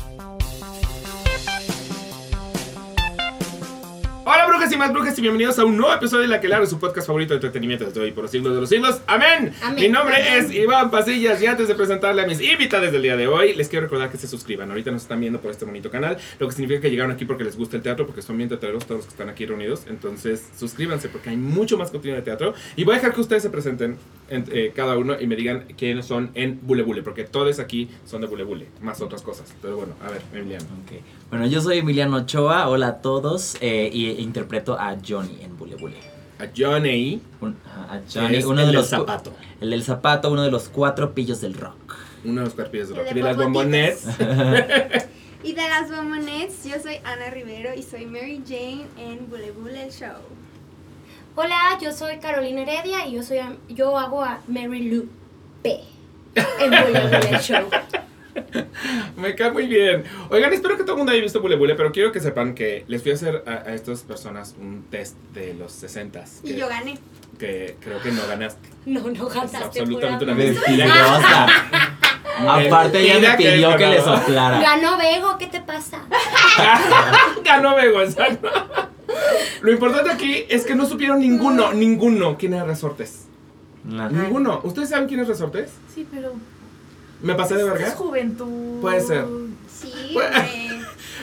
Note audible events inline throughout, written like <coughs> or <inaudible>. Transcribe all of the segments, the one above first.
Hola brujas y más brujas y bienvenidos a un nuevo episodio de La que Claro, su podcast favorito de entretenimiento de hoy por los siglos de los siglos. ¡Amén! Amén. Mi nombre Amén. es Iván Pasillas y antes de presentarle a mis invitados del día de hoy, les quiero recordar que se suscriban. Ahorita nos están viendo por este bonito canal, lo que significa que llegaron aquí porque les gusta el teatro, porque son bien teatreros todos los que están aquí reunidos. Entonces, suscríbanse porque hay mucho más contenido de teatro. Y voy a dejar que ustedes se presenten en- eh, cada uno y me digan quiénes son en Bule Bule, porque todos aquí son de Bule Bule, más otras cosas. Pero bueno, a ver, Emiliano. Ok. Bueno, yo soy Emiliano Ochoa, hola a todos, eh, y interpreto a Johnny en Bule Bule. A Johnny. Un- a Johnny, es uno el de del los zapato. El del zapato, uno de los cuatro pillos del rock. Uno de los carpillos de El rock. de las bombonettes. <laughs> Y de las Womanets, yo soy Ana Rivero y soy Mary Jane en Bule Bule Show. Hola, yo soy Carolina Heredia y yo soy yo hago a Mary Lou P en Bule Bule Show. <laughs> <laughs> Me cae muy bien. Oigan, espero que todo el mundo haya visto Bule Bule, pero quiero que sepan que les fui a hacer a, a estas personas un test de los 60 Y que, yo gané. que creo que no ganaste. No, no Es cantaste absolutamente una mentira. <laughs> <laughs> Aparte ella me que pidió es que le soplara. Ganó Bego, ¿qué te pasa? Ganó Bego, exacto. Lo importante aquí es que no supieron ninguno, ninguno quién era Resortes. Nah. Ninguno. ¿Ustedes saben quién es Resortes? Sí, pero. ¿Me pasé de Es verga? juventud. Puede ser. Sí. <laughs>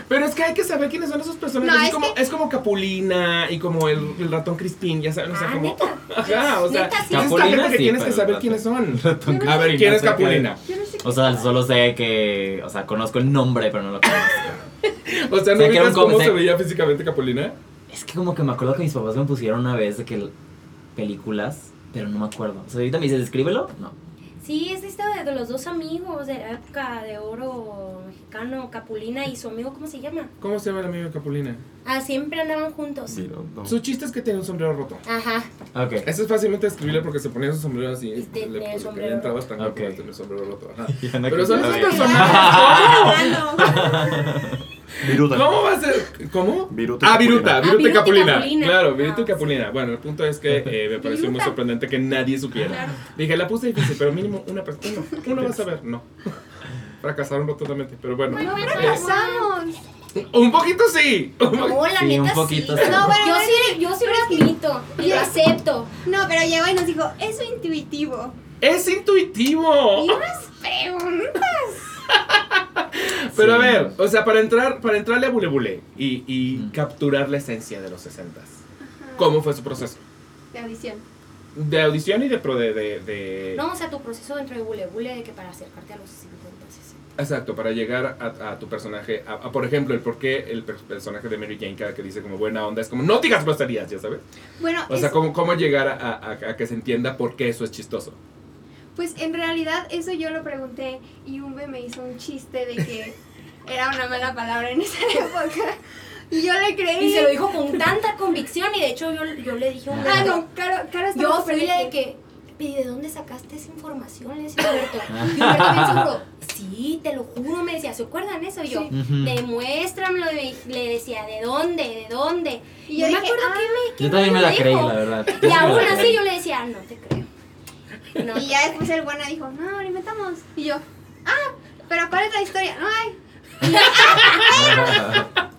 Pero es que hay que saber quiénes son esos personajes. No, es, es como, que- es como Capulina y como el, el ratón Crispín, ya saben. O sea, Ah, como. ¿neta? <laughs> Ajá, o sea, Neta, sí. es esta Capulina gente que sí, tienes que saber quiénes son. Ratón A ver, ¿quién es Capulina? No sé. O sea, solo sé que, o sea, conozco el nombre, pero no lo conozco. <laughs> O sea, ¿no un cómo se veía físicamente Capulina? Es que como que me acuerdo que mis papás me pusieron una vez de que el- películas, pero no me acuerdo. O sea, ahorita me dices, escríbelo. No. Sí, es esta de, de los dos amigos de la época de oro mexicano, Capulina y su amigo, ¿cómo se llama? ¿Cómo se llama el amigo de Capulina? Ah, siempre andaban juntos. Su chiste es que tiene un sombrero roto. Ajá. Ok. Eso es fácilmente describible porque se ponía su sombrero así. Y tiene le, el le sombrero. tan Ok. okay. el sombrero roto. Ajá. <laughs> Pero son esos personajes. <laughs> <laughs> Viruta. ¿Cómo va a ser? ¿Cómo? Viruta y ah. Viruta, Ah, Viruta y Viruta y Capulina. Capulina. Claro, Viruta y Ah, Capulina. Bueno, el punto es que eh, me pareció muy sorprendente que nadie supiera. Claro. Dije, la puse difícil, pero mínimo una persona. Uno, va a saber. No. Fracasaron rotundamente, pero bueno. No Eh, fracasamos. un poquito sí. No, la Sí, neta un poquito sí. sí. No, bueno, yo bueno, sí, yo sí lo admito y lo acepto. No, pero llegó y nos dijo, eso intuitivo. Es intuitivo. Y unas preguntas. <laughs> Pero a ver, o sea, para entrar, para entrarle a Bule Bule y, y Mm. capturar la esencia de los 60 ¿cómo fue su proceso? De audición. De audición y de pro de, de, de- No, o sea, tu proceso dentro de Bule Bule de que para acercarte a los 50 sí. Exacto, para llegar a, a tu personaje, a, a, por ejemplo, el por qué el per- personaje de Mary Jane cada que dice como buena onda es como no digas groserías, ya sabes. Bueno, O sea, cómo, cómo llegar a, a- a que se entienda por qué eso es chistoso. Pues en realidad eso yo lo pregunté y Umbe me hizo un chiste de que <laughs> era una mala palabra en esa época. Y yo le creí. Y se lo dijo con tanta convicción y de hecho yo, yo le dije a un Ah, no, Caro estaba Yo fui la de que, ¿y de dónde sacaste esa información? Le decía Humberto. <laughs> Y Humberto seguro, sí, te lo juro, me decía, ¿se acuerdan eso? Y yo, Sí. Demuéstramelo. Y le decía, ¿de dónde? ¿De dónde? Y Y yo yo me dije, acuerdo ah. que me. que Yo también me la dijo. creí, la verdad. Y sí me aún así yo le decía, no te creo. No. Y ya después el buena dijo, no, lo inventamos. Y yo, ah, pero ¿cuál es la historia? No hay. <laughs>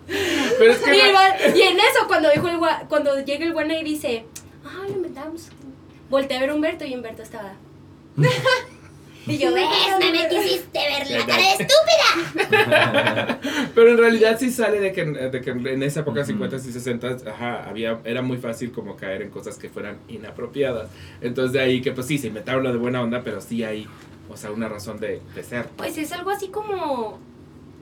Pero es que... Y, en eso, cuando dijo el cuando llega el buena y dice, ah, lo inventamos. Volteé a ver a Humberto y Humberto estaba. <laughs> y yo, ¿ves? No me quisiste ver la cara de estúpida. <laughs> Pero en realidad sí sale de que, de que en esa época, Ujú. 50 y 60, ajá, había, era muy fácil como caer en cosas que fueran inapropiadas. Entonces de ahí que pues sí, se inventaron lo de buena onda, pero sí hay, o sea, una razón de, de ser. Pues es algo así como,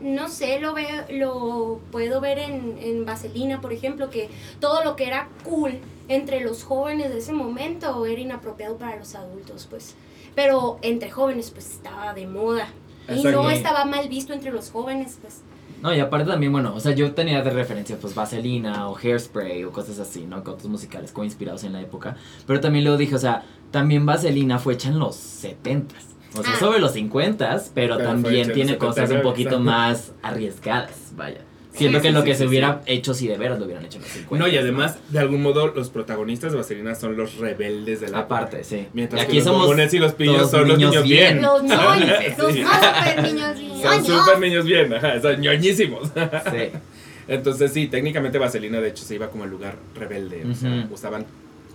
no sé, lo veo, lo puedo ver en, en Vaselina, por ejemplo, que todo lo que era cool entre los jóvenes de ese momento era inapropiado para los adultos, pues. Pero entre jóvenes, pues estaba de moda. Y no estaba mal visto entre los jóvenes, pues. No, y aparte también, bueno, o sea, yo tenía de referencia pues Vaselina o Hairspray o cosas así, ¿no? Con otros musicales como inspirados en la época. Pero también luego dije, o sea, también Vaselina fue hecha en los 70s. O sea, Ah. sobre los 50s, pero, Pero también en tiene cosas un 79, poquito más arriesgadas, vaya. Siento Sí, que sí, lo que sí, se sí. hubiera hecho si de veras lo hubieran hecho en los 50. No, y además, de algún modo, los protagonistas de Vaselina son los rebeldes de la Aparte, sí. Mientras y que aquí los somos bombones y los pillos son los niños bien. bien. Los ñoños, <laughs> Los Sí. no super niños y Son súper niños bien, ajá, son ñoñísimos. Sí. <laughs> Entonces, sí, técnicamente Vaselina, de hecho, se iba como al lugar rebelde. O sea, usaban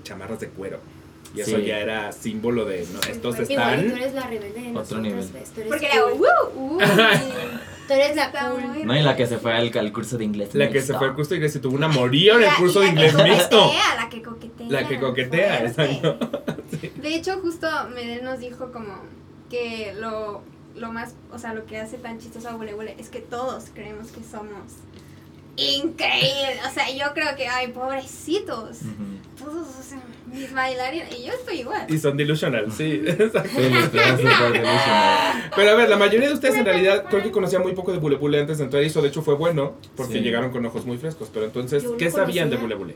chamarras de cuero. Y eso Sí. ya era símbolo de, no, estos Igual y tú están... eres la rebelde de Otro nivel. Porque le cool. hago, uh, uh. <laughs> Tú eres la cool. ¿No? Y la que se fue al, al curso de inglés. La que se fue al curso de inglés y tuvo un amorío en el La- curso de la inglés que mixto. coquetea, La que coquetea. La que coquetea, fuerte. exacto. <laughs> De hecho, justo Medel nos dijo como que lo, lo más, o sea, lo que hace tan chistoso a Bule Bule es que todos creemos que somos increíbles. O sea, yo creo que, ay, pobrecitos. Todos, o sea, mis bailarines. Y yo estoy igual. Y son delusional, sí. <laughs> exacto. Sí, delusional. Pero a ver, la mayoría de ustedes en realidad creo que conocían muy poco de Bule Bule antes de entrar y eso de hecho fue bueno porque Sí. llegaron con ojos muy frescos. Pero entonces, Yo no ¿qué sabían de conocía. Bule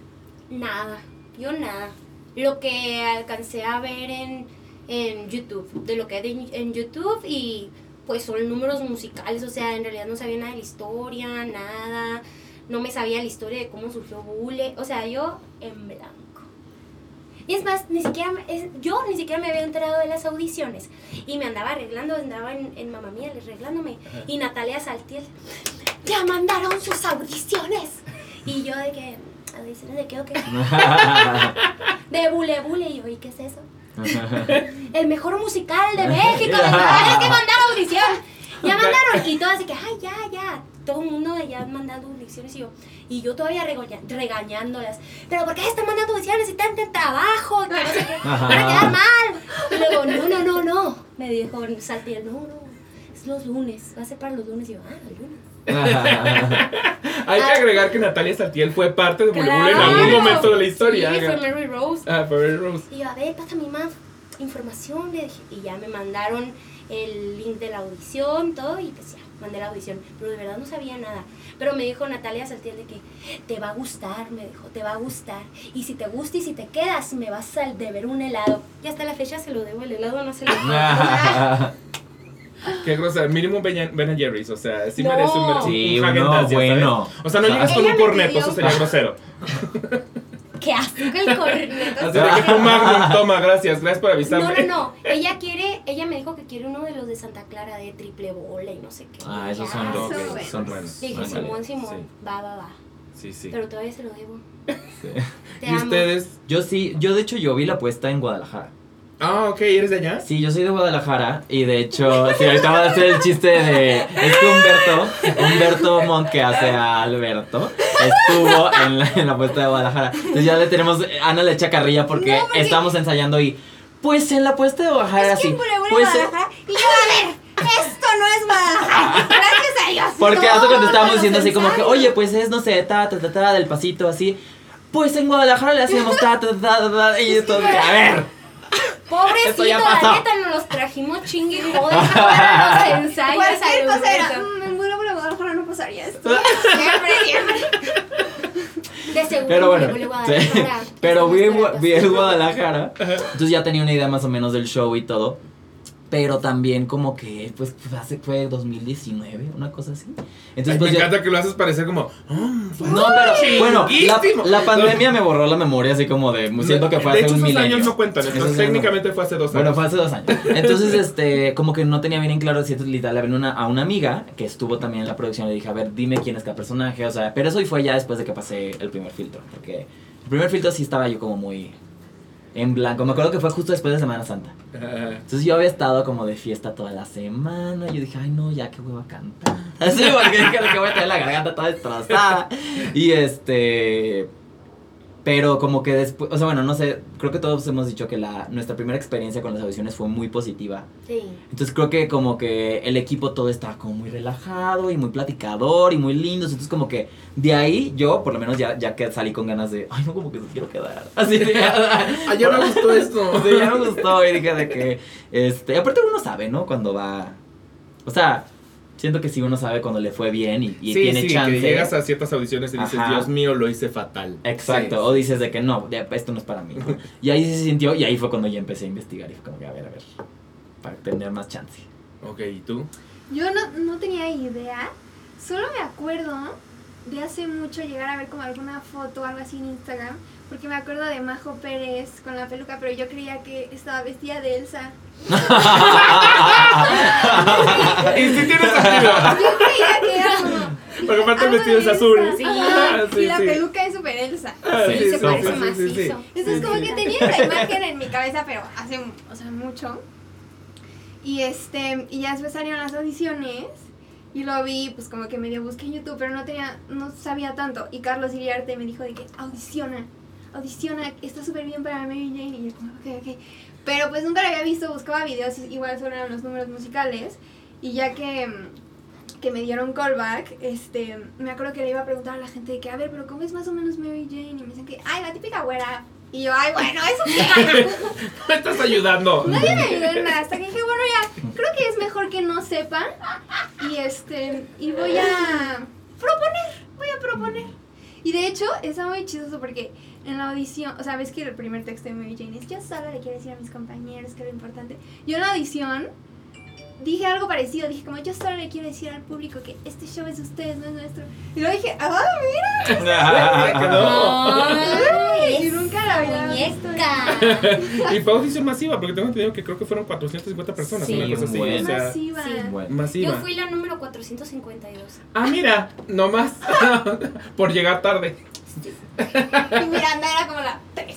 Bule? Nada, yo nada. Lo que alcancé a ver en, en YouTube, de lo que hay en, en YouTube y pues son números musicales, o sea, en realidad no sabía nada de la historia, nada, no me sabía la historia de cómo surgió Bule, o sea, yo en blanco. Y es más, ni siquiera, es- yo ni siquiera me había enterado de las audiciones y me andaba arreglando, andaba en, en Mamá Mía arreglándome y Natalia Saltiel, ya mandaron sus audiciones. Y yo de que, ¿audiciones de qué o qué? <laughs> De Bule Bule. Y yo, ¿y qué es eso? <laughs> El mejor musical de <laughs> México. de es que mandar audición. Ya mandaron. Y todo así que, ay, ya, ya. Todo el mundo ya mandando audiciones. Y yo, y yo todavía regoña- regañándolas. Pero ¿por qué están mandando audiciones y tanto trabajo? Que no sé qué. <laughs> Van a quedar mal. Y luego, no, no, no, no. Me dijo Saltiel, no, no. Es los lunes. Va a ser para los lunes. Y yo, ah, los lunes. <laughs> Hay que agregar que Natalia Saltiel fue parte de Bule en algún momento de la historia. Sí, fue Mary Rose. Ah, Mary Rose. Y yo, a ver, pásame más información. le dije. Y ya me mandaron el link de la audición, todo, y pues ya, mandé la audición. Pero de verdad no sabía nada. Pero me dijo Natalia Saltiel de que te va a gustar, me dijo, te va a gustar. Y si te gusta y si te quedas, me vas a deber un helado. Y hasta la fecha se lo debo, el helado no se lo debo. <laughs> Qué grosera. Mínimo Ben Ben Jerry's. O sea, sí No. merece un, un Sí, ya sabes. bueno. O sea, no O sea, llegas con un corneto, pidió- eso sería grosero. <laughs> Qué asco el <laughs> corneto. Así de que un Magnum, toma, gracias, gracias por No, avisarme. no, no. <laughs> Ella quiere, ella me dijo que quiere uno de los de Santa Clara de triple bola y no sé qué. Ah, esos son los bueno. son dije. Simón, Simón, Sí. va, va, va. Sí, sí. Pero todavía se lo debo. Sí. <laughs> Te ¿Y amo. ustedes? Yo sí, yo de hecho yo vi la puesta en Guadalajara. Ah, ok, ¿eres de allá? Sí, yo soy de Guadalajara y de hecho, sí, ahorita voy a hacer el chiste de. Es que Humberto, Humberto Montt que hace a Alberto, estuvo en la, en la puesta de Guadalajara. Entonces ya le tenemos. Ana le echa carrilla porque No, estábamos ensayando y. Pues en la puesta de Guadalajara Es que sí. Pues, eh, Guadalajara. Y yo, a ver, esto no es Guadalajara. Gracias a Dios. Porque hace cuando estábamos diciendo así como que, oye, pues es, no sé, ta, ta, ta, ta, del pasito así. Pues en Guadalajara le hacíamos ta, ta, ta, ta, ta, y todo. A ver. Pobrecito, la neta, nos los trajimos chingue y jode para los ensayos. Cualquier al cosa era. "Mm, Guadalajara no pasaría esto. <laughs> Siempre, siempre. De seguro, Pero bueno, Bule, sí. Guadalajara. <laughs> pero vi, vi. Guadalajara. Entonces ya tenía una idea más o menos del show y todo. Pero también como que, pues, pues, hace, fue 2019, una cosa así. Entonces, me pues yo- encanta que lo haces parecer como. "Ah, fue No, pero bueno, la, chinguísimo". la pandemia me borró la memoria así como de, siento que fue de hace hecho, un esos milenio. años no cuentan, entonces no- técnicamente fue hace dos Bueno, años. fue hace dos años. Entonces, este, como que no tenía bien en claro si esto literal le una, a una amiga que estuvo también en la producción. Le dije, a ver, dime quién es cada personaje. O sea, pero eso y fue ya después de que pasé el primer filtro. Porque el primer filtro sí estaba yo como muy en blanco. Me acuerdo que fue justo después de Semana Santa. Entonces yo había estado como de fiesta toda la semana. Yo dije, ay no, ya que huevo a cantar. <laughs> Así, porque dije que voy a tener la garganta toda destrozada. Y este. Pero como que después, o sea, bueno, no sé, creo que todos hemos dicho que la, nuestra primera experiencia con las audiciones fue muy positiva. Sí. Entonces creo que como que el equipo todo estaba como muy relajado y muy platicador y muy lindo. Entonces como que de ahí yo por lo menos ya, ya que salí con ganas de, ay no, como que me quiero quedar. <laughs> Así de, Ah, ya me gustó <laughs> esto. Sí, ya me gustó y dije de que, este, aparte uno sabe, ¿no? Cuando va, o sea, siento que sí uno sabe cuando le fue bien y, y sí, tiene sí, chance. que llegas a ciertas audiciones y dices, Ajá. Dios mío, lo hice fatal. Exacto, Sí. o dices de que no, esto no es para mí. ¿no? <laughs> Y ahí se sintió y ahí fue cuando ya empecé a investigar y fue como que, a ver, a ver, para tener más chance. Ok, ¿y tú? Yo no, no tenía idea. Solo me acuerdo de hace mucho llegar a ver como alguna foto o algo así en Instagram, porque me acuerdo de Majo Pérez con la peluca, pero yo creía que estaba vestida de Elsa. y sí tiene sentido. Yo creía que era como... Porque aparte el vestido es de azul. Sí. Ah, y sí, la sí. peluca es súper Elsa. Ah, Sí, se parece sí, macizo. sí. Entonces Sí, como sí. que tenía esa imagen en mi cabeza, pero hace, o sea, mucho. Y este, y ya después salieron las audiciones y lo vi, pues como que medio busqué en YouTube, pero no tenía, no sabía tanto. Y Carlos Iriarte me dijo de que audiciona, audiciona, está súper bien para Mary Jane. Y yo como, ok, ok. Pero pues nunca lo había visto, buscaba videos igual sobre los números musicales. Y ya que, que me dieron callback, este, me acuerdo que le iba a preguntar a la gente de que, a ver, pero ¿cómo es más o menos Mary Jane? Y me dicen que, ay, la típica güera. Y yo, ay, bueno, ¿eso qué? <laughs> Me estás ayudando. Nadie me ayudó en nada. Hasta que dije, bueno, ya, creo que es mejor que no sepan. Y este, y voy a proponer, voy a proponer. Y de hecho, está muy chistoso porque en la audición, o sea, ves que el primer texto de Mary Jane es, yo solo le quiero decir a mis compañeros que es lo importante. Yo en la audición dije algo parecido, dije como, yo solo le quiero decir al público que este show es de ustedes, no es nuestro. Y luego dije, ah, mira. <laughs> Ay, Y nunca la había visto. <laughs> y fue audición masiva, porque tengo entendido que creo que fueron 450 personas. Sí, una cosa así. O sea, Masiva. Sí. Masiva. Yo fui la número 452. Ah, mira, nomás. <laughs> Por llegar tarde. Y Miranda era como la 3.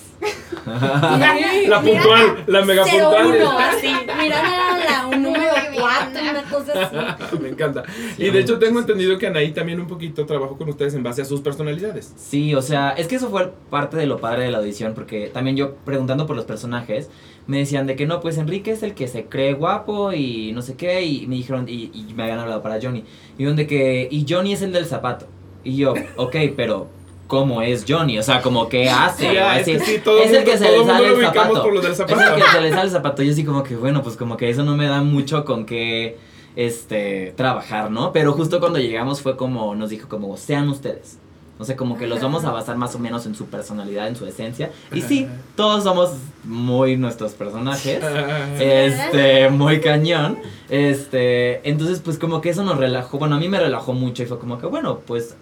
<laughs> La puntual, la mega 01, puntual. así. Mira, era la un número Muy bien. 4, una cosa así. <laughs> Me encanta. Y de hecho tengo entendido que Anaí también un poquito trabajó con ustedes en base a sus personalidades. Sí, o sea, es que eso fue parte de lo padre de la audición, porque también yo preguntando por los personajes, me decían de que no, pues Enrique es el que se cree guapo y no sé qué, y me dijeron, y, y me habían hablado para Johnny, y donde que, y Johnny es el del zapato. Y yo, <laughs> ok, pero ¿cómo es Johnny? O sea, como que hace, Sí, es que así, sí, todo es el que se todo le sale el zapato. por lo del Es el que se le sale el zapato. Yo así como que, bueno, pues como que eso no me da mucho con que este trabajar, ¿no? Pero justo cuando llegamos fue como, nos dijo como, sean ustedes. O sea, como que los vamos a basar más o menos en su personalidad, en su esencia. Y sí, todos somos muy nuestros personajes. <laughs> Este, muy cañón. Este, entonces pues como que eso nos relajó. Bueno, a mí me relajó mucho y fue como que, bueno, pues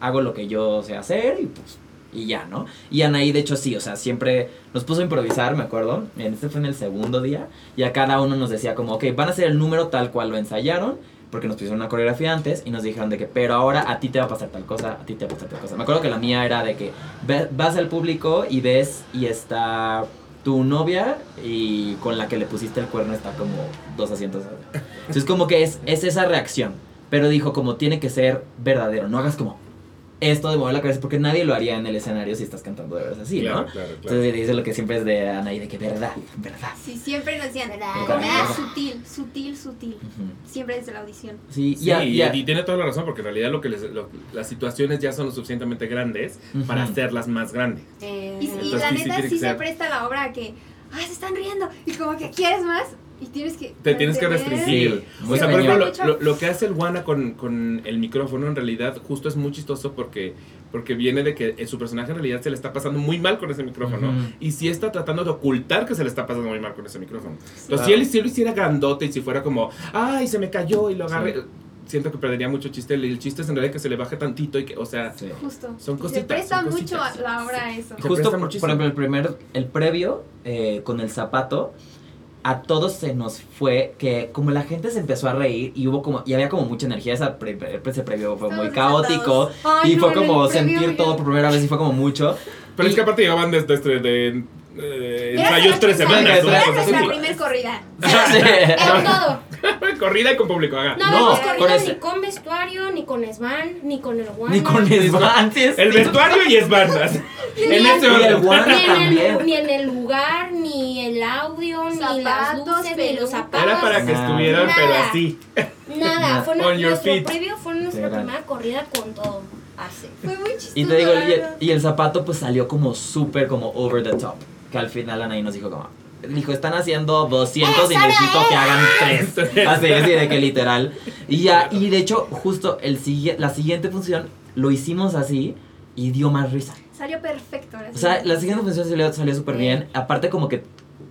hago lo que yo sé hacer y pues y ya, ¿no? Y Anaí, de hecho, sí, o sea, siempre nos puso a improvisar, me acuerdo. Este fue en el segundo día. Y a cada uno nos decía como, ok, van a hacer el número tal cual lo ensayaron. Porque nos pusieron una coreografía antes y nos dijeron de que, pero ahora a ti te va a pasar tal cosa, a ti te va a pasar tal cosa. Me acuerdo que la mía era de que ve- vas al público y ves y está tu novia y con la que le pusiste el cuerno está como dos asientos. Entonces como que es, es esa reacción. Pero dijo como tiene que ser verdadero, no hagas como esto de mover la cabeza porque nadie lo haría en el escenario si estás cantando de verdad así, claro, ¿no? claro, claro. Entonces dice lo que siempre es de Anaí, de que verdad, verdad. Sí, siempre nos decían, ¿Verdad? comedia sutil, sutil, sutil. Siempre desde la audición. Sí, Sí, ya, y- ya. y tiene toda la razón, porque en realidad lo que les- lo- las situaciones ya son lo suficientemente grandes para hacerlas más grandes. Eh, Y, y Entonces, la sí, sí neta sí, que se presta la obra a que, ah, se están riendo. Y como que quieres más y tienes que... Te tienes que restringir. Sí, o sea, por ejemplo, lo, lo- lo que hace el Wana con, con el micrófono en realidad justo es muy chistoso porque, porque viene de que su personaje en realidad se le está pasando muy mal con ese micrófono y sí está tratando de ocultar que se le está pasando muy mal con ese micrófono. Entonces, Claro. si él si él lo hiciera grandote y si fuera como, ay, se me cayó y lo agarré, siento que perdería mucho chiste. El, chiste es en realidad que se le baje tantito y que, o sea, Sí. Justo. Son Y cositas, Se presta mucho a la obra a eso. Justo, por, por ejemplo, el primer, el previo eh, con el zapato, a todos se nos fue que como la gente se empezó a reír y hubo como, y había como mucha energía, esa pre- ese previo fue muy caótico. Ay, y no, fue como sentir todo por primera vez y fue como mucho. pero es que aparte llevaban desde este, de, eh, ensayos tres semanas. Era nuestra primer corrida. Sí. Era todo. <laughs> Corrida y con público, haga. No, No, con ese- ni con vestuario, ni con Svan, ni con el One. Ni con Svantes. El vestuario y es bandas. <laughs> en el- ese orden. Wana ni, en también. el, ni en el lugar, ni el audio, ni las Zapatos, luces, ni los zapatos. Era para que Nada. estuvieran, pero Nada. así. Nada, <laughs> fue nuestro, nuestro previo fue nuestra primera corrida con todo. Así. Fue muy chistoso. Y te digo, la y el, verdad. y el zapato pues salió como súper como over the top. Que al final Anaí nos dijo como, dijo, están haciendo 200 y ¡Esa necesito que hagan 3. <laughs> Así, así de que literal. Y ya, y de hecho, justo el sigue- la siguiente función lo hicimos así y dio más risa. Salió perfecto. la O sea, la siguiente función salió, salió súper bien. Aparte como que,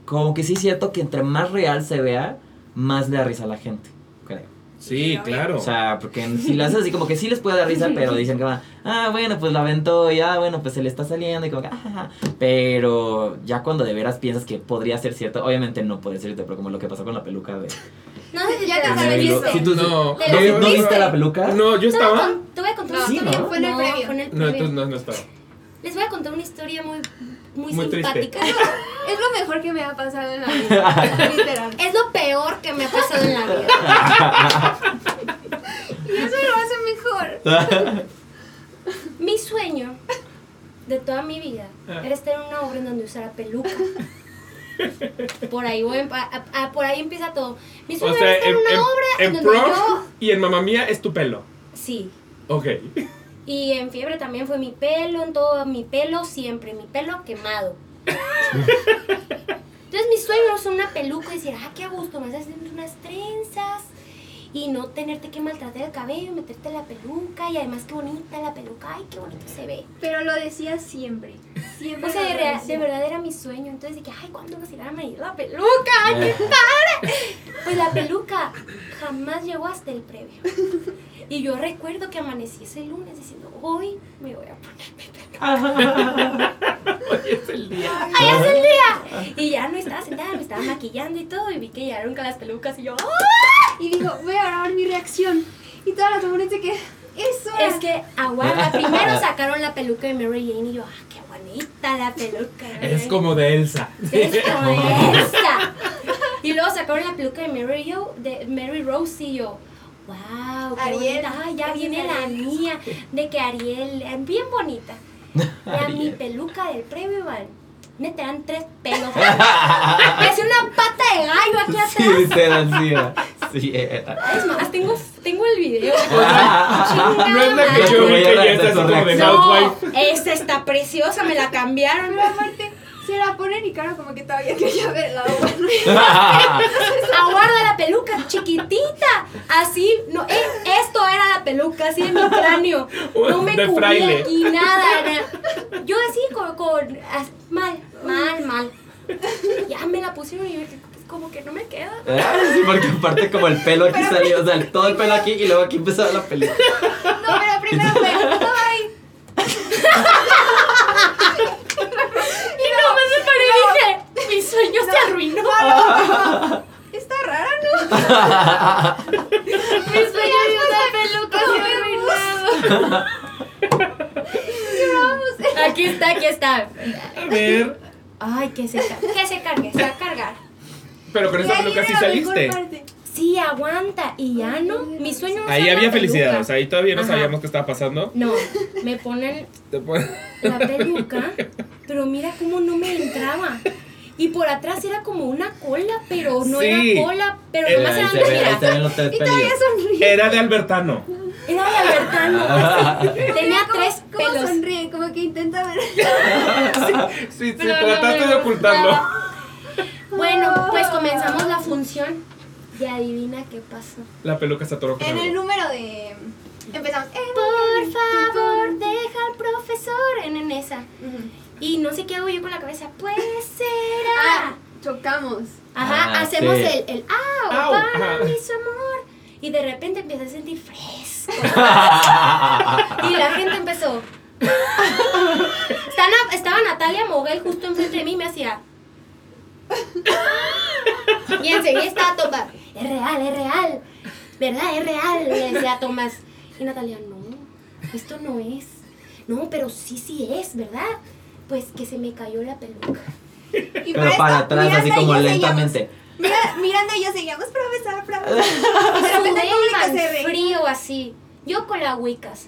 como que sí es cierto que entre más real se vea, más le da risa a la gente. Sí, claro. O sea, porque si las haces así como que sí les puede dar risa, pero dicen que va, ah, bueno, pues lo aventó y ah, bueno, pues se le está saliendo y como que, ah, ja, ja". Pero ya cuando de veras piensas que podría ser cierto, obviamente no puede ser cierto, pero como lo que pasó con la peluca de... No sé si Ya te sabes eso. Si tú- No, ¿No, los vi- ¿no viste? la peluca? No, yo estaba. con- te voy a contar una historia. ¿no? Fue en el previo. No, entonces no, no estaba. Les voy a contar una historia muy, muy, Muy triste. simpática. <laughs> Es lo mejor que me ha pasado en la vida. literal. Es lo peor que me ha pasado en la vida. Y eso lo hace mejor. <laughs> Mi sueño de toda mi vida Ah. era estar en una obra en donde usara peluca. Por ahí, voy, a- a- a- por ahí empieza todo. Mi O sueño sea, era estar en, en una en, obra en, en donde yo... y en mamá mía es tu pelo. Sí. Ok. Y en fiebre también fue mi pelo, en todo mi pelo siempre, mi pelo quemado. Entonces mi sueño es una peluca y decir, ah, qué a gusto, me haces unas trenzas y no tenerte que maltratar el cabello, meterte la peluca y además qué bonita la peluca, ay, qué bonito se ve. Pero lo decía siempre. Siempre. O sea, de, lo rea- decía. de verdad era mi sueño. Entonces dije, ay, ¿cuándo vas a ir a medir la peluca? ¡Ay, qué padre! Pues la peluca jamás llegó hasta el previo. Y yo recuerdo que amanecí ese lunes diciendo, hoy me voy a poner. <laughs> Hoy es el día. ¡Ay, es el día! Y ya no estaba sentada, me estaba maquillando y todo. Y vi que llegaron con las pelucas y yo, ¡ah! Y dijo, voy a grabar mi reacción. Y todas las mujeres se que eso Es que aguanta. Primero <laughs> sacaron la peluca de Mary Jane y yo, ¡ah, qué bonita la peluca! Es como de Elsa. Es <laughs> como esta. Y luego sacaron la peluca de Mary, yo, de Mary Rose y yo, wow, qué Ariel. bonita. Ay, ya viene la mía, de que Ariel, eh, bien bonita. <laughs> La mi peluca del previo, Iván. Neta, eran tres pelos. Parece una pata de gallo aquí Sí, atrás. literal, sí era. Sí era. Es más, tengo, tengo el video. <laughs> No es la que yo vi que ya está como de No, esta está preciosa, me la cambiaron. Pero aparte, se la ponen y claro, como que todavía <laughs> quería ver el lado bueno. <laughs> Aguarda la peluca chiquitita. Así, no, eh, esto era la peluca, así en mi cráneo. No me cubría aquí nada. na- Yo así con, con as- mal, mal, mal. Ya me la pusieron y yo como que no me queda. Ah, Sí, porque aparte como el pelo aquí salió, o sea, <laughs> todo el pelo aquí y luego aquí empezaba la película. No, pero primero fue, ay, Y no me paré y dije, mi sueño se arruinó. está rara, ¿no? <laughs> Mi sueño de una peluca se arruinado. <laughs> Aquí está, aquí está. A ver. Ay, que se, ca- que se cargue, se va a cargar. Pero con esa peluca sí saliste. Sí, aguanta. Y ya no. Mi sueño no Ahí había felicidad, o sea, ahí todavía no Ajá. sabíamos qué estaba pasando. No, me ponen la peluca, pero mira cómo no me entraba. Y por atrás era como una cola, pero no Sí. era cola, pero nomás Ahí eran dos, ve, Y todavía pelos. sonríe. Era de Albertano. Era de Albertano. <laughs> Tenía ¿Cómo- tres ¿Cómo pelos. sonríe? Como que intenta ver. <laughs> Sí, sí, Pero trataste de ocultarlo. Bueno, pues comenzamos la función. Y adivina qué pasó. La peluca se atoró con En el número de. Empezamos. Por favor, deja al profesor en, en esa. Y no sé qué hago yo con la cabeza. Pues Ah, será. chocamos. Ajá, Ah, hacemos sí. el, el au, Au, para ajá. mi su amor. Y de repente empecé a sentir fresco. <laughs> y la gente empezó. Estaba, estaba Natalia Moguel justo enfrente de mí y me hacía. Y enseguida estaba Tomás. Es real, es real. ¿Verdad? Es real. Le decía Tomás. Y Natalia, no, esto no es. No, pero sí, sí es, ¿verdad? Pues que se me cayó la peluca. <laughs> Y Pero esto, para atrás, Miranda así y como yo lentamente. seguíamos- Mira, Miranda y yo seguíamos, profesor, profesor. <laughs> De repente el público se frío así. Yo con la Wicas.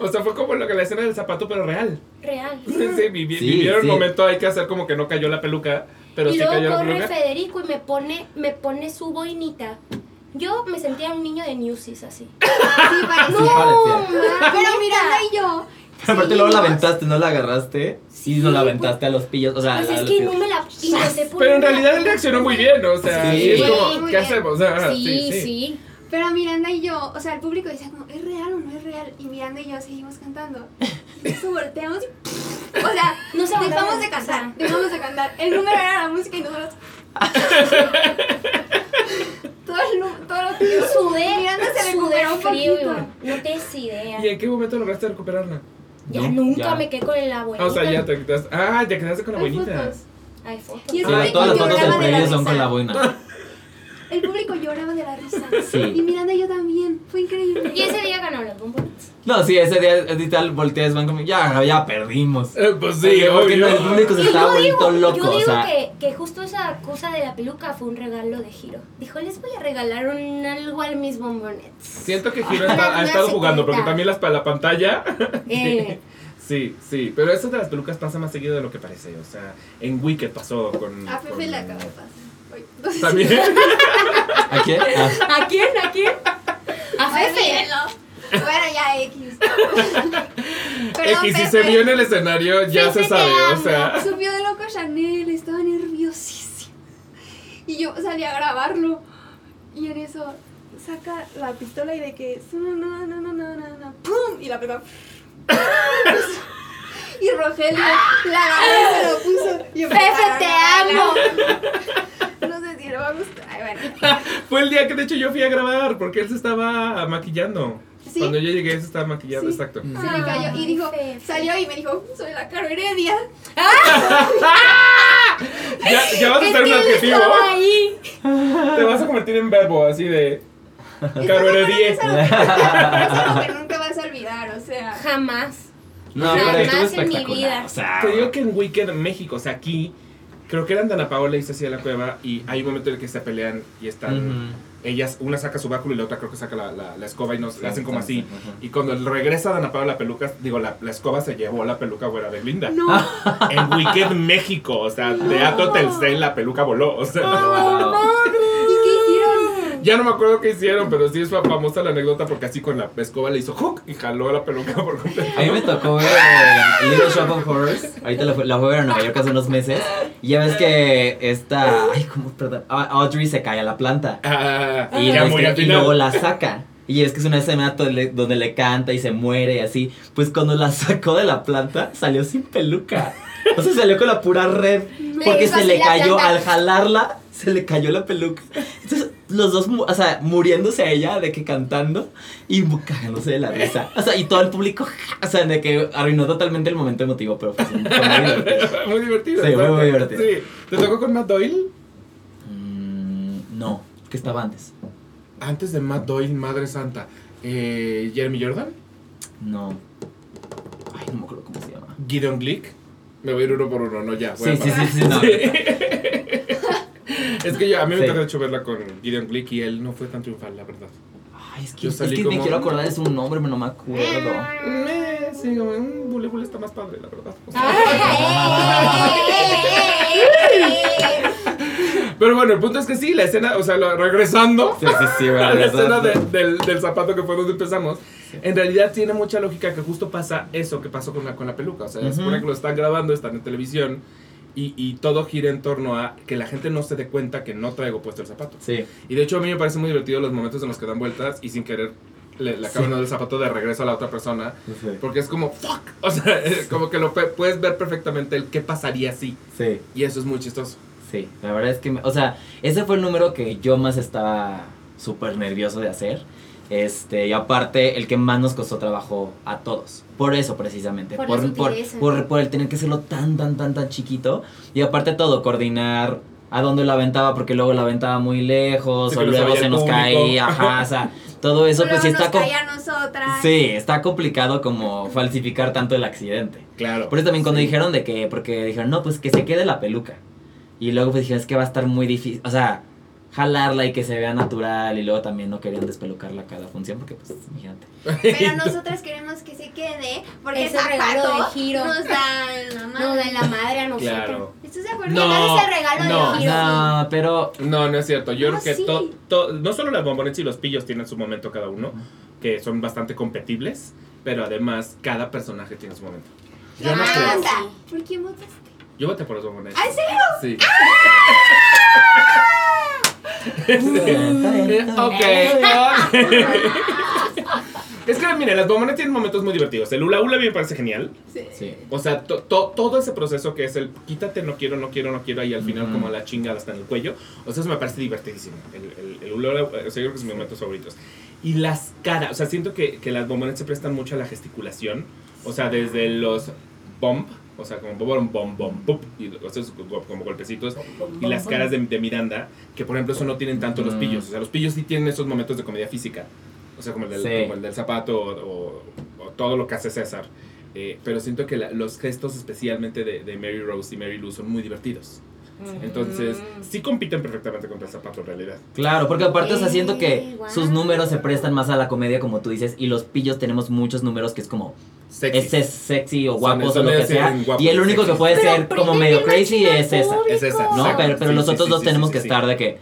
O sea, fue como lo que la escena del zapato, pero real. Real. <laughs> Sí, vivi- Sí, vivieron sí. el momento, hay que hacer como que no cayó la peluca, pero y sí cayó luego la corre peluca. Federico y me pone, me pone su boinita. Yo me sentía un niño de Newsies así. Sí, parecía. Sí, parecía. Pero Miranda y yo. Pero <laughs> aparte luego la aventaste, ¿no la agarraste? Sí, no la aventaste a los pillos, o sea... Pues a es los que pillos. no me la intenté poner Pero en realidad él reaccionó muy bien, o sea, Sí. sí, es Sí, como, muy ¿qué bien. hacemos? Ajá, Sí, sí. Pero Miranda y yo, o sea, el público decía como, ¿es real o no es real? Y Miranda y yo seguimos cantando. Entonces volteamos y... O sea, No se aguantaban dejamos de cantar, dejamos de cantar. El número era la música y nosotros... <laughs> todo el nu- todo lo que Sudé, Miranda se sudé recuperó un frío, poquito. Iván. No tienes idea. ¿Y en qué momento lograste recuperarla? Ya No, nunca ya. me quedé con la abuelita. Ah, o sea, ya te quedaste. Ah, te quedaste con la Hay abuelita. fotos. Hay fotos. Y Sí, público todas las fotos del previo son con la boina. <laughs> El público lloraba de la risa. Sí. Y Miranda y yo también. Fue increíble. Y ese día ganó los bombones. No, sí, ese día literal volteas van como, ya, ya perdimos. Eh, pues sí, Porque obvio. no, el público se Y estaba yo digo, vuelto loco, yo digo o sea. que, que justo esa cosa de la peluca fue un regalo de Giro. Dijo, les voy a regalar un algo a mis bombones. Siento que Giro <laughs> está- ha estado jugando porque también las para la pantalla. <laughs> Eh. Sí, sí, pero eso de las pelucas pasa más seguido de lo que parece. O sea, en Wicked pasó con. A Pepe con- le acaba de pasar. También. <laughs> ¿A quién? Ah, ¿A quién? ¿A quién? A Fefe. sí, no. Bueno, ya X. Perdón, X, si se vio en el escenario, ya se sabe. O sea. Subió de loco Chanel, estaba nerviosísima. Y yo salí a grabarlo. Y en eso saca la pistola y de que. No, no, no, no, no, no, no. ¡Pum! Y la pegó. Y Rogelio la agarró y se lo puso. Y Pepe, te amo. <laughs> No sé si le va a gustar. Ay, bueno. <laughs> Fue el día que de hecho yo fui a grabar porque él se estaba maquillando. Sí. Cuando yo llegué se estaba maquillando, Sí. exacto. Se le cayó y dijo, salió y me dijo, soy la Caro Heredia. <laughs> Ya, ya vas a hacer un adjetivo. ahí. Te vas a convertir en verbo, así de. Caro Heredia. Eso es lo que nunca vas a olvidar, o sea. Jamás. No, pero estuvo en mi espectacular. vida. O sea, Te digo que en Wicked México, o sea, aquí, creo que eran Dana Paola y Cecilia la Cueva, y hay un momento en el que se pelean y están. Ellas, una saca su báculo y la otra creo que saca la, la- la escoba y nos la hacen como Sí, así. Y cuando regresa Dana Paola la peluca, digo, la, la escoba se llevó la peluca fuera de Linda. No. En Wicked México, o sea, Teatro Telcel, la peluca voló, o sea. ¿Y qué hicieron? Ya no me acuerdo qué hicieron, pero sí es fa- famosa la anécdota porque así con la escoba le hizo hook y jaló la peluca <laughs> por completo. A mí me tocó ver eh, Little Shop of Horrors. Ahorita la, fue- la fui a ver en Nueva York hace unos meses. Y ya ves que esta. Ay, ¿cómo? Perdón. Ah, Audrey se cae a la planta. Ah, Y, ya muy al y luego la saca. Y es que es una escena donde, donde le canta y se muere y así. Pues cuando la sacó de la planta, salió sin peluca. O sea, salió con la pura red. Porque se le cayó, al jalarla, se le cayó la peluca. Entonces, los dos, o sea, muriéndose a ella de que cantando y cagándose de la risa. O sea, y todo el público, o sea, de que arruinó totalmente el momento emotivo, pero fue, fue muy divertido. <laughs> muy divertido. Sí, exacto. muy divertido. Sí. ¿Te tocó con Matt Doyle? Mm, no, que estaba antes. Antes de Matt Doyle, Madre Santa. Eh, Jeremy Jordan, No. Ay, no me acuerdo cómo se llama. Gideon Glick. Me voy a ir uno por uno, no ya. voy Sí, a sí, sí, sí, no. <laughs> <laughs> Es que yo, a mí me Sí. tocó de hecho verla con Gideon Glick y él no fue tan triunfal, la verdad. Ay, es que, Yo es que me como- quiero acordar de su nombre, pero no me acuerdo. Eh, sí, como un bule bule está más padre, la verdad. O sea, Pero bueno, el punto es que sí, la escena, o sea, lo- regresando Sí, sí, sí, a la escena de- del, del zapato que fue donde empezamos, en realidad tiene mucha lógica que justo pasa eso que pasó con la, con la peluca. O sea, se Ujú. supone que lo están grabando, están en televisión y, y todo gira en torno a que la gente no se dé cuenta que no traigo puesto el zapato. Sí. Y de hecho a mí me parece muy divertido los momentos en los que dan vueltas y sin querer le, le acaban Sí. el zapato de regreso a la otra persona. Sí. Porque es como, fuck. <laughs> O sea, es como que lo puedes ver perfectamente el qué pasaría si. Sí. Y eso es muy chistoso. Sí, la verdad es que, me- o sea, ese fue el número que yo más estaba súper nervioso de hacer. Este, y aparte, el que más nos costó trabajo a todos. Por eso, precisamente. Por Por, la por, sutileza. por- por el tener que hacerlo tan, tan, tan, tan chiquito. Y aparte todo, coordinar a dónde lo aventaba, porque luego lo aventaba muy lejos, Sí, o que no se luego se nos público. caía, ajá, <laughs> o sea, todo eso pues sí Luego está... nos com- caía a nosotras. Sí, está complicado como falsificar tanto el accidente. Claro. Por eso también cuando Sí. dijeron de que, porque dijeron, no, pues que se quede la peluca. Y luego pues dijeron, es que va a estar muy difícil, o sea, jalarla y que se vea natural. Y luego también no querían despelucarla cada función porque, pues, imagínate. Pero <laughs> nosotras queremos que se quede porque Ese regalo de giro. nos da <laughs> la madre. No, de la madre a nosotros. Claro. ¿Estás de acuerdo? No, No, ese regalo no. de giro. No, pero No, no es cierto. Yo No, creo que sí. to- to- no solo las bombonetas y los pillos tienen su momento cada uno, que son bastante competibles, pero además cada personaje tiene su momento. Yo no Ah, creo. ¿Por quién votaste? Yo voté por los bombonetas. ¿Ah, en serio? Sí. Eh, ok. <laughs> Es que, mire, las bombonetas tienen momentos muy divertidos. El hula hula a mí me parece genial. Sí. Sí. O sea, to- to- todo ese proceso que es el quítate, no quiero, no quiero, no quiero, y al final como la chingada hasta en el cuello. O sea, eso me parece divertidísimo. El, el, el hula hula, o sea, yo creo que es mis momentos favoritos. Y las caras, o sea, siento que, que las bombonetas se prestan mucho a la gesticulación. O sea, desde los bomb, o sea, como bom, bom, bom, pup, y o sea, como golpecitos. Y las caras de, de Miranda, que por ejemplo eso no tienen tanto los Mm. pillos. O sea, los pillos sí tienen esos momentos de comedia física. O sea, como el del, Sí. como el del zapato o, o- o todo lo que hace César. Eh, pero siento que la- los gestos especialmente de, de Mary Rose y Mary Lou son muy divertidos. Entonces, sí compiten perfectamente contra el zapato en realidad. Claro, porque aparte, o sea, siento que sus números se prestan más a la comedia, como tú dices, y los pillos tenemos muchos números que es como Sexy. ese es sexy o guapos o lo que sea. Y el único que puede Pero ser como medio crazy es esa. Es esa, ¿No? exacto. Pero, pero Sí, los sí, otros sí, dos sí, tenemos sí, que sí. estar de que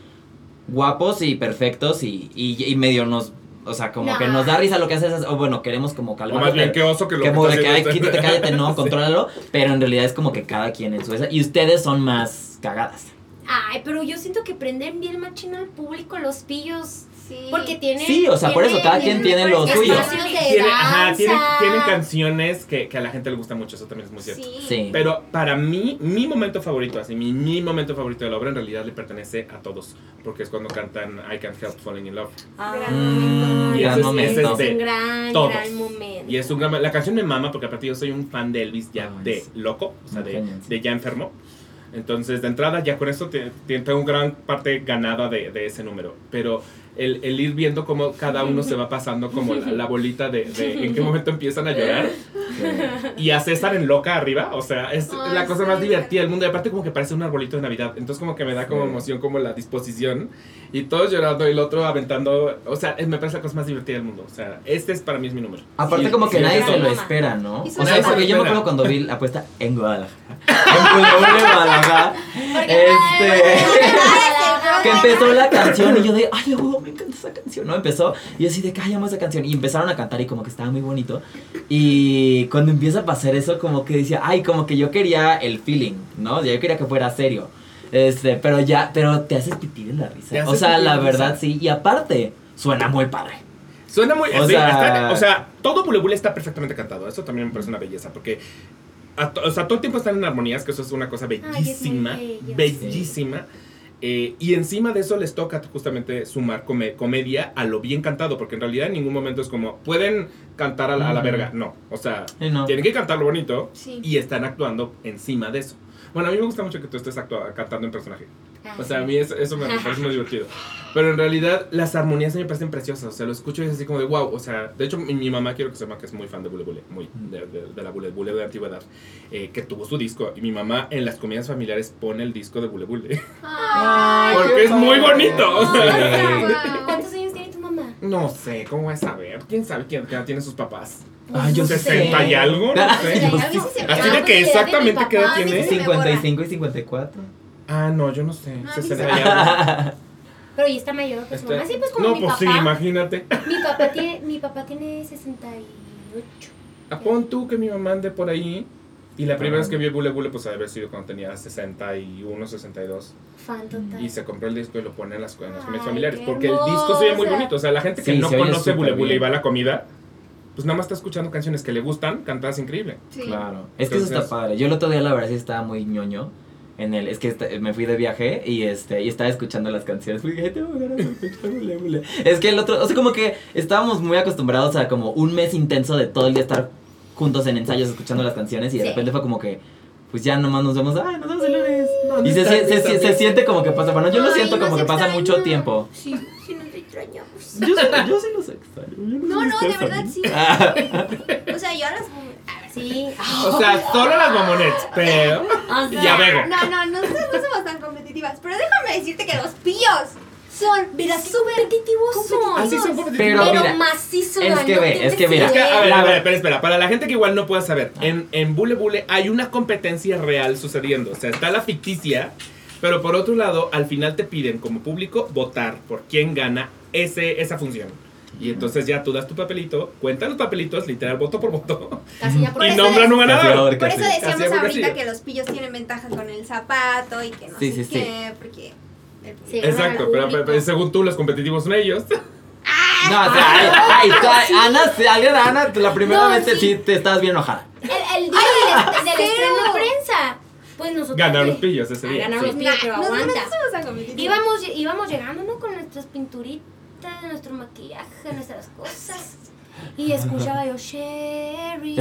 guapos y perfectos y, y, y medio nos. O sea, como que nos da risa lo que haces, o bueno, queremos como O calmar. más bien, qué oso que lo que como de está que, ay, haciendo quítate, este- cállate, no, <laughs> Sí. contrólalo. Pero en realidad es como que cada quien en su esa. Y ustedes son más cagadas. Ay, pero yo siento que prenden bien machina al público los pillos. Sí. Porque tienen. Sí, o sea, por eso, cada quien tiene lo suyo. Tiene- ajá, tienen, canciones que, que a la gente le gusta mucho, eso también es muy cierto. Sí. Sí. Pero para mí, mi momento favorito, así, mi, mi momento favorito de la obra en realidad le pertenece a todos, porque es cuando cantan I Can't Help Falling in Love. Ah, Mm, Y gran es- momento. ese es Es de un gran, todos. gran momento. Y es un gran, la canción me mama porque aparte yo soy un fan de Elvis ya Ay, de sí. loco, o sea, de, de ya enfermo. Entonces, de entrada, ya con eso te- te- tengo gran parte ganada de, de ese número. Pero el, el ir viendo cómo cada uno se va pasando como la, la bolita de, de en qué momento empiezan a llorar. Y a César en loca arriba, o sea, es Ay, la cosa sí. más divertida del mundo. Y aparte como que parece un arbolito de Navidad. Entonces como que me da como Sí. emoción como la disposición. Y todos llorando y el otro aventando. O sea, es- me parece la cosa más divertida del mundo. O sea, este es para mí es mi número. Aparte Sí, como que sí, nadie se lo espera, ¿no? O sea, porque yo me Espera. acuerdo cuando vi la apuesta en Guadalajara. <laughs> En Guadalajara. Este... <laughs> que empezó la canción y yo de, ay, oh, me encanta esa canción, ¿no? Empezó y yo así de, ay, amo esa canción. Y empezaron a cantar y como que estaba muy bonito. Y cuando empieza a pasar eso, como que decía, ay, como que yo quería el feeling, ¿no? Yo quería que fuera serio. Este, pero ya, pero te haces pipí de la risa. O sea, la verdad risa. sí. Y aparte, suena muy padre. Suena muy. O sí, sea- está- o sea, todo Bule Bule está perfectamente cantado. Eso también me parece una belleza. Porque. a to- o sea, todo el tiempo están en armonías, que eso es una cosa es muy bellísima. bello. Eh, y encima de eso les toca justamente sumar come- comedia a lo bien cantado, porque en realidad en ningún momento es como, pueden cantar a la, a la Ujú. verga. No, o sea, Sí, no. tienen que cantarlo bonito Sí. y están actuando encima de eso. Bueno, a mí me gusta mucho que tú estés cantando en personaje. Ah, O sea, a mí eso, eso me parece muy divertido. Pero en realidad las armonías a mí me parecen preciosas. O sea, lo escucho y es así como de wow. O sea, de hecho mi, mi mamá quiero que sepa que es muy fan de Bule Bule. Muy, de, de- de la Bule Bule de antigüedad. eh, que tuvo su disco. Y mi mamá en las comidas familiares pone el disco de Bule Bule. Ay, <laughs> Porque es muy bonito. o sea. Wow. ¿Cuántos años tiene tu mamá? No sé, ¿cómo vas a saber? ¿Quién sabe quién, qué edad tienen sus papás? Ay, yo sé. ¿60 y algo? No sé. Sé. Así de que pues, exactamente qué edad tiene. sí se me borra. 55 y 54. Ah, no, yo no sé. No, 60 sí <laughs> y algo. Pero ya está mayor que su Este- mamá. Sí, pues como no, mi pues papá. sí, imagínate. Mi papá tiene, mi papá tiene 68. A pon tú que mi mamá ande por ahí. Y la primera Ah. vez que vi Bule Bule, pues haber sido cuando tenía 61, 62. Fan total. Y se compró el disco y lo pone en las, en las comidas familiares. Porque el disco se oye muy bonito. O sea, la gente que Sí, no conoce Bule Bule y va a la comida, pues nada más está escuchando canciones que le gustan, cantadas increíble. Sí. Claro. Es que eso Entonces- está padre. Yo el otro día la verdad sí estaba muy ñoño. En el, es que esta- me fui de viaje y este y estaba escuchando las canciones. Es que el otro, o sea, como que estábamos muy acostumbrados a como un mes intenso de todo el día estar juntos en ensayos escuchando las canciones y de Sí. repente fue como que pues ya nomás nos vemos, ay, nos vemos el lunes. ¿Dónde Y se, se, se- se siente como que pasa, bueno, yo lo siento como que pasa mucho tiempo. Sí, sí, nos extrañamos. Yo, sí- yo sí los extraño. yo No, sé no, de verdad sí. <laughs> O sea, yo a las. Sí. O sea, solo las mamonets, pero. O sea, Ya veo. No, no, nosotros no somos tan competitivas. Pero déjame decirte que los pillos son qué súper competitivos son. Así son Pero competitivos. Pero mira, macizo. es que ve, es que mira. Es que, a ver, a ver, espera, espera. Para la gente que igual no pueda saber, en, en Bule Bule hay una competencia real sucediendo. O sea, está la ficticia, pero por otro lado, al final te piden como público votar por quién gana ese, esa función. Y entonces ya tú das tu papelito, cuentan los papelitos, literal, voto por voto, Casi ya <laughs> por y nombran un ganador. Por eso decíamos porque ahorita que los pillos tienen ventajas con el zapato y que no Sí, sé sí, sí. qué, porque... el- Sí. Exacto, pero, pero- pero según tú, los competitivos son ellos. No, o sea, ay, ay, ay, Ana, si alguien, Ana, la primera No, vez te- sí. sí te estabas bien enojada. El, el día del, del estreno de prensa, pues nosotros. Ganaron los pillos ese día. ganar sí. los pillos, pero aguanta. Íbamos, íbamos llegando, ¿no? Con nuestras pinturitas, nuestro maquillaje, nuestras cosas. Y escuchaba yo, Sherry.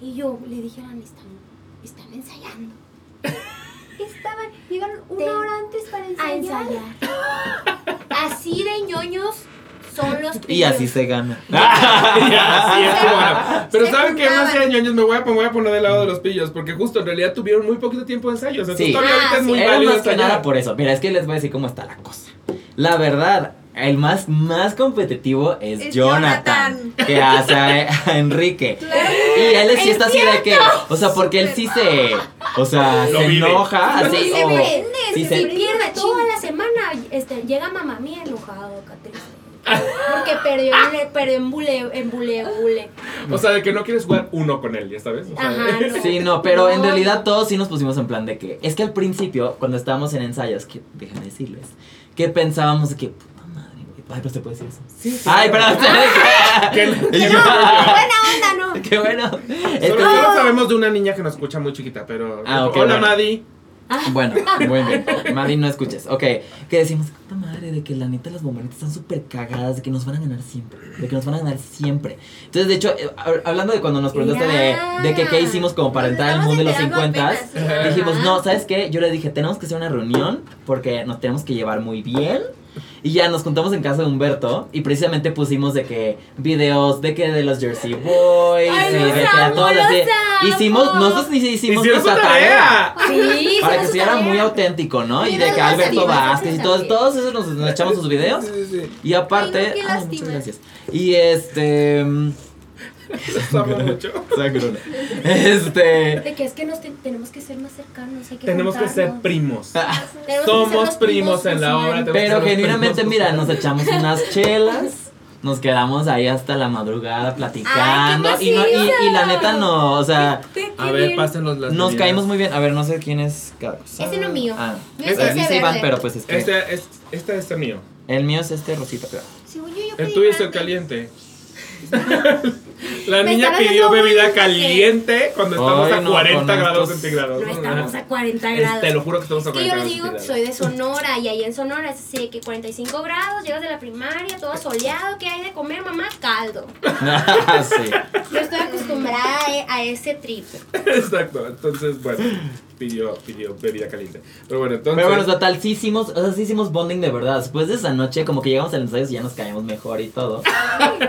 Y yo le dije a están, están ensayando. Estaban, llegaron una hora antes para A ensayar. ensayar. Así de ñoños son los Y así se gana. Ya, sí, es que bueno. Pero Se ¿saben qué más de ñoños? Me voy, a, me voy a poner del lado de los pillos. Porque justo en realidad tuvieron muy poquito tiempo de ensayos. Entonces Sí. todavía ahorita Ah, es muy sí. Era válido más que nada por eso. Mira, es que les voy a decir cómo está la cosa. La verdad, el más, más competitivo es, Es Jonathan, Jonathan. que hace a, a <laughs> Enrique. Y él sí está así de que, o sea, porque él sí se, o sea, Lo se vive. enoja, así, Sí, se o prende, sí se se- Si prende pierde toda la semana, este, llega mamá mía enojado, acá triste. Porque perdió, en- perdió en bule, en bule, bule. O sea, de que no quieres jugar uno con él, ¿ya sabes? O sea, Ajá, no. Sí, no, pero en realidad todos sí nos pusimos en plan de que, es que al principio, cuando estábamos en ensayos, que déjenme decirles, que pensábamos de que, ay, pero se puede decir eso. Sí, Ay, pero Que- <laughs> Y yo- Buena onda, ¿no? <laughs> Qué bueno. Es Solo que- nosotros sabemos de una niña que nos escucha muy chiquita, pero. Ah, ok, Hola, bueno. Madi. Bueno, <laughs> muy bien. Madi, no escuches. Ok, que decimos, puta madre, de que la neta las bombonetas están súper cagadas, de que nos van a ganar siempre. De que nos van a ganar siempre. Entonces, de hecho, eh, hab- hablando de cuando nos preguntaste de, de que qué hicimos como para Nos entrar al mundo de los enterando 50 apenas, ¿sí? dijimos, no, ¿sabes qué? Yo le dije, tenemos que hacer una reunión porque nos tenemos que llevar muy bien. Y ya nos juntamos en casa de Humberto y precisamente pusimos de que videos de que de los Jersey Boys Ay, y de que a así. los amo. Hicimos, nosotros ni hicimos nuestra tarea. tarea. Sí, Para se que sea tarea. muy auténtico, ¿no? Y de que las Alberto Vázquez y todos, todos esos nos, nos echamos sus videos. Sí, sí, sí. Y aparte. Ay, no, qué ay, muchas gracias. Y este. Mucho. Este. De que es que nos te- tenemos que ser más cercanos, hay que Tenemos que ser primos. Ser Somos primos en la que Pero genuinamente, mira, nos echamos unas <laughs> chelas. Nos quedamos ahí hasta la madrugada platicando. Ay, y, no, y, la neta no, o sea, Qué A ver, pásenlos las nos caímos muy bien. A ver, no sé quién es cada cosa. Ese no es mío. Ah, Mío es ese dice Iván, verde. pero pues es que. Este es, este es el mío. El mío es este rosita, yo, yo El tuyo es el caliente. <laughs> La Me niña pidió bebida caliente cuando estamos Ay, a no, 40 con grados estos- centígrados. No estamos a 40 Es- grados. Te lo juro que estamos a Es que 40 yo les grados digo que centígrados. soy de Sonora y ahí en Sonora es así de que 45 grados, llegas de la primaria, todo soleado, ¿qué hay de comer, mamá? Caldo. <laughs> sí. Yo estoy acostumbrada a, a ese trip. <laughs> Exacto, entonces, bueno, pidió, pidió bebida caliente. Pero bueno, entonces. Pero bueno, total, sí hicimos, o sea, sí hicimos bonding de verdad. Después de esa noche, como que llegamos al ensayo y ya nos caíamos mejor y todo. <laughs>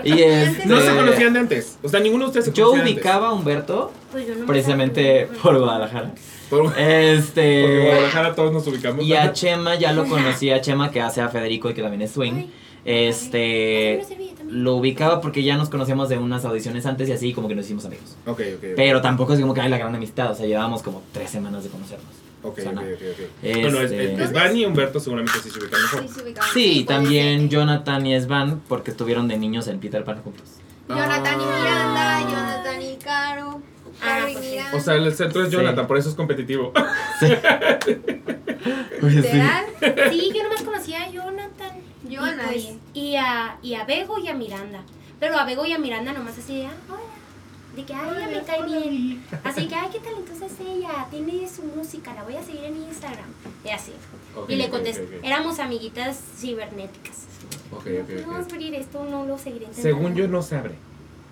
Y este, no se conocían de antes. O sea, ninguno de ustedes se Yo ubicaba a Humberto Pues yo no me precisamente por Guadalajara. Por, <laughs> porque en Este. Guadalajara todos nos ubicamos. Y a Chema ya lo <laughs> conocía, Chema que hace a Federico y que también es swing. Ay, Este. Lo ubicaba porque ya nos conocíamos de unas audiciones antes y así como que nos hicimos amigos. Ok, ok. ok. Pero tampoco es como que hay la gran amistad, o sea, llevábamos como tres semanas de conocernos. Ok, o sea, ok, no. ok, ok. Este- Bueno, es, es, es Van y Humberto seguramente sí se ubican mejor. Sí, se también ser. Jonathan y Svan porque estuvieron de niños en Peter Pan juntos. Jonathan y Ah. Miranda, Jonathan y Caro. Caro Ah, y pues sí. Miranda. O sea, el centro es Sí. Jonathan, por eso es competitivo. Pues <laughs> sí. Literal. Sí, yo nomás conocía a Jonathan. Yo y, a nadie. pues, y a, y a Bego y a Miranda. Pero a Bego y a Miranda nomás así de, ah, hola. De que, ay, ella me cae bien. Así que, ay, qué talentosa es ella. Tiene su música, la voy a seguir en Instagram. Y así. Y le contesté, éramos amiguitas cibernéticas. Ok, ok, No, a abrir esto, no lo seguiré. Según yo no se abre.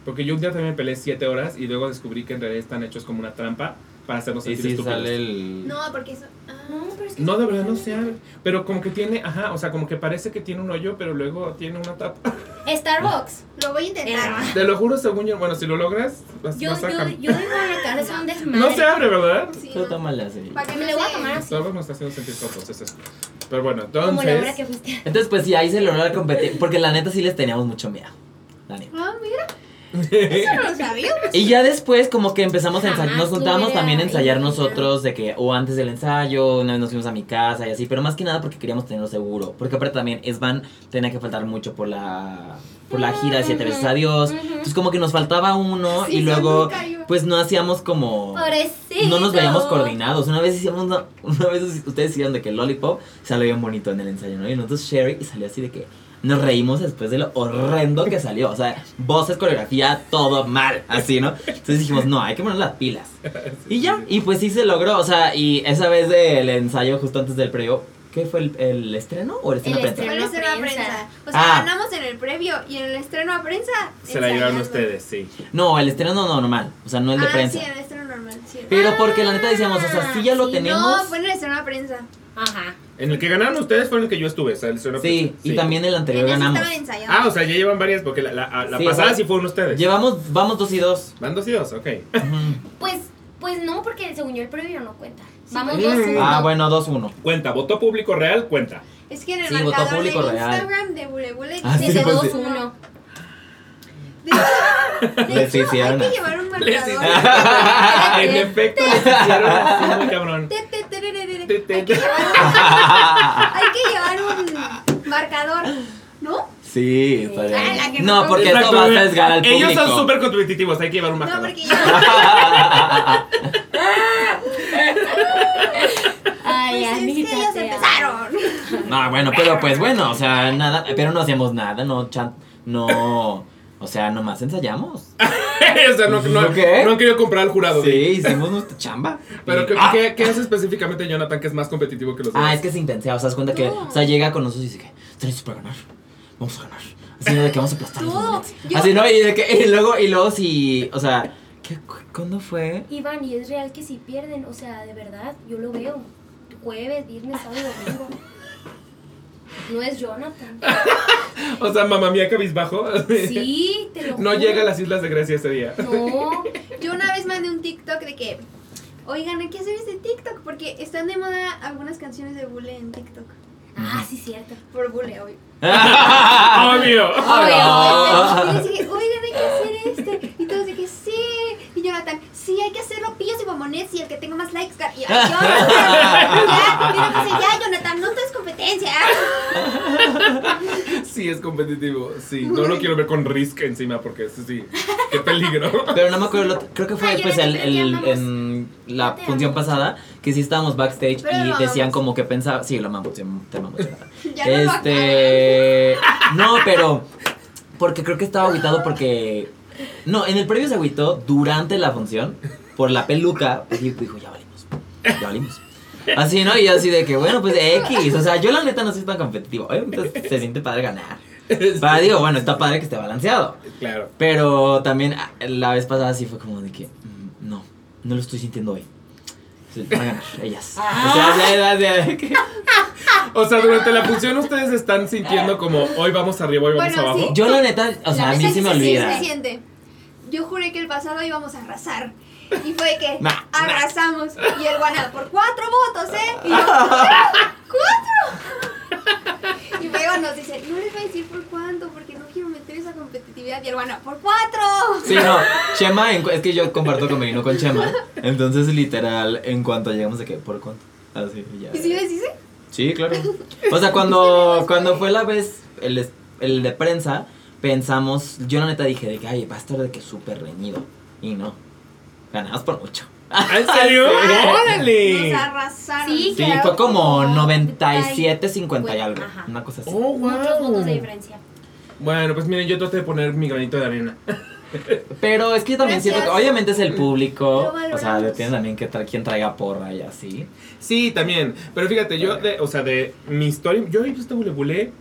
Porque yo un día también me peleé 7 horas y luego descubrí que en realidad están hechos como una trampa para hacernos Y sentir sí estúpidos. sale el... No, porque eso. ah. No, pero es que No, de verdad no abre. Pero como que tiene, ajá, o sea, como que parece que tiene un hoyo, pero luego tiene una tapa. Starbucks. Lo voy a intentar. Era- Te lo juro, según yo, bueno, si lo logras, vas, Yo, vas a yo, yo digo que ahora es un <laughs> desmadre. No se abre, ¿verdad? Sí, Tú no. tómale así. Para que Me lo voy a se- tomar así. Starbucks nos está haciendo sentir tontos, es eso. Pero bueno, Como la hora entonces... que fuiste. Entonces, pues sí, ahí se logró la competencia. Porque la neta sí les teníamos mucho miedo. La neta. Ah, mira. Eso no lo. <laughs> Y ya después como que empezamos a ensayar, nos juntábamos también a ensayar imaginado. nosotros de que, o antes del ensayo, una vez nos fuimos a mi casa y así, pero más que nada porque queríamos tenerlo seguro, porque aparte también Svan tenía que faltar mucho por la, por la gira de siete Ujú, veces adiós, ujú. entonces como que nos faltaba uno Sí, y luego pues no hacíamos como... Pobrecito. No nos veíamos coordinados. Una vez hicimos una, <laughs> una vez ustedes hicieron de que el Lollipop salió bien bonito en el ensayo, ¿no? Y nosotros Sherry y salió así de que, nos reímos después de lo horrendo que salió. O sea, voces, coreografía, todo mal, así, ¿no? Entonces dijimos, no, hay que poner las pilas. <laughs> Y ya, y pues sí se logró. O sea, y esa vez del ensayo justo antes del previo, ¿qué fue el, el estreno o el estreno El prensa? Fue el Estreno estreno a a prensa. prensa. O sea, Ah. ganamos en el previo y en el estreno a prensa. Se la llevaron ustedes, sí. No, el estreno no normal, o sea, no el de ah, prensa. Sí, el estreno normal, sí. Pero porque la neta decíamos, o sea, sí ya lo Sí, tenemos. No, fue en el estreno a prensa. Ajá. En el que ganaron ustedes fue en el que yo estuve, o sea, el Sí, prensa. y también el anterior En ganamos. Ah, o sea, ya llevan varias, porque la, la, la Sí, pasada o sea, sí fueron ustedes. Llevamos, vamos dos y dos. Van dos y dos, ok. Pues, pues no, porque según yo el previo no cuenta. Sí, Vamos porque- dos Mm. uno. Ah, bueno, dos uno. Cuenta, votó público real, cuenta. Es que en el Sí, marcador de real. Instagram de Bule Bule Ah, dice sí, pues, dos, sí. Dos uno. De hecho, Les hay que llevar un marcador. <laughs> en efecto, les hicieron así muy cabrón. <laughs> Hay que llevar un- marcador, ¿no? Sí, está Ah, bien. que No, porque eso va a sesgar al público. Ellos son súper competitivos, hay que llevar un No, marcador. porque ya. <laughs> Ay, Pues es que Anita, ellos empezaron. No, bueno, pero pues bueno, o sea, nada, pero no hacíamos nada, no, chan, no, o sea, nomás ensayamos. <laughs> o sea, no, no, ¿Qué? no han querido comprar al jurado. Sí, hicimos nuestra chamba. <laughs> Pero, Y- ¿qué, ah, qué, qué hace específicamente Jonathan que es más competitivo que los demás? ah, es que se intensea, o sea, das cuenta que, No. o sea, llega con nosotros y dice que, ¿están listos para ganar? Vamos a ganar. Así, ¿no? De que vamos a aplastar los Todo. donuts. Yo- Así, ¿no? Y, de que, y luego, y luego si, o sea, ¿qué, cu- ¿cuándo fue? Iván, y es real que si pierden, o sea, de verdad, yo lo veo. Jueves, viernes, sábado, domingo. No es Jonathan. <laughs> O sea, mamá mía cabizbajo. Sí, <laughs> te lo No juro. llega a las Islas de Grecia ese día. No. Yo una vez mandé un TikTok de que, oigan, hay que hacer este TikTok porque están de moda algunas canciones de Bule en TikTok. Ah, sí, cierto. Por Bule, obvio. <laughs> ¡Obvio! Y les dije, oigan, hay que hacer este. Y todos dije, sí. Y Jonathan, sí, hay que hacerlo pillos y bombones y el que tenga más likes. Y ay, yo, <laughs> ya, ya, Jonathan, no es competencia. Sí, es competitivo. Sí, no lo quiero ver con Risk encima porque eso sí. Qué peligro. <laughs> Pero no me acuerdo, lo- creo que fue Ay, pues el, en la función pasada, que sí estábamos backstage Pero y decían como que pensaba, sí, lo amamos, sí, te amamos. Jonathan. <laughs> Ya no este, no, pero porque creo que estaba agüitado porque no, en el previo se agüitó durante la función por la peluca y dijo, ya valimos. Ya valimos. Así, ¿no? Y así de que, bueno, pues X. O sea, yo la neta no soy tan competitivo. Obviamente se siente padre ganar. Para digo, bueno, está padre que esté balanceado. Claro. Pero también la vez pasada sí fue como de que, mm, no, no lo estoy sintiendo hoy. Sí, Van a ganar, ellas. O sea, ya, <laughs> O sea, durante la función ustedes están sintiendo como hoy vamos arriba, hoy vamos Bueno, abajo. sí. Yo la neta, o sea, a mí sí me se olvida. siente. Yo juré que el pasado íbamos a arrasar. Y fue que Nah, arrasamos. Y el guana por cuatro votos, ¿eh? Y yo, ¡cuatro! Y luego nos dice, no les voy a decir por cuánto, porque no quiero meter esa competitividad. Y el guana, por cuatro. Sí, no, Chema, es que yo comparto con Merino con Chema. Entonces, literal, en cuanto llegamos de que, ¿por cuánto? Así, ya. ¿Y si les dice? Sí, claro. O sea, cuando, <laughs> cuando fue la vez, el, el de prensa, pensamos, yo la neta dije de que, ay, va a estar de que súper reñido. Y no, ganamos por mucho. ¿Ah, ¿En <laughs> serio? Sí. ¡Órale! Nos arrasaron. Sí, Sí, fue como 97, 97, 50 y algo. Ajá. Una cosa así. ¡Oh, Muchos votos de wow! diferencia. Bueno, pues miren, yo traté de poner mi granito de arena. <laughs> Pero es que yo también siento que, obviamente es el público. O sea, valoramos. tienen también que tra quien traiga porra y así. Sí, también. Pero fíjate, yo, de, o sea, de mi historia, yo he visto Bule Bule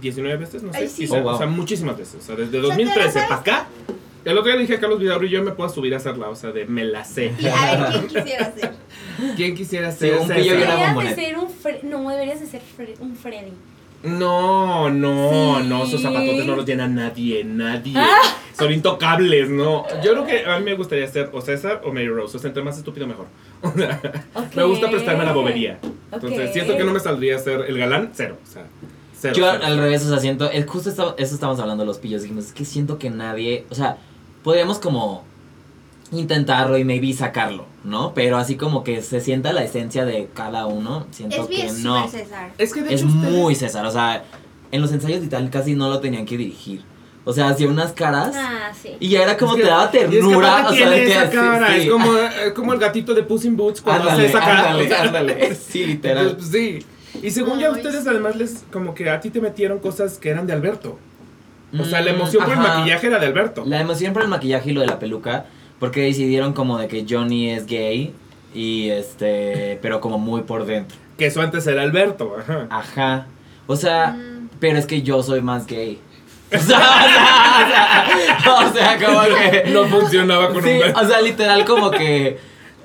19 veces, no sé. Ay, sí. quizá, Oh, wow. O sea, muchísimas veces. O sea, desde O sea, ¿te la 2013 sabes? para acá. El otro día le dije a Carlos Vidaurri, yo me puedo subir a hacerla, o sea, de me la sé. Y a ver, ¿quién quisiera ser? ¿Quién quisiera Sí, ser? un pillo y una de ser un Fre- No, deberías de ser Fre- un Freddy. No, no, Sí. no, esos zapatotes no los llena nadie, nadie. Ah. Son intocables, no. Yo creo que a mí me gustaría ser o César o Mary Rose. O sea, entre más estúpido mejor. <laughs> Me gusta prestarme a la bobería. Entonces, siento que no me saldría a ser el galán, cero. O sea, cero. Yo cero, al cero. revés, o sea, siento, es justo esto- eso estamos hablando los pillos, dijimos, es que siento que nadie, o sea, podríamos como intentarlo y maybe sacarlo, ¿no? Pero así como que se sienta la esencia de cada uno, siento Es que bien no. super César. Es que de Es hecho ustedes- muy César, o sea, en los ensayos y tal casi no lo tenían que dirigir. O sea, hacía unas caras Ah, sí. y ya era como Es que- te daba es que ternura, o sea, que esa sí, cara, sí. Es como, eh, como el gatito de Puss in Boots cuando ándale, hace esa cara. ándale, <laughs> ándale. Sí, literal. Entonces, pues, sí. Y según ya ustedes, sí. además, les como que a ti te metieron cosas que eran de Alberto. O sea, la Mm, emoción por el maquillaje era de Alberto. La emoción por el maquillaje y lo de la peluca, porque decidieron como de que Johnny es gay y este, pero como muy por dentro. Que eso antes era Alberto. Ajá. Ajá. O sea, Mm. pero es que yo soy más gay. <laughs> O sea, o sea, o sea, como que <laughs> No funcionaba con Sí, un o sea, literal como que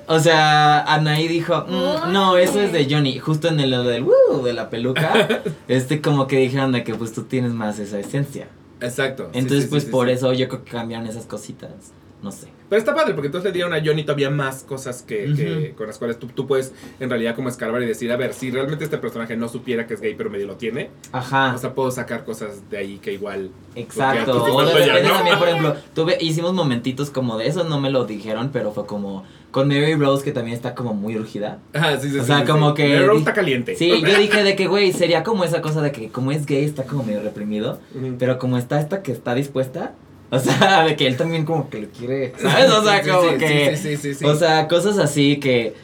o sea, Anaí dijo, "Mm, no, eso es de Johnny, justo en el del "Woo", de la peluca. <laughs> este como que dijeron de que pues tú tienes más esa esencia. Exacto. Entonces, sí, pues sí, por sí. eso yo creo que cambiaron esas cositas. No sé. Pero está padre, porque entonces le dieron a Johnny todavía más cosas que, con las cuales tú, tú puedes en realidad como escarbar y decir, a ver, si realmente este personaje no supiera que es gay, pero medio lo tiene, Ajá. o sea, puedo sacar cosas de ahí que igual... Exacto. O de repente ya, ¿no? también, por ejemplo, tuve, hicimos momentitos como de eso, no me lo dijeron, pero fue como con Mary Rose, que también está como muy urgida. Ah, sí, sí, O sí, sea, sí, como sí. que- Pero está caliente. Sí, yo dije de que, güey, sería como esa cosa de que como es gay está como medio reprimido, pero como está esta que está dispuesta, o sea, <laughs> de que él también como que lo quiere, ¿sabes? O sea, Sí, como sí, que... Sí, sí, sí, sí. O sea, cosas así que...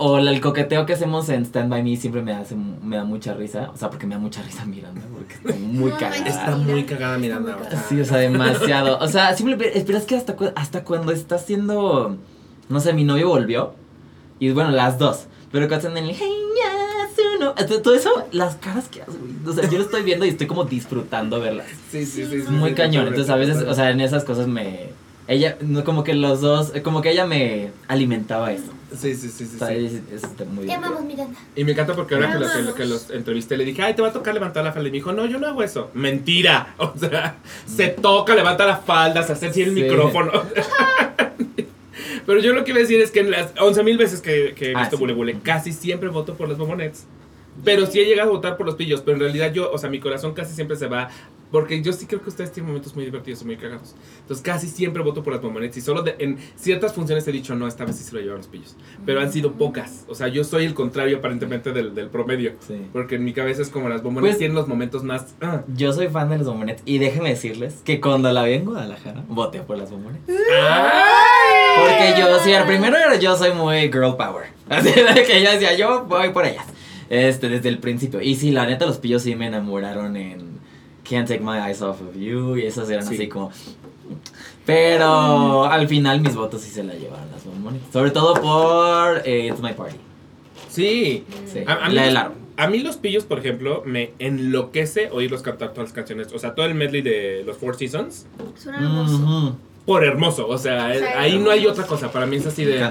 O el coqueteo que hacemos en Stand By Me siempre me hace me da mucha risa. O sea, porque me da mucha risa Miranda, porque está <laughs> muy No cagada. Está muy cagada Miranda. muy. Sí, o sea, demasiado. O sea, simplemente, pero es que hasta, cu- hasta cuando está haciendo, no sé, mi novio volvió. Y bueno, las dos. Pero cuando están en el, hey, no. Todo eso, las caras que hace, güey. O sea, yo lo estoy viendo y estoy como disfrutando verlas. Sí, sí, sí. Muy sí, cañón. Entonces, a veces, o sea, en esas cosas me. Ella, no, como que los dos, como que ella me alimentaba eso. Sí, sí, sí, sí. O sea, sí. es, es- es muy Te amamos. Miranda. Y me encanta porque ahora que, lo, que, lo- que los entrevisté le dije, ay, te va a tocar levantar la falda. Y me dijo, no, yo no hago eso. Mentira. <laughs> O sea, se toca, levanta la falda, se hace así el Sí. micrófono. <laughs> Pero yo lo que iba a decir es que en las 11 mil veces que, que he Ah, visto sí. Bule Bule, casi siempre voto por las bombonets. Pero sí he llegado a votar por los pillos. Pero en realidad yo, o sea, mi corazón casi siempre se va. Porque yo sí creo que ustedes tienen momentos muy divertidos y muy cagados. Entonces casi siempre voto por las bombonets. Y solo de- en ciertas funciones he dicho, no, esta vez sí se lo llevan los pillos. Pero han sido pocas. O sea, yo soy el contrario aparentemente del, del promedio. Sí. Porque en mi cabeza es como las bombones Pues- tienen los momentos más. ah. Yo soy fan de los bombonetes y déjenme decirles que cuando la vi en Guadalajara, voté por las bombonetes. Porque yo, sí, al primero era yo soy muy girl power. <laughs> Así que yo decía, yo voy por ellas. Este, desde el principio. Y sí, la neta, los pillos sí me enamoraron en Can't Take My Eyes Off of You. Y esas eran Sí. así como. Pero al final mis votos sí se la llevaron las bombones. Sobre todo por eh, It's My Party. Sí. Sí, A, a mí la a mí los pillos, por ejemplo, me enloquece oírlos cantar todas las canciones. O sea, todo el medley de los Four Seasons. Suena hermoso. Por hermoso. O sea, ahí no hay otra cosa. Para mí es así de.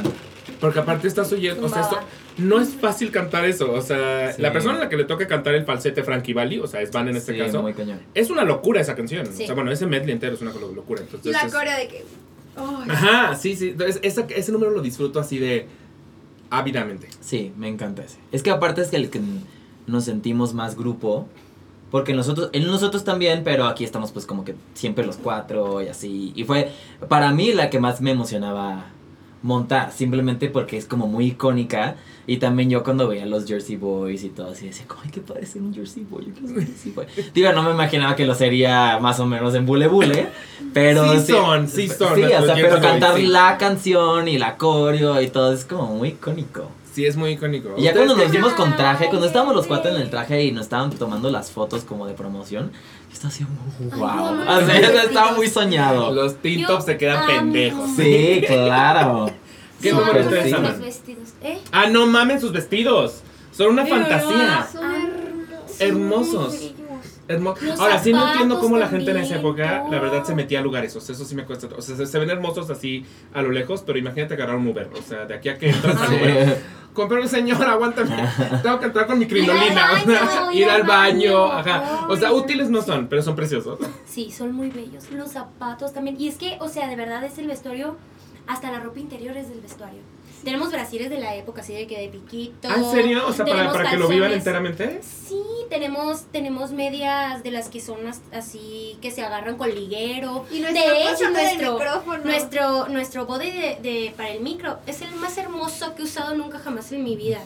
Porque aparte estás oyendo. O sea, esto. No es fácil cantar eso. O sea, Sí. la persona a la que le toca cantar el falsete Frankie Valli, o sea, es Van en este Sí, caso. muy cañón. Es una locura esa canción. Sí. O sea, bueno, ese medley entero es una locura. Entonces, La es- corea de que. Ajá, sí, sí. Entonces, esa- ese número lo disfruto así de ávidamente. Sí, me encanta ese. Es que aparte es que el que nos sentimos más grupo. Porque nosotros, en nosotros también, pero aquí estamos pues como que siempre los cuatro y así. Y fue para mí la que más me emocionaba montar, simplemente porque es como muy icónica. Y también yo cuando veía los Jersey Boys y todo así, decía, como, ay, qué padre ser un Jersey Boy, yo quiero ser un Jersey Boy. Digo, no me imaginaba que lo sería más o menos en Bule Bule, pero Sí son, sí son Sí, o nuestros sea, pero cantar sí. la canción y la coreo y todo es como muy icónico. Sí, es muy icónico. Y ya ¿Ustedes cuando nos vimos con traje, cuando estábamos los cuatro en el traje y nos estaban tomando las fotos como de promoción, yo estaba así, Ay, wow. no, O sea, los estaba muy soñado. Los teen Yo tops se quedan amo. pendejos. Sí, claro. ¿Qué número ustedes aman? vestidos, ¿eh? Ah, no mamen sus vestidos. Son una Pero fantasía. son Ah, hermosos. Hermosos. Hermo- Ahora, sí no entiendo cómo la gente en esa época, la verdad, se metía a lugares. O sea, eso sí me cuesta. O sea, se, se ven hermosos así a lo lejos, pero imagínate agarrar un Uber. O sea, de aquí a que <laughs> entras al. Uber. Compré señor, <laughs> aguántame. Tengo que entrar con mi crinolina. Ir al baño, ir al baño. baño. Ajá. O sea, útiles no son, pero son preciosos. Sí, son muy bellos. Los zapatos también. Y es que, o sea, de verdad es el vestuario, hasta la ropa interior es del vestuario. Tenemos brasiles de la época, así de que de piquito. ¿Ah, ¿En serio? O sea, para, para que lo vivan enteramente. Sí, tenemos, tenemos medias de las que son as- así, que se agarran con liguero. Y de hecho, nuestro, micrófono. nuestro, nuestro body de, de- para el micro es el más hermoso que he usado nunca jamás en mi vida.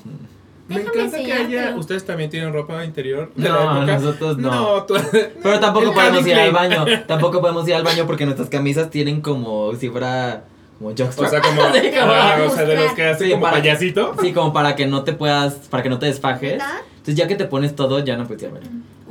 Me Déjame encanta que haya. Ustedes también tienen ropa interior de No, la época. nosotros no. tú- Pero tampoco podemos ir al baño. Tampoco podemos ir al baño porque nuestras camisas tienen como si fuera Como O jockstrap. sea, como, Sí, <laughs> como- ah, o sea, de los que hacen Sí, como para- payasito. Sí, como para que no te puedas, para que no te desfajes. Entonces ya que te pones todo, ya no puedes ir a ver.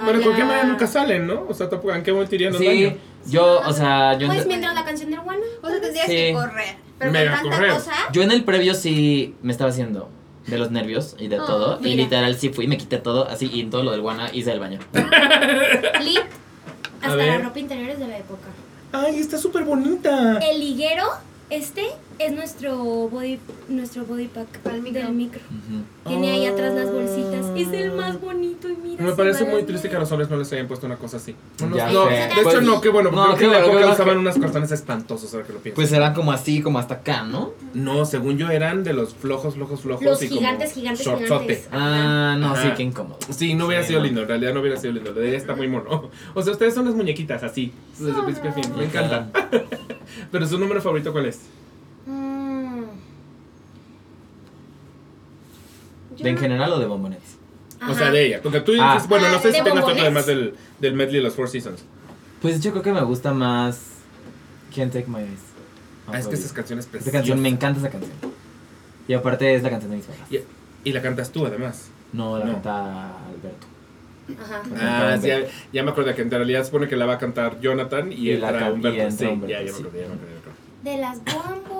Bueno, ¿con qué manera nunca salen, no? O sea, tampoco, ¿en qué momento irían Sí, yo, o sea, yo, Pues en, mientras la canción del Guana. O sea, tendrías Sí. que correr. Pero Mega con tanta correr. cosa. yo en el previo sí me estaba haciendo de los nervios y de Oh, todo. Y literal sí fui, me quité todo así y todo lo del guana hice el baño. <laughs> Lit. Hasta la ropa interior es de la época. Ay, está súper bonita. El liguero, este, es nuestro body, nuestro body pack Para el micro. del micro. Tiene ahí atrás las bolsitas. Es el más bonito y mira. Me parece muy triste que a los hombres no les hayan puesto una cosa así. Ya no, sé. de Pues- hecho no, qué bueno, porque No, creo que en la época usaban bueno. unos cortones espantosos, ahora que lo pienso. Pues eran como así, como hasta acá, ¿no? No, según yo eran de los flojos, flojos, flojos. Los y como gigantes, gigantes, shortzote. gigantes. Ah, no, Ajá. sí, qué incómodo. Sí, no hubiera Sí, sido no. lindo, en realidad no hubiera sido lindo. De ella está muy mono. <laughs> O sea, ustedes son las muñequitas, así, desde principio a fin. Me encantan. <laughs> Pero su número favorito, ¿cuál es? Mm, Yo ¿De en general o de bombonetes? O ajá. sea, de ella. Porque tú dices, Ah. bueno, no sé ¿De si tengas otro además del, del medley de los Four Seasons. Pues yo creo que me gusta más Can't Take My Eyes. Ah, es que esas canciones Esa preciosas. canción, me encanta esa canción. Y aparte es la canción de mis papás. Y, y la cantas tú, además. No, la No. canta Alberto. Ajá. Ah, sí, ya, ya me acuerdo que en realidad supone que la va a cantar Jonathan y, Y la entra y Humberto. entra sí, Humberto, ya, ya sí. acuerdo, ya me acuerdo, ya me acuerdo. De las bombos.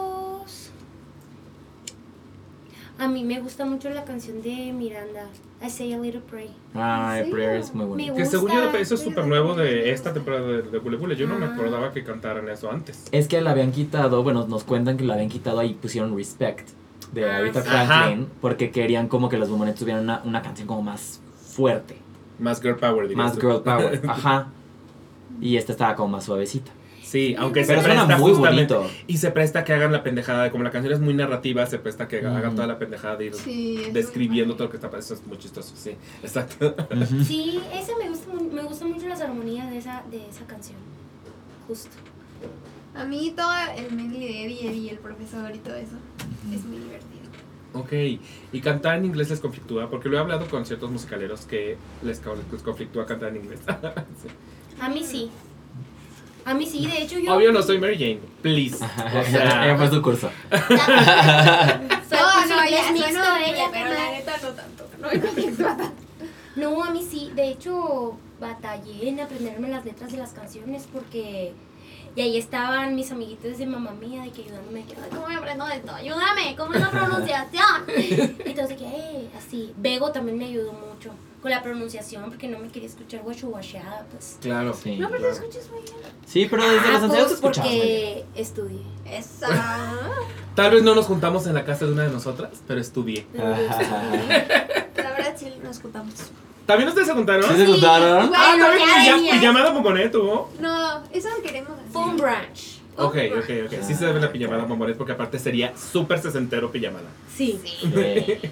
A mí me gusta mucho la canción de Miranda. I say a little pray. Ah, ¿En serio? Prayer es muy bonito. Me Que según yo, eso es súper nuevo de esta temporada de, de Bule Bule. Yo no me acordaba que cantaran eso antes. Es que la habían quitado, bueno, nos cuentan que la habían quitado ahí pusieron Respect de Ah, Aretha sí. Franklin porque querían como que los bombonetes tuvieran una, una canción como más fuerte, Más girl power, dirías más tú. girl power. <laughs> Ajá. Y esta estaba como más suavecita. Sí, aunque Pero se suena presta muy justamente- bonito. Y se presta que hagan la pendejada, de como la canción es muy narrativa, se presta que hagan Mm. toda la pendejada de ir Sí, describiendo todo lo que está pasando. Eso es muy chistoso, sí, exacto. Sí, esa me gusta, mu- me gusta mucho las armonías de esa, de esa canción. Justo. A mí todo el medley de Eddie, Eddie, el profesor y todo eso es muy divertido. Ok, y cantar en inglés les conflictúa, porque lo he hablado con ciertos musicaleros que les, les conflictúa cantar en inglés. <laughs> Sí. A mí sí. A mí sí, de hecho yo. Obvio no soy Mary Jane, please. O sea, <laughs> Ella <laughs> fue su curso. <laughs> No, no, inglés ya mixto, horrible, ella, pero la neta no tanto. No tanto. No, a mí sí. De hecho, batallé en aprenderme las letras de las canciones porque. Y ahí estaban mis amiguitos de mamá mía, de que ayudándome, que, "Ay, ¿cómo me aprendo esto? Ayúdame, ¿cómo es la pronunciación? <laughs> Entonces, que, "Eh", así. Bego también me ayudó mucho con la pronunciación porque no me quería escuchar guachuguacheada, pues. Claro. Sí. No, pero claro. te escuchas muy bien. Sí, pero desde Ah, los ensayos te pues, porque estudié. Esa. <laughs> Tal vez no nos juntamos en la casa de una de nosotras, pero estudié. Pero yo estudié. La verdad sí nos juntamos. ¿También ustedes se juntaron? ¿Sí se juntaron? Bueno, Ah, también ya venías. pijamada pomponet tuvo. No, eso no queremos hacer. Foam Branch. Ok, ok, ok. Sí se debe la pijamada pomponet porque aparte sería súper sesentero pijamada. Sí. Sí. <laughs>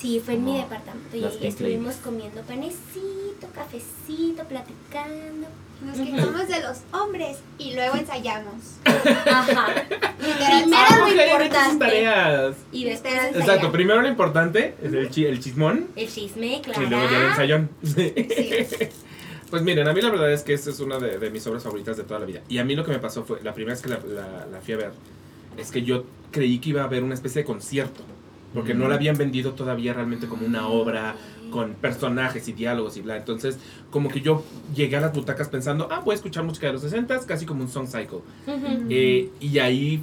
Sí, fue en mi No, departamento y las estuvimos comiendo panecito, cafecito, platicando. Nos quejamos de los hombres y luego ensayamos. Ajá. Primero lo importante. Y después. Exacto, primero lo importante es el, chi- el chismón El chisme, claro. y luego ya el ensayón. Sí. Pues miren, a mí la verdad es que esa es una de, de mis obras favoritas de toda la vida. Y a mí lo que me pasó fue, la primera vez que la, la- la fui a ver, es que yo creí que iba a haber una especie de concierto. Porque no la habían vendido todavía realmente como una obra con personajes y diálogos y bla. Entonces, como que yo llegué a las butacas pensando, ah, voy a escuchar música de los 60 casi como un song cycle. Ujú. Eh, y ahí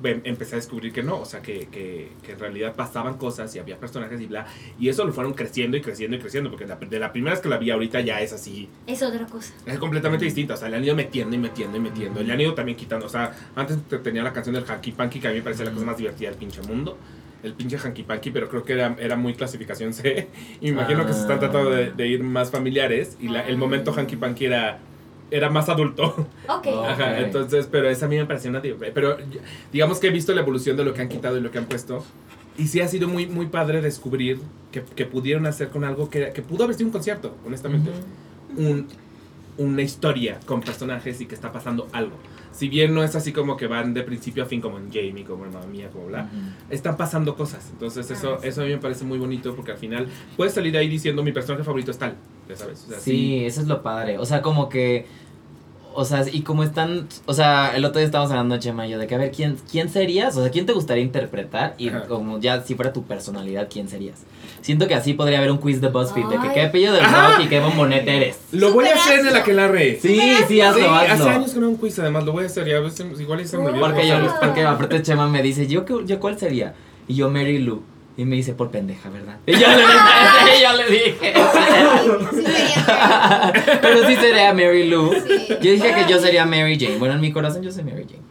ve- empecé a descubrir que no, o sea, que, que, que en realidad pasaban cosas y había personajes y bla. Y eso lo fueron creciendo y creciendo y creciendo, porque la- de la primera vez que la vi ahorita ya es así, Es otra cosa. es completamente distinta. O sea, le han ido metiendo y metiendo y metiendo. Le han ido también quitando, o sea, antes te- tenía la canción del Hanky Panky, que a mí me parecía la cosa más divertida del pinche mundo. El pinche Hanky Panky, pero creo que era, era muy clasificación C. <laughs> Y me imagino que se están tratando de, de ir más familiares. Y la- el momento Hanky Panky era, era más adulto. <laughs> Ok. Oh. Ajá, Ok. entonces, pero esa a mí me pareció una... Pero digamos que he visto la evolución de lo que han quitado y lo que han puesto. Y sí ha sido muy, muy padre descubrir que, que pudieron hacer con algo que, que pudo haber sido un concierto, honestamente. Un, una historia con personajes y que está pasando algo. Si bien no es así como que van de principio a fin como en Jamie, como en Mamma Mía, como bla, están pasando cosas. Entonces eso, Ah, eso a mí me parece muy bonito porque al final puedes salir de ahí diciendo mi personaje favorito es tal, ya sabes. O sea, Sí, eso es lo padre. O sea, como que. O sea, y como están, o sea, el otro día estábamos hablando, Chema y yo, de que a ver, ¿quién, ¿quién serías? O sea, ¿quién te gustaría interpretar? Y Ajá. como ya, si fuera tu personalidad, ¿quién serías? Siento que así podría haber un quiz de BuzzFeed, de que qué apellido Ajá. rock y qué bombonete eres. Lo voy a hacer en la que la re. Sí, sí, hazlo, Sí, hazlo. hace años que no un quiz, además lo voy a hacer. Ya, ves, igual se me olvidó. Porque yo, porque aparte Chema me dice, ¿yo, qué- yo cuál sería? Y yo Mary Lou. Y me dice, por pendeja, ¿verdad? Y yo le dije, <laughs> y yo le dije. Sí, sería <laughs> Pero sí sería Mary Lou. Sí. Yo dije que yo sería Mary Jane. Bueno, en mi corazón yo soy Mary Jane.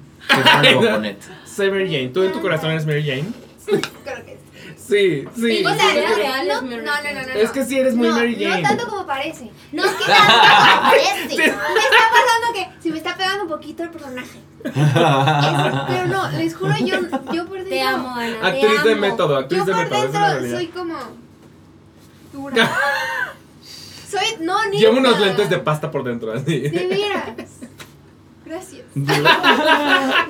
Soy Mary Jane. ¿Tú en tu corazón eres Mary Jane? Creo que sí. Sí, sí. O sea, no, real no, es no, no. Es que sí eres muy no, Mary Jane. No tanto como parece. No es que tanto como <laughs> parece. Me está pasando que se me está pegando un poquito el personaje. Pero no, les juro, yo, yo por dentro. Te amo, Ana. Actriz de método, actriz Yo de por método, es la dentro soy como. dura. <laughs> soy. No, ni. Llevo unos lentes de pasta por dentro, así. De veras. Gracias. <laughs>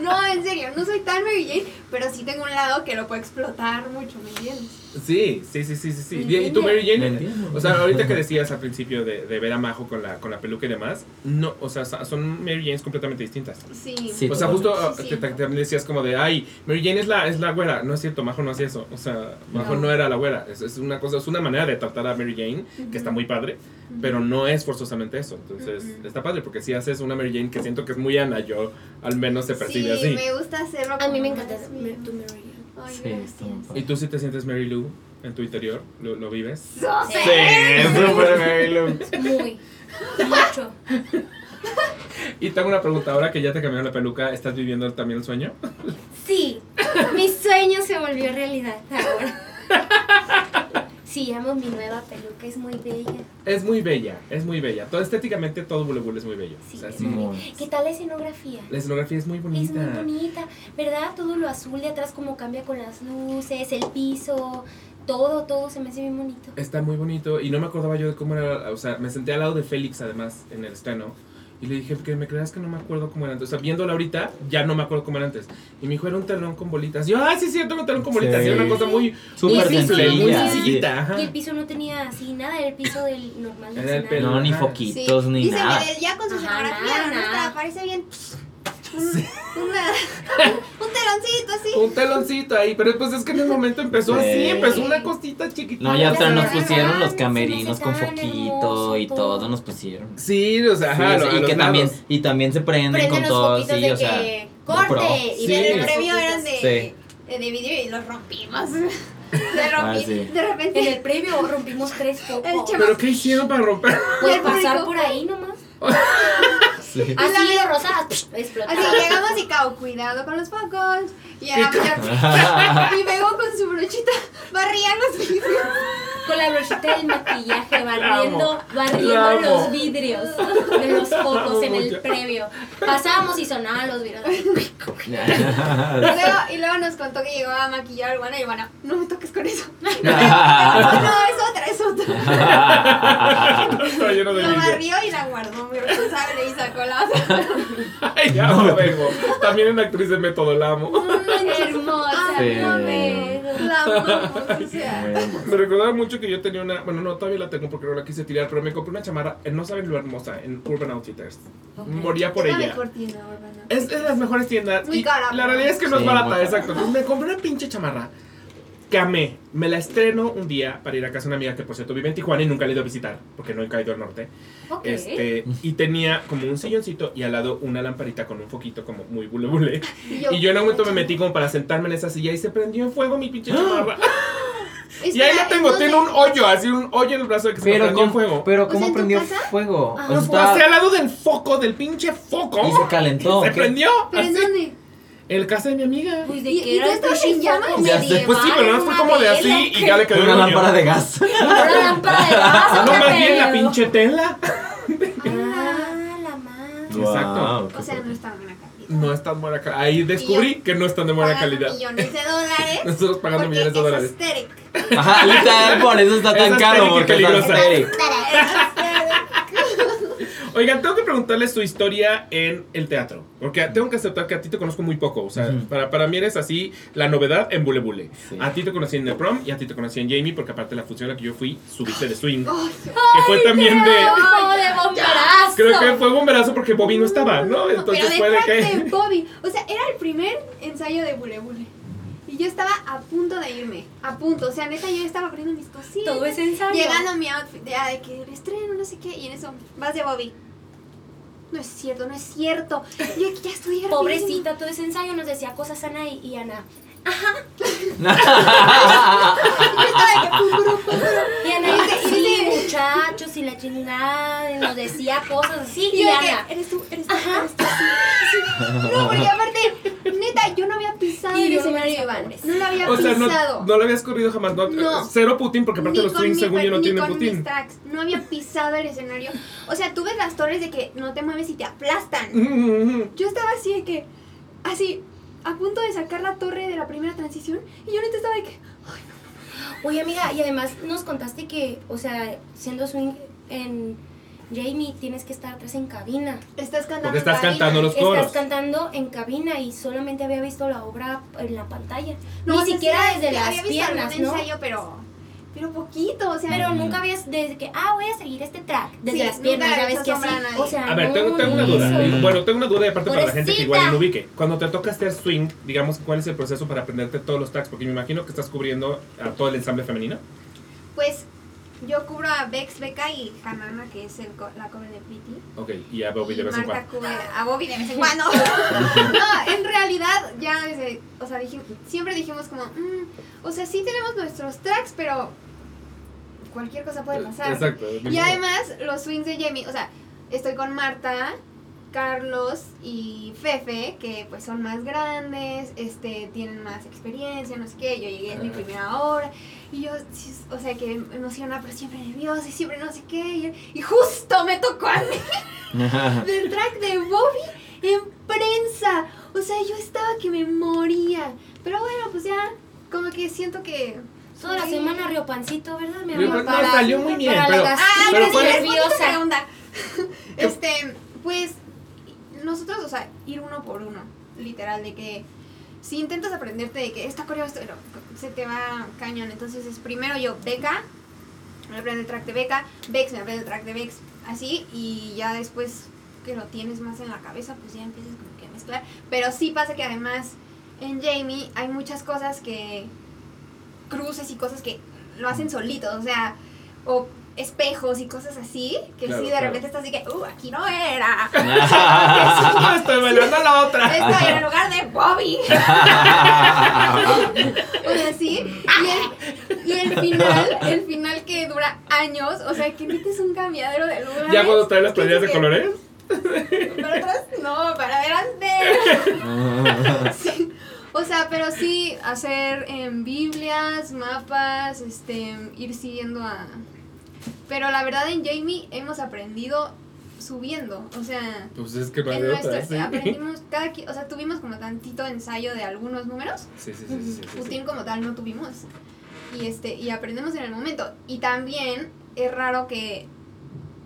No, en serio, no soy tan Mary Jane, pero sí tengo un lado que lo puedo explotar mucho, ¿me entiendes? Sí, sí, sí, sí, sí. sí. ¿Me ¿Y tú, Mary ¿Me Jane? O sea, ahorita que decías al principio de, de ver a Majo con la, con la peluca y demás, no, o sea, son Mary Janes completamente distintas. Sí. Sí. O sea, justo uh, Sí. que ta- también decías como de, ay, Mary Jane es la, es la güera. No es cierto, Majo no hacía eso. O sea, Majo no, No. era la güera. Es, es una cosa, es una manera de tratar a Mary Jane que está muy padre, pero no es forzosamente eso. Entonces, está padre porque si haces una Mary Jane que siento que es muy Ana, yo al menos se percibe sí, así. me gusta hacerlo. A mí me encanta bien. tu Mary Jane. Ay, Sí, gracias. está muy ¿Y tú sí te sientes Mary Lou en tu interior? ¿Lo, lo vives? Sí. súper Mary Lou. Muy. Mucho. Y tengo una pregunta, ahora que ya te cambiaron la peluca, ¿estás viviendo también el sueño? Sí, mi sueño se volvió realidad ahora. <laughs> Sí, amo mi nueva peluca, es muy bella. Es muy bella, es muy bella. Todo estéticamente todo Bule Bule es muy bello. Sí, O sea, es sí. muy- ¿Qué tal la escenografía? La escenografía es muy Es bonita. muy bonita, ¿verdad? Todo lo azul de atrás como cambia con las luces, el piso, todo, todo se me hace bien bonito. Está muy bonito y no me acordaba yo de cómo era, o sea, me senté al lado de Félix además en el estreno y le dije que me creas que no me acuerdo cómo era antes, o sea, viéndola ahorita ya no me acuerdo cómo era antes. Y me dijo, era un telón con bolitas. Y yo, ah, sí, sí, tengo un telón con bolitas. Sí. Y era una cosa muy Súper simple, muy sencillita. ajá. Y el piso no tenía así nada, era el piso del normal Era el pelo. No, ni foquitos, ni Dice nada. Medel, ya con su Ajá, escenografía, nada, nuestra nada. parece bien. Un, una- <laughs> un teloncito así. Un teloncito ahí, pero pues es que en el momento empezó Sí. así, empezó una cosita chiquita. No, ya hasta nos pusieron los camerinos con foquito y hermoso todo, todo. nos pusieron. Sí, o sea, ajá, Sí, lo- a y que también y también se prenden Prenden con los todo, sí, de o sea, que corte pro. Y previo foquitos. eran de, Sí. de vidrio y los rompimos. <laughs> De, Ah, sí. de repente. En el previo rompimos tres El focos. ¿Pero qué hicieron para romper? Puede <laughs> el pasar por ahí nomás. Sí. Así los rosadas. Así llegamos y cao, cuidado con los focos. Y era <laughs> y pegó con su brochita, barría los vidrios. Con la brochita del maquillaje barriendo, barriendo los vidrios de los focos en el previo. Pasábamos y sonaban los vidrios. Y <laughs> luego, y luego nos contó que llegó a maquillar al Guana y bueno, no me toques con eso. <laughs> no, es otra, es otra. De Lo barrió y la guardó muy responsable y sacó <laughs> Ay, ya me vengo. También una actriz de método, la amo. hermosa. <laughs> Sí. no me- La o sea. Me recordaba mucho que yo tenía una. Bueno, no, todavía la tengo porque no la quise tirar, pero me compré una chamarra. eh, No saben lo hermosa, en Urban Outfitters. Moría por ella. Urbana. Es, es de las mejores tiendas. Muy y cara, La realidad es que no Sí, es barata, exacto. Entonces me compré una pinche chamarra que amé. Me la estreno un día para ir a casa de una amiga que, por cierto, vive en Tijuana y nunca la he ido a visitar porque no he caído al norte. Este, y tenía como un silloncito y al lado una lamparita con un foquito como muy bule bule. <laughs> Y yo en un momento me metí como para sentarme en esa silla y se prendió en fuego mi pinche chamarra. <gasps> <laughs> Y ahí la tengo, tiene un hoyo, así un hoyo en el brazo de que se Pero prendió en cómo, fuego. pero O sea, cómo ¿en tu prendió fuego. Ah. O sea, al lado del foco, del pinche foco. y se calentó. <laughs> Se ¿qué? prendió. ¿Pero en dónde? El casa de mi amiga. Pues de ¿Y- que y era sé. medieval, Pues sí, pero no fue como de así ¿o y ya le quedó el Una lámpara de gas. Una lámpara de gas. <laughs> No, ¿o qué más bien la pinche tela. Ah, la madre. Exacto. O sea, no está en buena calidad. No es tan buena calidad. Ahí descubrí que no están de buena calidad. millones de dólares. <laughs> Nosotros pagando millones de es dólares. aesthetic. Ajá, literal, por eso está Es tan caro, porque es Oigan, tengo que preguntarles su historia en el teatro. Porque tengo que aceptar que a ti te conozco muy poco. O sea, Ujú. para, para mí eres así la novedad en Bule Bule. Sí. A ti te conocí en The Prom y a ti te conocí en Jamie, porque aparte de la función a la que yo fui, subiste de swing. Que fue también de. ¡Oh, de bomberazo! Creo que fue bomberazo porque Bobby no estaba, ¿no? Entonces pero fue de detrás que. Bobby. O sea, era el primer ensayo de Bule Bule. Y yo estaba a punto de irme. A punto. O sea, neta, yo estaba corriendo mis cositas. Todo ese ensayo. Llegando a mi outfit de, de que el estreno, no sé qué. Y en eso, vas de Bobby. No es cierto, no es cierto. Yo ya estoy. Pobrecita, todo ese ensayo nos decía cosas Ana y, y Ana. <laughs> Pum, Y Ana dice, Y sí, muchachos, y la chingada, y nos decía cosas así. Y Y Ana, eres tú, eres tú, Ajá. eres tú. sí, sí. No, porque aparte, neta, yo no había pisado Y el escenario, Iván. No lo había O sea, no, pisado. no lo habías corrido jamás. No, No. Cero Putin, porque aparte Ni los mi- según yo, no ni tienen con Putin. mis tracks. No había pisado el escenario. O sea, tú ves las torres de que no te mueves y te aplastan. Mm, Yo estaba así de que, así, a punto de sacar la torre de la primera transición. Y yo neta estaba de que, Oye, amiga, y además nos contaste que, o sea, siendo swing en Jamie, tienes que estar atrás en cabina. estás cantando. Porque estás en cabina". cantando los coros. Estás cantando en cabina y solamente había visto la obra en la pantalla. No, Ni o sea, siquiera sí, desde las había visto piernas, ¿no? ensayo, pero, pero poquito, o sea. Pero Mm. nunca habías desde que, ah, voy a seguir este track. Desde Sí, las piernas, ya ves que así. O sea, A ver, tengo, no, tengo una duda. eso. Bueno, tengo una duda y aparte para la gente que igual no ubique. Cuando te toca hacer swing, digamos, ¿cuál es el proceso para aprenderte todos los tracks? Porque me imagino que estás cubriendo a todo el ensamble femenino. Pues yo cubro a Bex, Beca y Hanana, que es el co- la cover de Pretty. Ok, y a Bobby de Y vez en Marta cuando. cubre a Bobby de vez en cuando. <laughs> no, en realidad ya desde, o sea, dijimos, siempre dijimos como, "Mm, o sea, sí tenemos nuestros tracks, pero cualquier cosa puede pasar. Exacto. Y además los swings de Jamie, o sea, estoy con Marta, Carlos y Fefe, que pues son más grandes, este, tienen más experiencia, no sé qué, yo llegué en mi Ajá. primera hora, y yo, o sea, que emocionada, pero siempre nerviosa, y siempre no sé qué, y, y justo me tocó a mí <laughs> del track de Bobby en prensa, o sea, yo estaba que me moría, pero bueno, pues ya, como que siento que... Toda la Sí. semana Río Pancito, ¿verdad, mi Río amor? No, salió muy bien, para pero- la Ah, pero pero ¿cuál es- nerviosa. <laughs> <laughs> Este, pues, nosotros, o sea, ir uno por uno, literal, de que si intentas aprenderte de que esta coreo esto, no, se te va cañón. Entonces es primero yo, Beca, me aprendo el track de Beca, Bex me aprende el track de Bex, así, y ya después que lo tienes más en la cabeza, pues ya empiezas como que a mezclar. Pero sí pasa que además en Jamie hay muchas cosas que cruces y cosas que lo hacen solitos, o sea, o espejos y cosas así, que Claro, sí de claro. repente estás así que, uh, aquí no era. Ah, estoy bailando la otra. Estoy en el lugar de Bobby. <laughs> o sea, sí. Y el, y el final, el final que dura años, o sea, que es un cambiadero de lugares. ¿Ya cuando traes las que playeras de colores? <laughs> ¿Para atrás? No, para adelante. <laughs> Sí. O sea, pero sí hacer em, Biblias, mapas, este, ir siguiendo a... Pero la verdad en Jamie hemos aprendido subiendo, o sea... Pues es que En de nuestro, otra, sí. aprendimos <laughs> cada o sea, tuvimos como tantito ensayo de algunos números. Sí, sí, sí, sí, sí, sí. Putin como tal no tuvimos. Y este, y aprendemos en el momento. Y también es raro que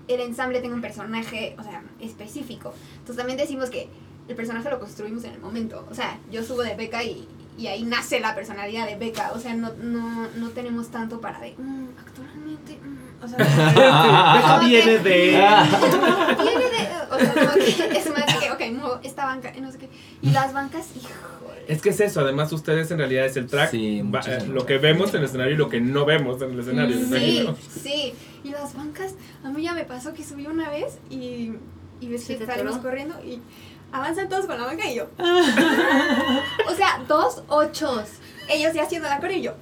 el ensamble tenga un personaje, o sea, específico. Entonces también decimos que el personaje lo construimos en el momento. O sea, yo subo de Beca y, y ahí nace la personalidad de Beca. O sea, no, no, no tenemos tanto para de, "Mm, actualmente, mm", o sea, Deja <laughs> como viene de. <laughs> Viene de. O sea, como que es más que, ok, muevo esta banca y no sé qué. Y las bancas, híjole. Es que es eso, además ustedes en realidad es el track, Sí, va- eh, lo que vemos en el escenario y lo que no vemos en el escenario. Sí, imagino. sí. Y las bancas, a mí ya me pasó que subí una vez y, y ves ¿Se que salimos corriendo y avanzan todos con la banca y yo. <laughs> o sea, dos ochos. Ellos ya haciendo la coreo y yo.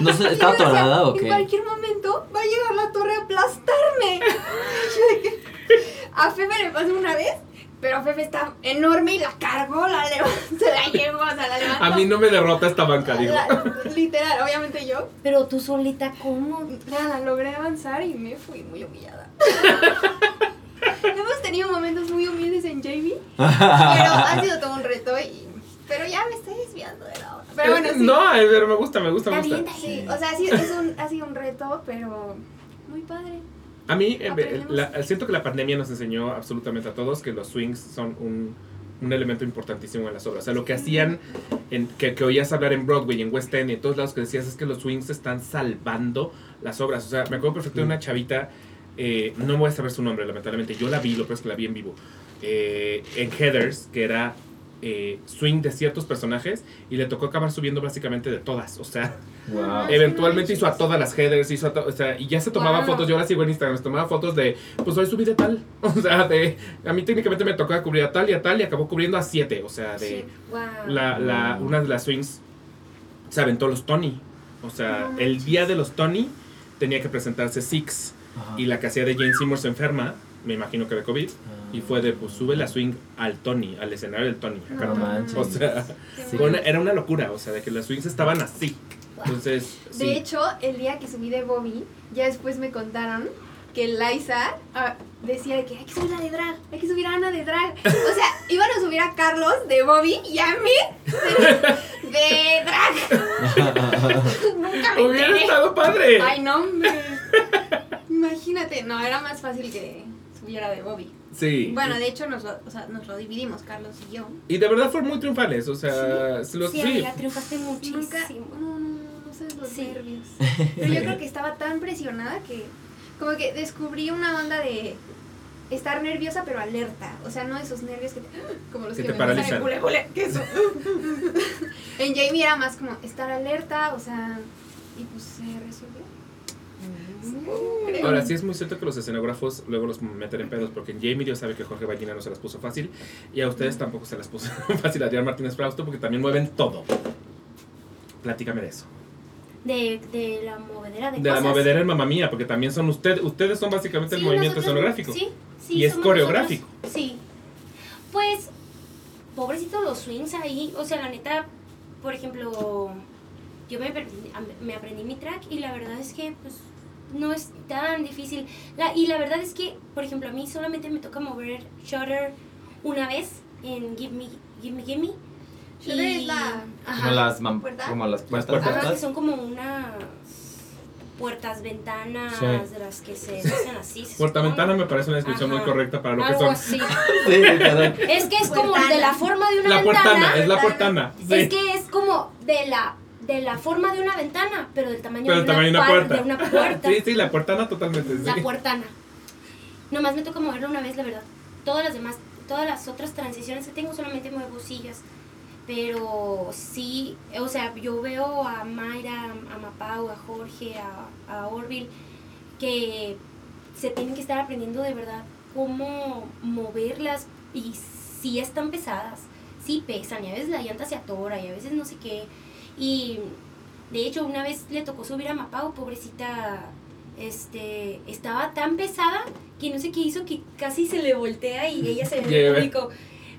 ¿No sé, Y ¿Estaba atorada o En qué? cualquier momento va a llegar la torre a aplastarme. <laughs> A Fefe le pasó una vez, pero Fefe está enorme y la cargó, la levantó, se la llevó, o sea, la levantó. A mí no me derrota esta banca, digo. La- literal, obviamente yo. Pero tú solita, ¿cómo? Nada, logré avanzar y me fui muy humillada. <laughs> Hemos tenido momentos muy humildes en JV, <laughs> pero ha sido todo un reto y... Pero ya me estoy desviando de la hora. Pero bueno, sí. No, pero me gusta, me gusta, me Está gusta. bien, Sí, o sea, sí, es un, ha sido un reto, pero muy padre. A mí, eh, la- siento que la pandemia nos enseñó absolutamente a todos que los swings son un, un elemento importantísimo en las obras. O sea, lo que hacían, en, que, que oías hablar en Broadway, en West End y en todos lados que decías es que los swings están salvando las obras. O sea, me acuerdo perfecto de una chavita, eh, no voy a saber su nombre, lamentablemente. Yo la vi, lo peor es que la vi en vivo. eh, en Heathers, que era eh, swing de ciertos personajes, y le tocó acabar subiendo básicamente de todas. O sea, <laughs> Wow. eventualmente hizo a todas las headers, hizo a to- o sea, y ya se tomaba Wow. fotos, yo la sigo en Instagram, se tomaba fotos de, pues hoy subí de tal, <laughs> o sea, de, a mí técnicamente me tocaba cubrir a tal y a tal y acabó cubriendo a siete, o sea, de, Wow. la, la, Wow. una de las swings se aventó los Tony, o sea, el día de los Tony tenía que presentarse Six, Ajá. y la que hacía de Jane Seymour se enferma, me imagino que de COVID, y fue de, pues sube la swing al Tony, al escenario del Tony, No manches. o sea, Qué Sí. fue una- era una locura, o sea, de que las swings estaban así, entonces, sí. De hecho, el día que subí de Bobby, ya después me contaron que Liza ah, decía de que hay que subir la de drag, hay que subir a Ana de drag. O sea, <laughs> iban a subir a Carlos de Bobby y a mí de, de drag. <laughs> <laughs> Nunca me Hubiera enteré. estado padre. Ay, no, hombre. Imagínate, no, era más fácil que subiera de Bobby. Sí. Bueno, de hecho nos lo, o sea, nos lo dividimos, Carlos y yo. Y de verdad fueron muy triunfales, o sea, se los Sí, sí. amiga, triunfaste muchísimo. Nunca, no, no, no, no sabes los Sí. nervios. <laughs> Pero yo creo que estaba tan presionada que como que descubrí una onda de estar nerviosa pero alerta. O sea, no esos nervios que te, <gasps> como los Que que, te me paralizan. en bule, bule, que eso. <laughs> en Jamie era más como estar alerta, o sea, y pues se resolvió. Creo. Ahora sí es muy cierto que los escenógrafos luego los meten en pedos porque Jamie Dios sabe que Jorge Ballina no se las puso fácil y a ustedes tampoco se las puso <laughs> fácil a Adrián Martínez Frausto porque también mueven todo. Platícame de eso. De, de la movedera de, De la movedera en mamá mía, porque también son ustedes, ustedes son básicamente el movimiento nosotros- escenográfico. Sí, sí, Y es coreográfico. nosotros. Sí. Pues, pobrecitos los swings ahí. O sea, la neta, por ejemplo, yo me, me aprendí mi track y la verdad es que, pues, no es tan difícil. La, y la verdad es que, por ejemplo, a mí solamente me toca mover Shutter una vez en Give Me, Give Me, Give Me. Shudder Y- es la- Ajá. Como las, como las puertas. puertas. Ajá, que son como unas puertas, ventanas, Sí. de las que se hacen así. se Puerta supone. ventana me parece una descripción muy correcta para lo que son. así. <laughs> Sí, perdón. Es que es como de la forma de una La ventana. puertana, es la puertana. sí. Es que es como de la de la forma de una ventana, pero del tamaño, Pero de, tamaño una puerta. de una puerta. <laughs> Sí, sí, la puertana totalmente. Sí. La puertana. Nomás me toca moverla una vez, la verdad. Todas las demás, todas las otras transiciones que tengo solamente muevo sillas. Pero sí, o sea, yo veo a Mayra, a Mapau, a Jorge, a, a Orville, que se tienen que estar aprendiendo de verdad cómo moverlas y sí están pesadas, sí pesan y a veces la llanta se atora y a veces no sé qué. Y de hecho una vez le tocó subir a Mapau, pobrecita, este, estaba tan pesada que no sé qué hizo que casi se le voltea y ella se ve <laughs> público.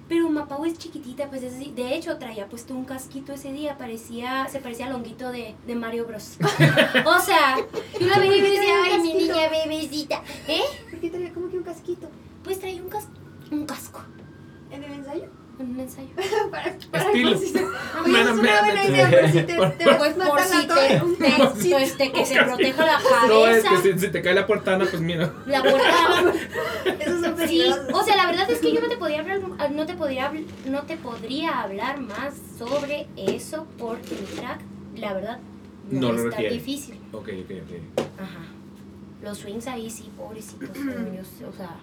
Pero Mapau es chiquitita, pues es así. De hecho, traía puesto un casquito ese día, parecía, se parecía al honguito de, de Mario Bros. <laughs> o sea, yo la veía y me decía, ay, mi niña bebecita. ¿Eh? ¿Por qué traía como que un casquito? Pues traía un, cas un casco ¿En el ensayo? En un ensayo. <laughs> para, para Estilo. si se- <laughs> Oye, es una buena idea por si te, te Pues a por matar si la te, torre. Un te- pues de que se proteja la No, es cabeza, que si, si te cae la puertana, pues mira. la puerta. Esos son Sí, o sea, la verdad es que yo no te podría hablar, no te podría, no te podría hablar más sobre eso porque mi track, la verdad, no, No lo es requiere. difícil. Ok, ok, ok. Ajá. Los swings ahí sí, pobrecitos, pero o sea,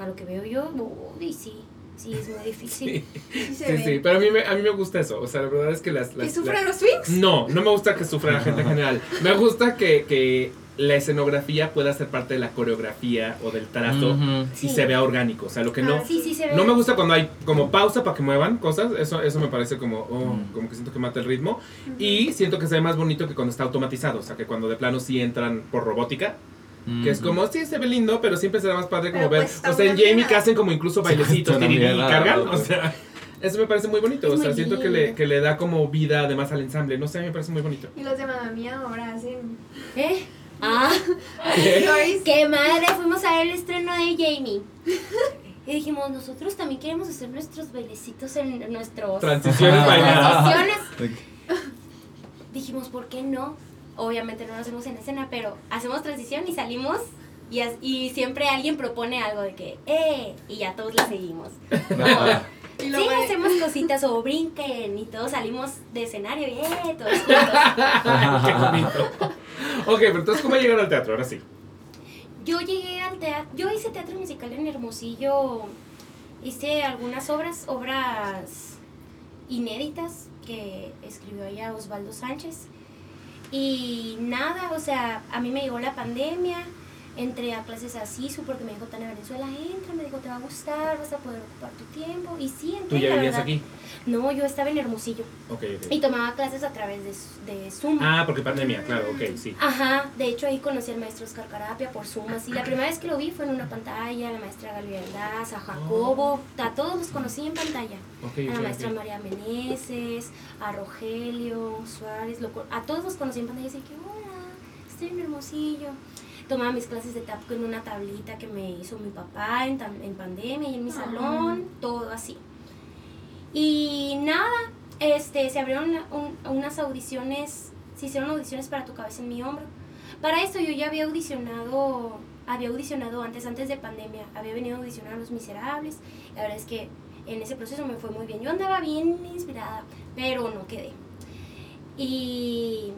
a lo que veo yo, uy, sí, sí es muy difícil. Sí, Sí pero a mí, me, a mí me gusta eso. O sea, la verdad es que las... ¿Que las sufran las- los swings? No, no me gusta que sufra la gente en general. Me gusta que, que la escenografía pueda ser parte de la coreografía o del trazo y Sí. se vea orgánico. O sea, lo que no... Ah, Sí, sí se ve. No me gusta cuando hay como pausa para que muevan cosas, eso, eso me parece como, oh, Mm. como que siento que mata el ritmo. Y siento que se ve más bonito que cuando está automatizado, o sea, que cuando de plano sí entran por robótica, que es como, sí, se ve lindo, pero siempre será más padre como Pero ver, pues o sea, en Jamie que hacen como incluso bailecitos, tiriri, y cargan, o sea, eso me parece muy bonito, Es o sea, siento que le, que le da como vida además al ensamble, no sé, a mí me parece muy bonito. Y los de mamá mía ahora hacen ¿Eh? Ah, stories. <laughs> qué madre, fuimos a ver el estreno de Jamie. Y dijimos, nosotros también queremos hacer nuestros bailecitos en nuestros... Transiciones Ah. <laughs> bailadas. transiciones. Dijimos, ¿por qué no? Obviamente no lo hacemos en escena, pero hacemos transición y salimos Y, as- y siempre alguien propone algo de que, ¡eh! Y ya todos le seguimos. <laughs> Sí, hacemos cositas o brinquen y todos salimos de escenario y ¡eh! Todos <laughs> juntos. Qué bonito. Ok, pero entonces, ¿cómo llegaron al teatro? Ahora sí. Yo llegué al teatro, yo hice teatro musical en Hermosillo, hice algunas obras, obras inéditas que escribió allá Osvaldo Sánchez. Y nada, o sea, a mí me llegó la pandemia, entré a clases así, porque me dijo Tania Venezuela, entra, me dijo, te va a gustar, vas a poder ocupar tu tiempo. Y sí, ¿Tú entré, ya la vivías verdad. aquí? No, yo estaba en Hermosillo Ok, ok. y tomaba clases a través de, de Zoom. Ah, porque pandemia, claro, ok, sí. Ajá, de hecho ahí conocí al maestro Oscar Carapia por Zoom, así la primera vez que lo vi fue en una pantalla, la maestra Galvia Aldaz, a Jacobo, a todos los conocí en pantalla, Ok, a la maestra. María Meneses, a Rogelio Suárez, lo a todos los conocí en pantalla y dije, hola, estoy en Hermosillo. Tomaba mis clases de tap con una tablita que me hizo mi papá en, en pandemia y en mi salón, todo así. Y nada, este, se abrieron un- unas audiciones, se hicieron audiciones para Tu cabeza en mi hombro. Para esto yo ya había audicionado, había audicionado antes, antes de pandemia, había venido a audicionar a Los Miserables. La verdad es que en ese proceso me fue muy bien. Yo andaba bien inspirada, pero no quedé. Y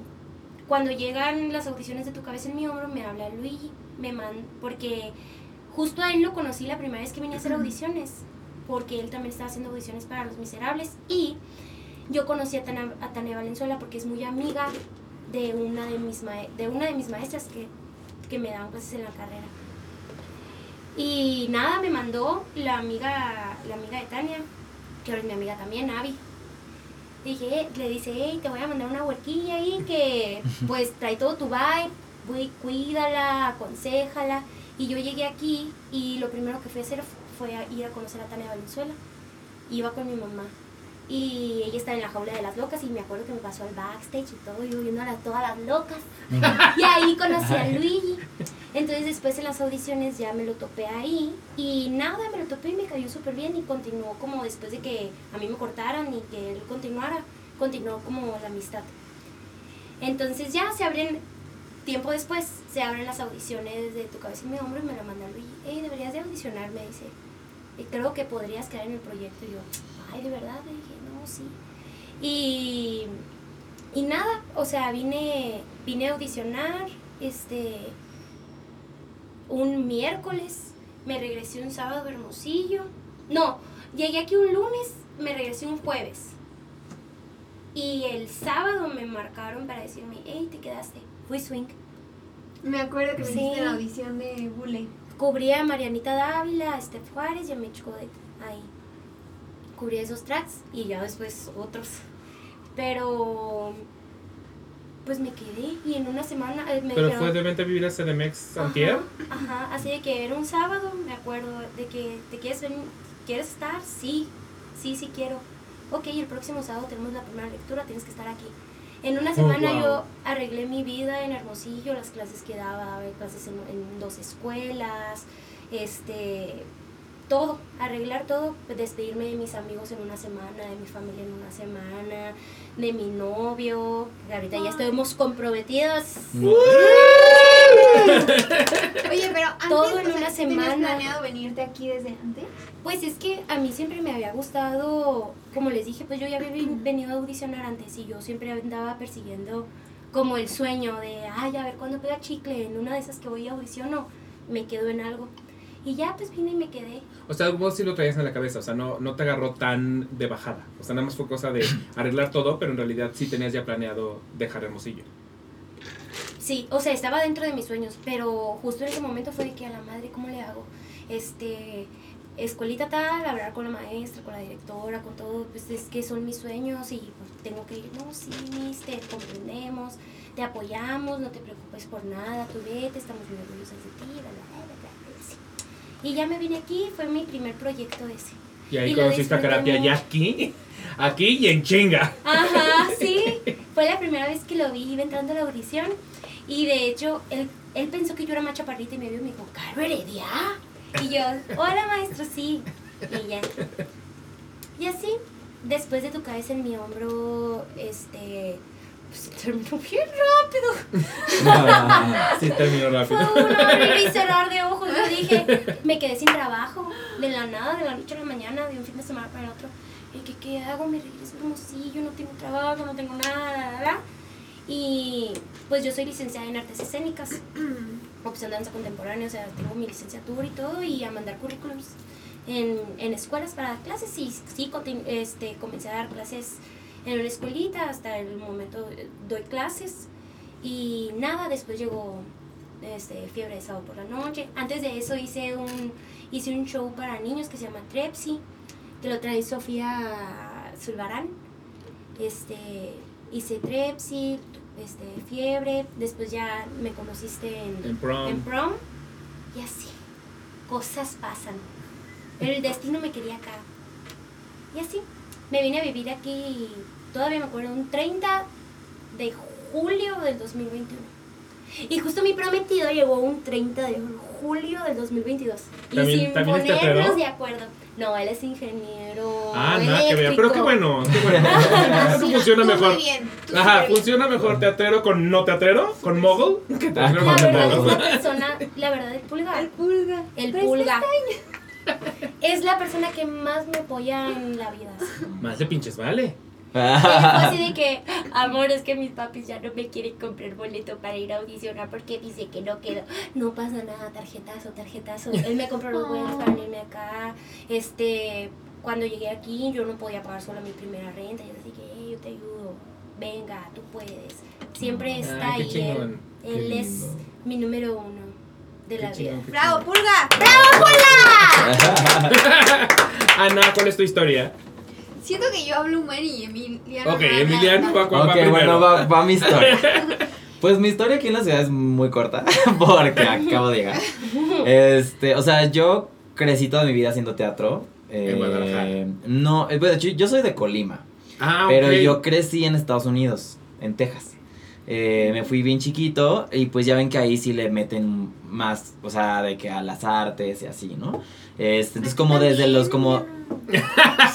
cuando llegan las audiciones de Tu cabeza en mi hombro, me habla Luigi, me man, porque justo a él lo conocí la primera vez que vine a hacer audiciones, porque él también estaba haciendo audiciones para Los Miserables y yo conocí a Tania, a Valenzuela porque es muy amiga de una de mis, mae- de una de mis maestras que, que me daban clases en la carrera. Y nada, me mandó la amiga, la amiga de Tania, que ahora es mi amiga también, Avi. Dije, le dice, hey, te voy a mandar una huerquilla ahí que <laughs> pues trae todo tu vibe, güey, cuídala, aconsejala. Y yo llegué aquí y lo primero que fui a hacer fue a ir a conocer a Tania Valenzuela. Iba con mi mamá. Y ella estaba en la jaula de las locas y me acuerdo que me pasó al backstage y todo, yo viendo a todas las locas. Y ahí conocí a Luigi. Entonces después en las audiciones ya me lo topé ahí y nada, me lo topé y me cayó súper bien y continuó como después de que a mí me cortaran y que él continuara, continuó como la amistad. Entonces ya se abren, tiempo después, se abren las audiciones de Tu cabeza y mi hombro y me lo manda Luigi. Hey, deberías de audicionar, me dice. Creo que podrías quedar en el proyecto. Y yo, ay, de verdad, le dije, no, sí. Y, y nada, o sea, vine, vine a audicionar, este, un miércoles, me regresé un sábado a Hermosillo. No, llegué aquí un lunes, me regresé un jueves. Y el sábado me marcaron para decirme, hey, te quedaste. Fui swing. Me acuerdo que me Sí. hiciste la audición de Bule. Cubrí a Marianita Dávila, a Steph Juárez y a Mitch Kodet ahí. Cubrí esos tracks y ya después otros. Pero pues me quedé y en una semana eh, me Pero dijeron- fue de venta vivir a CDMX Antier. Ajá, ajá, así de que era un sábado, me acuerdo, de que te quieres venir, ¿quieres estar? Sí, sí, sí quiero. Ok, el próximo sábado tenemos la primera lectura, tienes que estar aquí. En una Oh, semana wow. yo arreglé mi vida en Hermosillo, las clases que daba, daba clases en, en dos escuelas, este, todo, arreglar todo, despedirme de mis amigos en una semana, de mi familia en una semana, de mi novio, que ahorita ya estamos comprometidos. <laughs> Oye, pero antes, Todo en o sea, una ¿tenías semana. planeado venirte aquí desde antes? Pues es que a mí siempre me había gustado, como les dije, pues yo ya había ven- venido a audicionar antes y yo siempre andaba persiguiendo como el sueño de, ay, a ver cuándo pega chicle, en una de esas que voy a audiciono, me quedo en algo. Y ya pues vine y me quedé. O sea, vos sí lo traías en la cabeza, o sea, no, no te agarró tan de bajada. O sea, nada más fue cosa de <clears throat> arreglar todo, pero en realidad sí tenías ya planeado dejar Hermosillo. Sí, o sea, estaba dentro de mis sueños, pero justo en ese momento fue de que a la madre, ¿cómo le hago? Este, escuelita tal, hablar con la maestra, con la directora, con todo, pues es que son mis sueños y pues tengo que ir, no, sí, mis, te comprendemos, te apoyamos, no te preocupes por nada, tú vete, estamos muy orgullosas de ti, bla, bla, bla, bla, bla, sí. Y ya me vine aquí, fue mi primer proyecto ese. Y ahí Y conociste a ya aquí, aquí y en chinga. Ajá, <laughs> sí. Fue la primera vez que lo vi, iba entrando a la audición. Y de hecho, él, él pensó que yo era más chaparrita y me vio y me dijo, ¿Caro Heredia? Y yo, hola maestro, sí. Y ya. Y así, después de tu cabeza en mi hombro, este, pues terminó bien rápido. <laughs> Sí, terminó rápido. Fue un abrir y cerrar de ojos. Yo dije, me quedé sin trabajo, de la nada, de la noche a la mañana, de un fin de semana para el otro. Y que, ¿qué hago? Me regreso a Hermosillo, no tengo trabajo, no tengo nada. Y pues yo soy licenciada en artes escénicas, opción danza contemporánea, o sea, tengo mi licenciatura y todo, y a mandar currículums en, en escuelas para dar clases. Y sí, este, comencé a dar clases en una escuelita, hasta el momento eh, doy clases. Y nada, después llegó este, fiebre de sábado por la noche. Antes de eso hice un, hice un show para niños que se llama Trepsi, que lo trae Sofía Zulbarán. Este, hice Trepsi, este, fiebre, después ya me conociste en, En prom. en prom. Y así, cosas pasan. Pero el destino me quería acá. Y así, me vine a vivir aquí, todavía me acuerdo, un 30 de julio del 2021. Y justo mi prometido llegó un 30 de julio del 2022. ¿También- y sin también ponernos de acuerdo. No, él es ingeniero. Ah, nada que ver. Pero qué bueno, qué bueno. <laughs> Eso Sí, funciona tú mejor. Muy bien. tú Ajá, bien. funciona mejor teatrero con no teatrero, con mogul, que teatrero La con verdad es mogul. la persona, la verdad, el pulgar. El pulga. El pulga. Es la persona que más me apoya en la vida. Más de pinches, vale. Fue así de <laughs> que, amor, es que mis papis ya no me quieren comprar boleto para ir a audicionar porque dice que no quedo. No pasa nada, tarjetazo, tarjetazo. Él me compró los boletos para venirme acá. Este, cuando llegué aquí, yo no podía pagar solo mi primera renta. Yo dije, "Hey, yo te ayudo. Venga, tú puedes. Siempre está Ay, qué ahí. Él, chingón. Qué él es mi número uno de Qué la vida. chingón, qué Bravo, chingón. pulga. Bravo. <laughs> Ana, ¿cuál es tu historia? Siento que yo hablo humano y Emiliano. Ok, Emiliano va, va, va Ok, primero. bueno, va, va mi historia. <laughs> Pues mi historia aquí en la ciudad es muy corta, <laughs> porque acabo de llegar. Este, o sea, yo crecí toda mi vida haciendo teatro. En Guadalajara. No, eh, bueno, yo, yo soy de Colima, Ah, pero ok. yo crecí en Estados Unidos, en Texas. Eh, me fui bien chiquito y pues ya ven que ahí sí le meten más, o sea, de que a las artes y así, ¿no? Este, entonces como desde los como...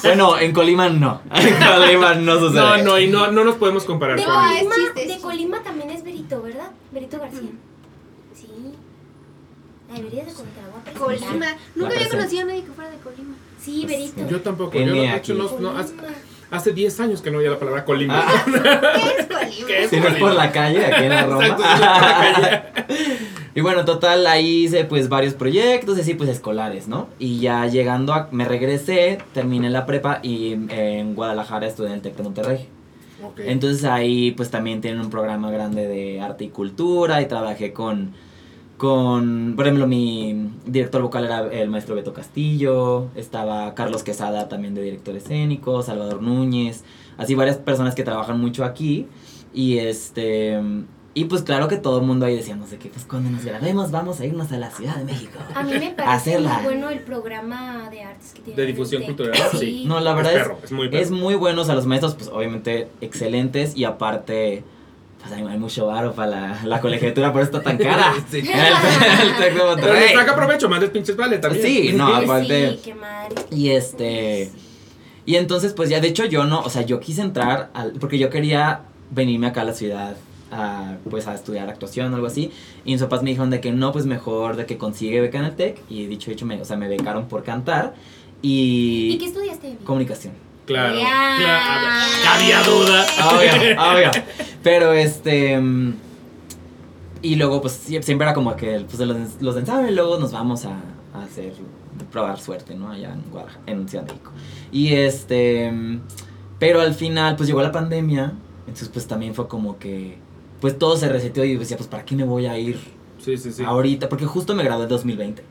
Bueno, en Colima no, <laughs> en Colima no sucede. No, no, y no, no nos podemos comparar De con Colima, chiste, es de. Colima también es Berito, ¿verdad? Berito García. Sí. La deberías de contar, voy a presentar. Colima. Nunca había conocido a nadie que fuera de Colima. Sí, Berito. Yo tampoco. Yo, de aquí. hecho, no, no, hace, Colima. hace 10 años que no oía la palabra Colima. Ah. <laughs> ¿Qué es Colima? ¿Qué es? Si no es por la calle, aquí en la Roma. Exacto, <laughs> y bueno, total, ahí hice pues varios proyectos, así pues escolares, ¿no? Y ya llegando a, me regresé, terminé la prepa y en Guadalajara estudié en el TEC de Monterrey. Ok. Entonces ahí pues también tienen un programa grande de arte y cultura y trabajé con, con, por ejemplo, mi director vocal era el maestro Beto Castillo, estaba Carlos Quesada también de director escénico, Salvador Núñez, así varias personas que trabajan mucho aquí y este... Y pues claro que todo el mundo ahí decía, no sé qué, pues cuando nos grabemos vamos a irnos a la Ciudad de México. A mí me <laughs> parece Hacerla. muy bueno el programa de artes que tiene. De difusión cultural, sí. Sí. No, la Es verdad es, perro, es muy perro. es muy bueno, o sea, los maestros pues obviamente excelentes y aparte pues hay, hay mucho varo para la, la colegiatura, por eso está tan cara. <laughs> Sí. <laughs> El, el Tec de Pero le saca provecho, más de pinches vale también. Sí, no, Sí, aparte. qué madre. Y este. Y entonces, pues ya, de hecho, yo no, o sea, yo quise entrar al. Porque yo quería venirme acá a la ciudad a, pues, a estudiar actuación o algo así. Y mis papás me dijeron de que no, pues mejor de que consigue beca en el TEC. Y dicho hecho, me, o sea, me becaron por cantar. Y. ¿Y qué estudiaste? Comunicación. Claro. Ya. claro. Había duda. Obvio, obvio. <laughs> Pero este. mm, Y luego, pues sie- siempre era como que pues, los, los ensayos y luego nos vamos a, a hacer. probar suerte, ¿no? Allá en Guadalajara, en Ciudad de México. Y este. mm, Pero al final, pues llegó la pandemia. Entonces, pues también fue como que. Pues todo se reseteó y decía, pues, ¿para qué me voy a ir Sí, sí, sí. ahorita? Porque justo me gradué en 2020.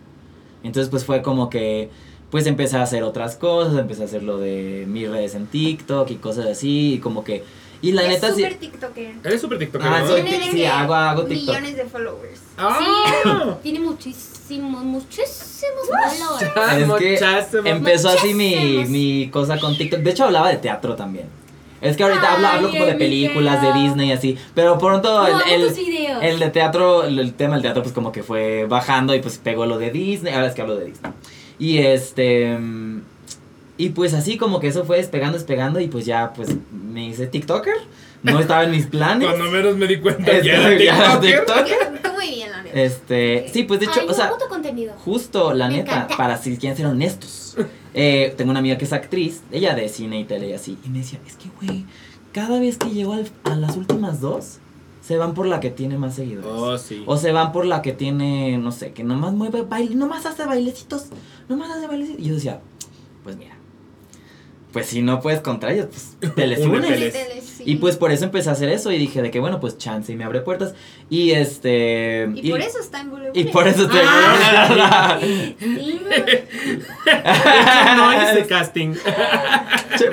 Entonces, pues fue como que. Pues empecé a hacer otras cosas, empecé a hacer lo de mis redes en TikTok y cosas así, y como que. Y la es neta sí. súper tiktoker. Eres súper TikToker, Ah, ¿no? soy sí, hago, hago TikTok. Millones de followers. ¡Ah! Tiene muchísimos, muchísimos followers. Es que. Empezó así mi, mi cosa con TikTok. De hecho, hablaba de teatro también. Es que ahorita hablo, hablo como de películas, de. Disney y así. Pero pronto No, el, el, el de teatro, el, el tema del teatro, pues como que fue bajando y pues pegó lo de Disney. Ahora es que hablo de Disney. Y este. mm, Y pues así como que eso fue despegando, despegando y pues ya pues me hice TikToker. No estaba en mis planes. <laughs> Cuando menos me di cuenta, Este, ya era ya, TikToker. Tú muy bien, la neta. Este, sí, pues de hecho, Ay, o sea, contenido. justo, la Me neta, encanta. para si quieren ser honestos. eh, tengo una amiga que es actriz, ella de cine y tele y así, y me decía, es que, güey, cada vez que llego al- a las últimas dos, se van por la que tiene más seguidores. Oh, sí. O se van por la que tiene, no sé, que nomás mueve baile, nomás hace bailecitos, nomás hace bailecitos. Y yo decía, pues mira, pues si no puedes contra ellos, pues <laughs> te les unes. Y pues por eso empecé a hacer eso y dije de que bueno, pues chance y me abre puertas. Y este... Y por eso está en Bule Y por eso estoy... Ah. Sí. <laughs> no hice casting.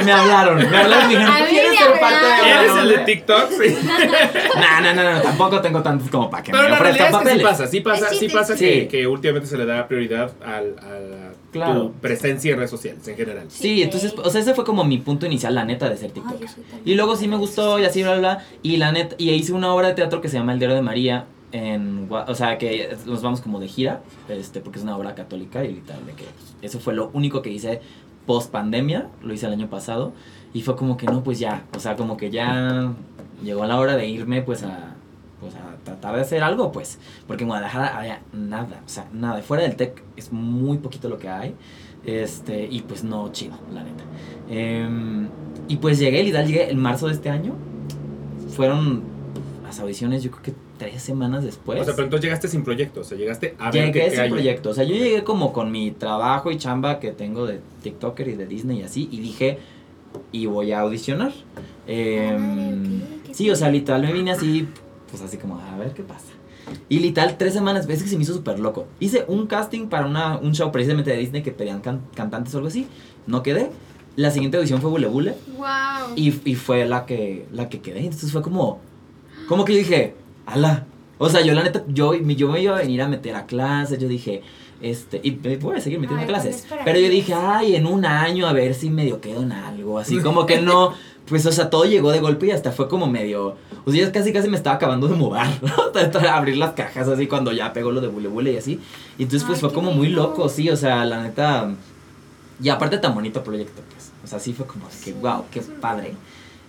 me hablaron, me hablaron y dijeron, A "¿Tú mí quieres ser parte de hablaron. ¿Eres el de TikTok? Sí. <laughs> No, no, no, no, tampoco tengo tantos como para que Pero me ofrezcan sí pasa, sí pasa, Sí, pasa que, que últimamente se le da prioridad al, Claro. tu presencia en redes sociales en general. Sí, entonces, o sea, ese fue como mi punto inicial, la neta, de ser TikTok. Ay, yo soy tan- Y luego sí me gustó y así, bla, bla, bla. Y la neta, y hice una obra de teatro que se llama El Diario de María. En, o sea, que nos vamos como de gira, este, porque es una obra católica y literal, de que pues, eso fue lo único que hice post pandemia, lo hice el año pasado. Y fue como que no, pues ya, o sea, como que ya llegó la hora de irme, pues a, pues a tratar de hacer algo, pues. Porque en Guadalajara había nada, o sea, nada. Fuera del TEC es muy poquito lo que hay. Este, y pues no chido, la neta. Em, y pues llegué, literal, llegué en marzo de este año. Fueron las audiciones, yo creo que tres semanas después. O sea, pero entonces llegaste sin proyecto, o sea, llegaste a ver Llegué hay. proyecto. O sea, yo llegué como con mi trabajo y chamba que tengo de TikToker y de Disney y así. Y dije, y voy a audicionar. Em, qué sí, o sea, literal me vine así, pues así como, a ver qué pasa. Y literal, tres semanas, ves que se me hizo súper loco. Hice un casting para una, un show precisamente de Disney que pedían can- cantantes o algo así. No quedé. La siguiente audición fue Bule Bule. Wow. Y, y fue la que, la que quedé. Entonces fue como, como que yo dije, ala. O sea, yo la neta, yo, yo me iba a venir a meter a clases, yo dije, este, y voy a seguir metiendo Ay, clases. Pero yo dije, ay, en un año a ver si medio quedo en algo. Así como que <laughs> no, pues, o sea, todo llegó de golpe y hasta fue como medio, o sea, casi casi me estaba acabando de mudar, <laughs> tra- abrir las cajas así cuando ya pegó lo de bule bule y así. Y entonces pues Ay, fue como muy loco, sí, o sea, la neta. Y aparte tan bonito proyecto, pues. O sea, sí fue como que, wow, qué padre.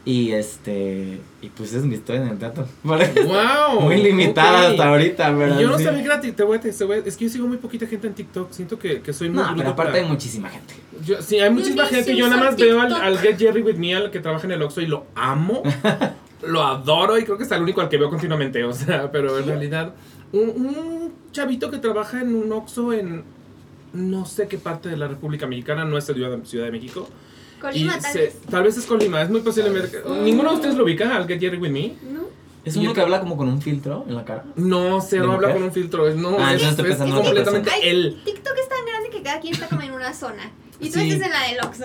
Y este, y pues esa es mi historia en el teatro. <laughs> ¡Wow! Muy limitada hasta ahorita, pero Yo no sí. sabía ti- te voy a- te voy a- Es que yo sigo muy poquita gente en TikTok. Siento que, que soy muy No, pero aparte para- hay muchísima gente. Yo- sí, hay muchísima gente. sé Yo nada más veo al, al Get Jerry With Me, al que trabaja en el Oxxo, y lo amo. <laughs> lo adoro y creo que es el único al que veo continuamente. O sea, pero en realidad, un, un chavito que trabaja en un Oxxo en no sé qué parte de la República Mexicana, no es Ciudad de, Ciudad de México. Colima, y tal se- vez. tal vez es Colima, es muy posiblemente. ¿Ninguno de ustedes lo ubica al Get Jerry With Me? ¿No? Es uno que habla como con un filtro en la cara. No, ¿De cero habla con un filtro. Es, no, Ah, es, es otra completamente él. TikTok es tan grande que cada quien está como en una zona. Y tú Sí. estás en la del Oxxo.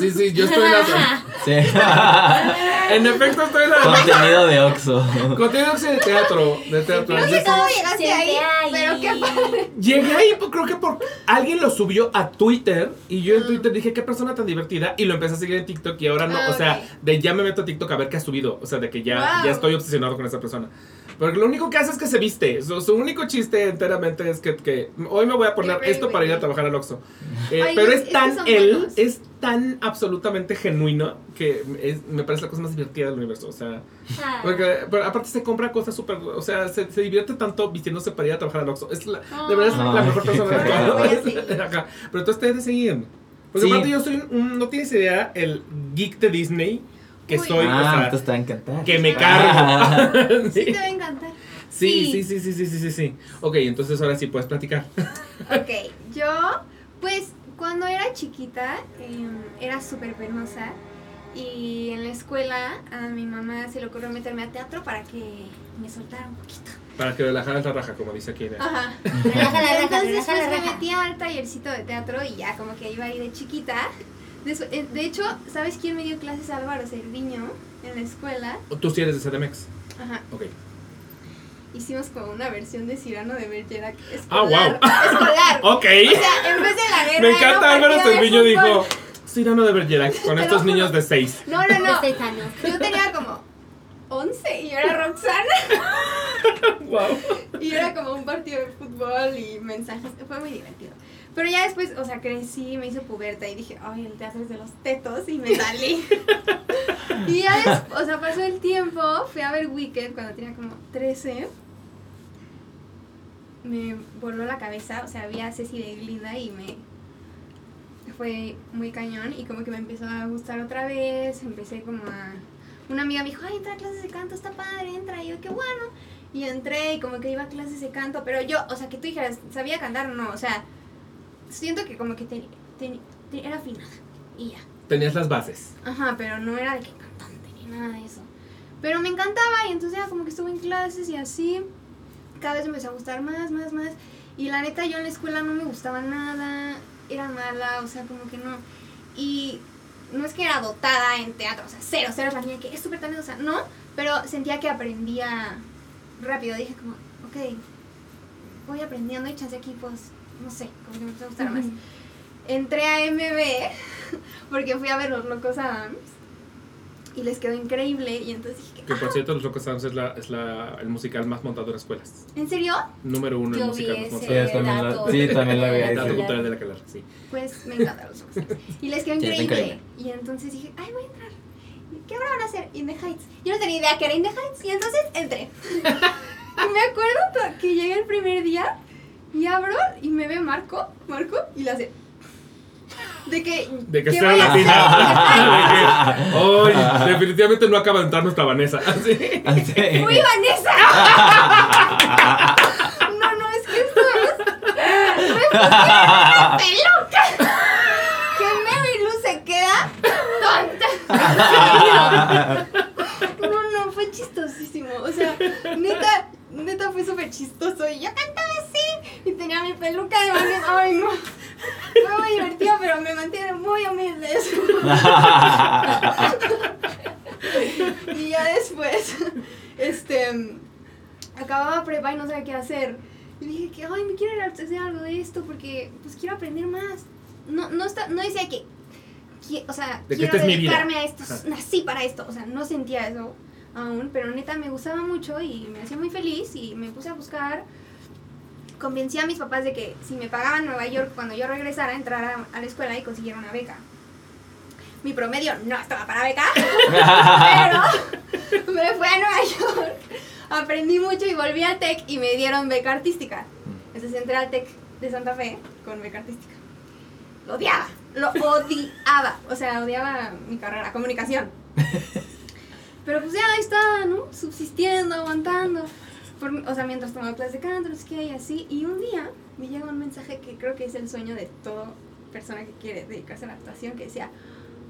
Sí, sí, yo estoy en la. <laughs> Sí. <laughs> En efecto, estoy en la Contenido de Oxxo. Contenido de teatro, de teatro. No sé cómo llegaste ahí, ahí. pero qué padre. Llegué ahí, pues, creo que por alguien lo subió a Twitter y yo en Twitter dije qué persona tan divertida y lo empecé a seguir en TikTok y ahora no, Ah, o sea, de ya me meto a TikTok a ver qué ha subido, o sea, de que ya, Wow. ya estoy obsesionado con esa persona. Porque lo único que hace es que se viste. Su, su único chiste enteramente es que, que hoy me voy a poner esto para ir a trabajar al Oxxo. Eh, Ay, pero es- tan él, buenos. es tan absolutamente genuino que es- me parece la cosa más divertida del universo. O sea, Ah. porque pero aparte se compra cosas súper, o sea, se, se divierte tanto vistiéndose para ir a trabajar al Oxxo. Es la, de verdad es la Ay, mejor persona del <laughs> mundo. <laughs> Pero entonces te de seguir. Porque Sí. aparte yo soy un, un- no tienes idea, el geek de Disney que Uy. soy, o Ah, sea, te que me Ah. cargo. Sí, <laughs> sí. te va a encantar. Sí, sí, sí, sí, sí, sí, sí, sí. Ok, entonces ahora sí puedes platicar. <laughs> Ok, yo, pues, cuando era chiquita, em, era súper penosa. Y en la escuela, a mi mamá se le ocurrió meterme a teatro para que me soltara un poquito. Para que relajaras la raja, como dice aquí. Ajá. <laughs> Relaja la raja, Entonces, relaja pues, la me metí al tallercito de teatro y ya, como que iba ahí de chiquita. Despu- eh, De hecho, ¿sabes quién me dio clases? Álvaro Cerviño, en la escuela. Tú sí eres de CDMX. Ajá. Ok. Hicimos como una versión de Cyrano de Bergerac Ah, escolar. wow. Escolar. <laughs> Ok. O sea, en vez de la guerra. Me encanta Álvaro de Cerviño dijo. Cyrano de Bergerac, con estos niños de 6. No, no, no. <laughs> Yo tenía como 11 y yo era Roxana. <laughs> Wow. Y era como un partido de fútbol y mensajes. Fue muy divertido. Pero ya después, o sea, crecí, me hice puberta y dije, ay, el teatro es de los tetos y me <laughs> salí. y ya después, o sea, pasó el tiempo, fui a ver Wicked cuando tenía como 13. Me voló la cabeza, o sea, vi a Ceci de Glida y me fue muy cañón y como que me empezó a gustar otra vez, empecé como a... Una amiga me dijo, ay, entra a clases de canto, está padre, entra, y yo, qué bueno. Y entré y como que iba a clases de canto, pero yo, o sea, que tú dijeras, sabía cantar, no, o sea, siento que como que ten- ten- ten- era afinada y ya. Tenías las bases. Ajá, pero no era de que cantante ni nada de eso. Pero me encantaba y entonces ya como que estuve en clases y así. Cada vez me empezó a gustar más, más, más. Y la neta yo en la escuela no me gustaba nada. Era mala, o sea, como que no. Y no es que era dotada en teatro, o sea, cero, cero es la niña que es súper talentosa, no. Pero sentía que aprendía rápido. Dije como, ok, voy aprendiendo y chance aquí pues, no sé, como que me empezó a gustar más. Entré a MB <laughs> porque fui a ver Los Locos Adams y les quedó increíble y entonces dije, Que "Ah, por cierto, Los Locos Adams es, la, es la, el musical más montado en escuelas. ¿en serio? Número uno el Yo vi musical más ese. Sí, montado. yo también la- sí, también la vi Dato sí. cultural de la calar, sí. Pues me encantan Los Locos Adams. Y les quedó Sí, está increíble. increíble. Y entonces dije, ay, voy a entrar. ¿Y ¿Qué ahora van a hacer? In the Heights. Yo no tenía idea que era In the Heights y entonces entré. <laughs> y me acuerdo que llegué el primer día y abro y me ve Marco, Marco, y le hace... De que... De que ¿qué sea voy a hacer? latina. <laughs> De que, "Ay, definitivamente no acaba de entrar nuestra Vanessa. <laughs> Así. <laughs> Sí. ¡Fui Vanessa! no, no, es que esto es. ¡Me peluca! Que Mary Lou se queda tonta. No, no, fue chistosísimo. O sea, neta, neta fue súper chistoso. Y yo cantaba. <laughs> Y tenía mi peluca de Vanessa. Ay, no. Fue muy divertido, pero me mantiene muy humilde eso. <laughs> Y ya después, este, acababa prepa y no sabía qué hacer. Y dije que, ay, me quiero ir a hacer algo de esto porque, pues, quiero aprender más. No, no, está, no decía que, qui- o sea, De que quiero dedicarme a esto, Ajá. nací para esto. O sea, no sentía eso aún, pero neta me gustaba mucho y me hacía muy feliz y me puse a buscar. Convencí a mis papás de que si me pagaban Nueva York cuando yo regresara, entrara a la escuela y consiguiera una beca. Mi promedio no estaba para beca, <laughs> pero me fui a Nueva York, aprendí mucho y volví al TEC y me dieron beca artística. Entonces entré al TEC de Santa Fe con beca artística. Lo odiaba, lo odiaba, o sea, odiaba mi carrera, comunicación. <laughs> Pero pues ya ahí estaba, ¿no? Subsistiendo, aguantando. O sea, mientras tomaba clases de canto, no sé qué, así. Y un día me llega un mensaje que creo que es el sueño de toda persona que quiere dedicarse a la actuación, que decía,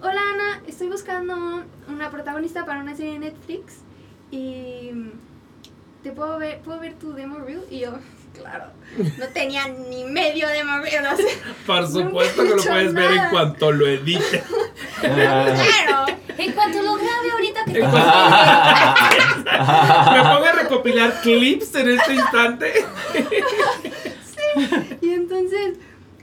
hola Ana, estoy buscando una protagonista para una serie de Netflix y te puedo ver, puedo ver tu demo reel y yo, claro, no tenía ni medio o sea, Por supuesto que lo puedes ver en cuanto lo edite. claro. En cuanto lo grabe ahorita que Me pongo a recopilar clips en este instante. Y entonces,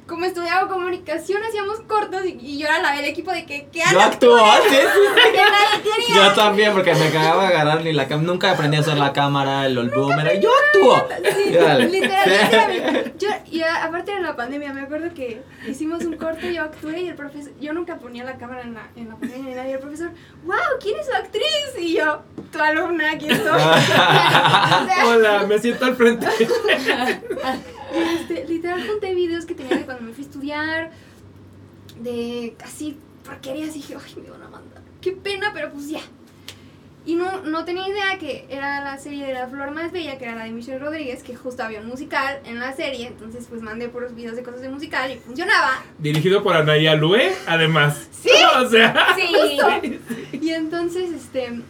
como estudiaba comunicación, hacíamos cortos y, y yo era la del equipo de que, ¿qué Yo haces? actúo, <laughs> sí, sí, sí. Yo también, porque me cagaba agarrar ni la cámara. Nunca aprendí a usar la cámara, el, el boomerang. Yo actúo. Sí, literalmente yo, y aparte de la pandemia, me acuerdo que hicimos un corto, yo actué y el profesor, yo nunca ponía la cámara en la, en la pantalla ni nada, y el profesor, wow, ¿quién es la actriz? Y yo, tu alumna. <laughs> <laughs> O sea, Hola, me siento al frente. este, literal junté videos que tenía de cuando me fui a estudiar, de casi porquerías, dije, ay, me van a mandar. Qué pena, pero pues ya. Y no, no tenía idea que era la serie de La Flor Más Bella, que era la de Michelle Rodríguez, que justo había un musical en la serie, entonces pues mandé puros videos de cosas de musical y funcionaba. Dirigido por Anaya Lue, además. Sí. <laughs> O sea. <laughs> Sí. Y entonces, este,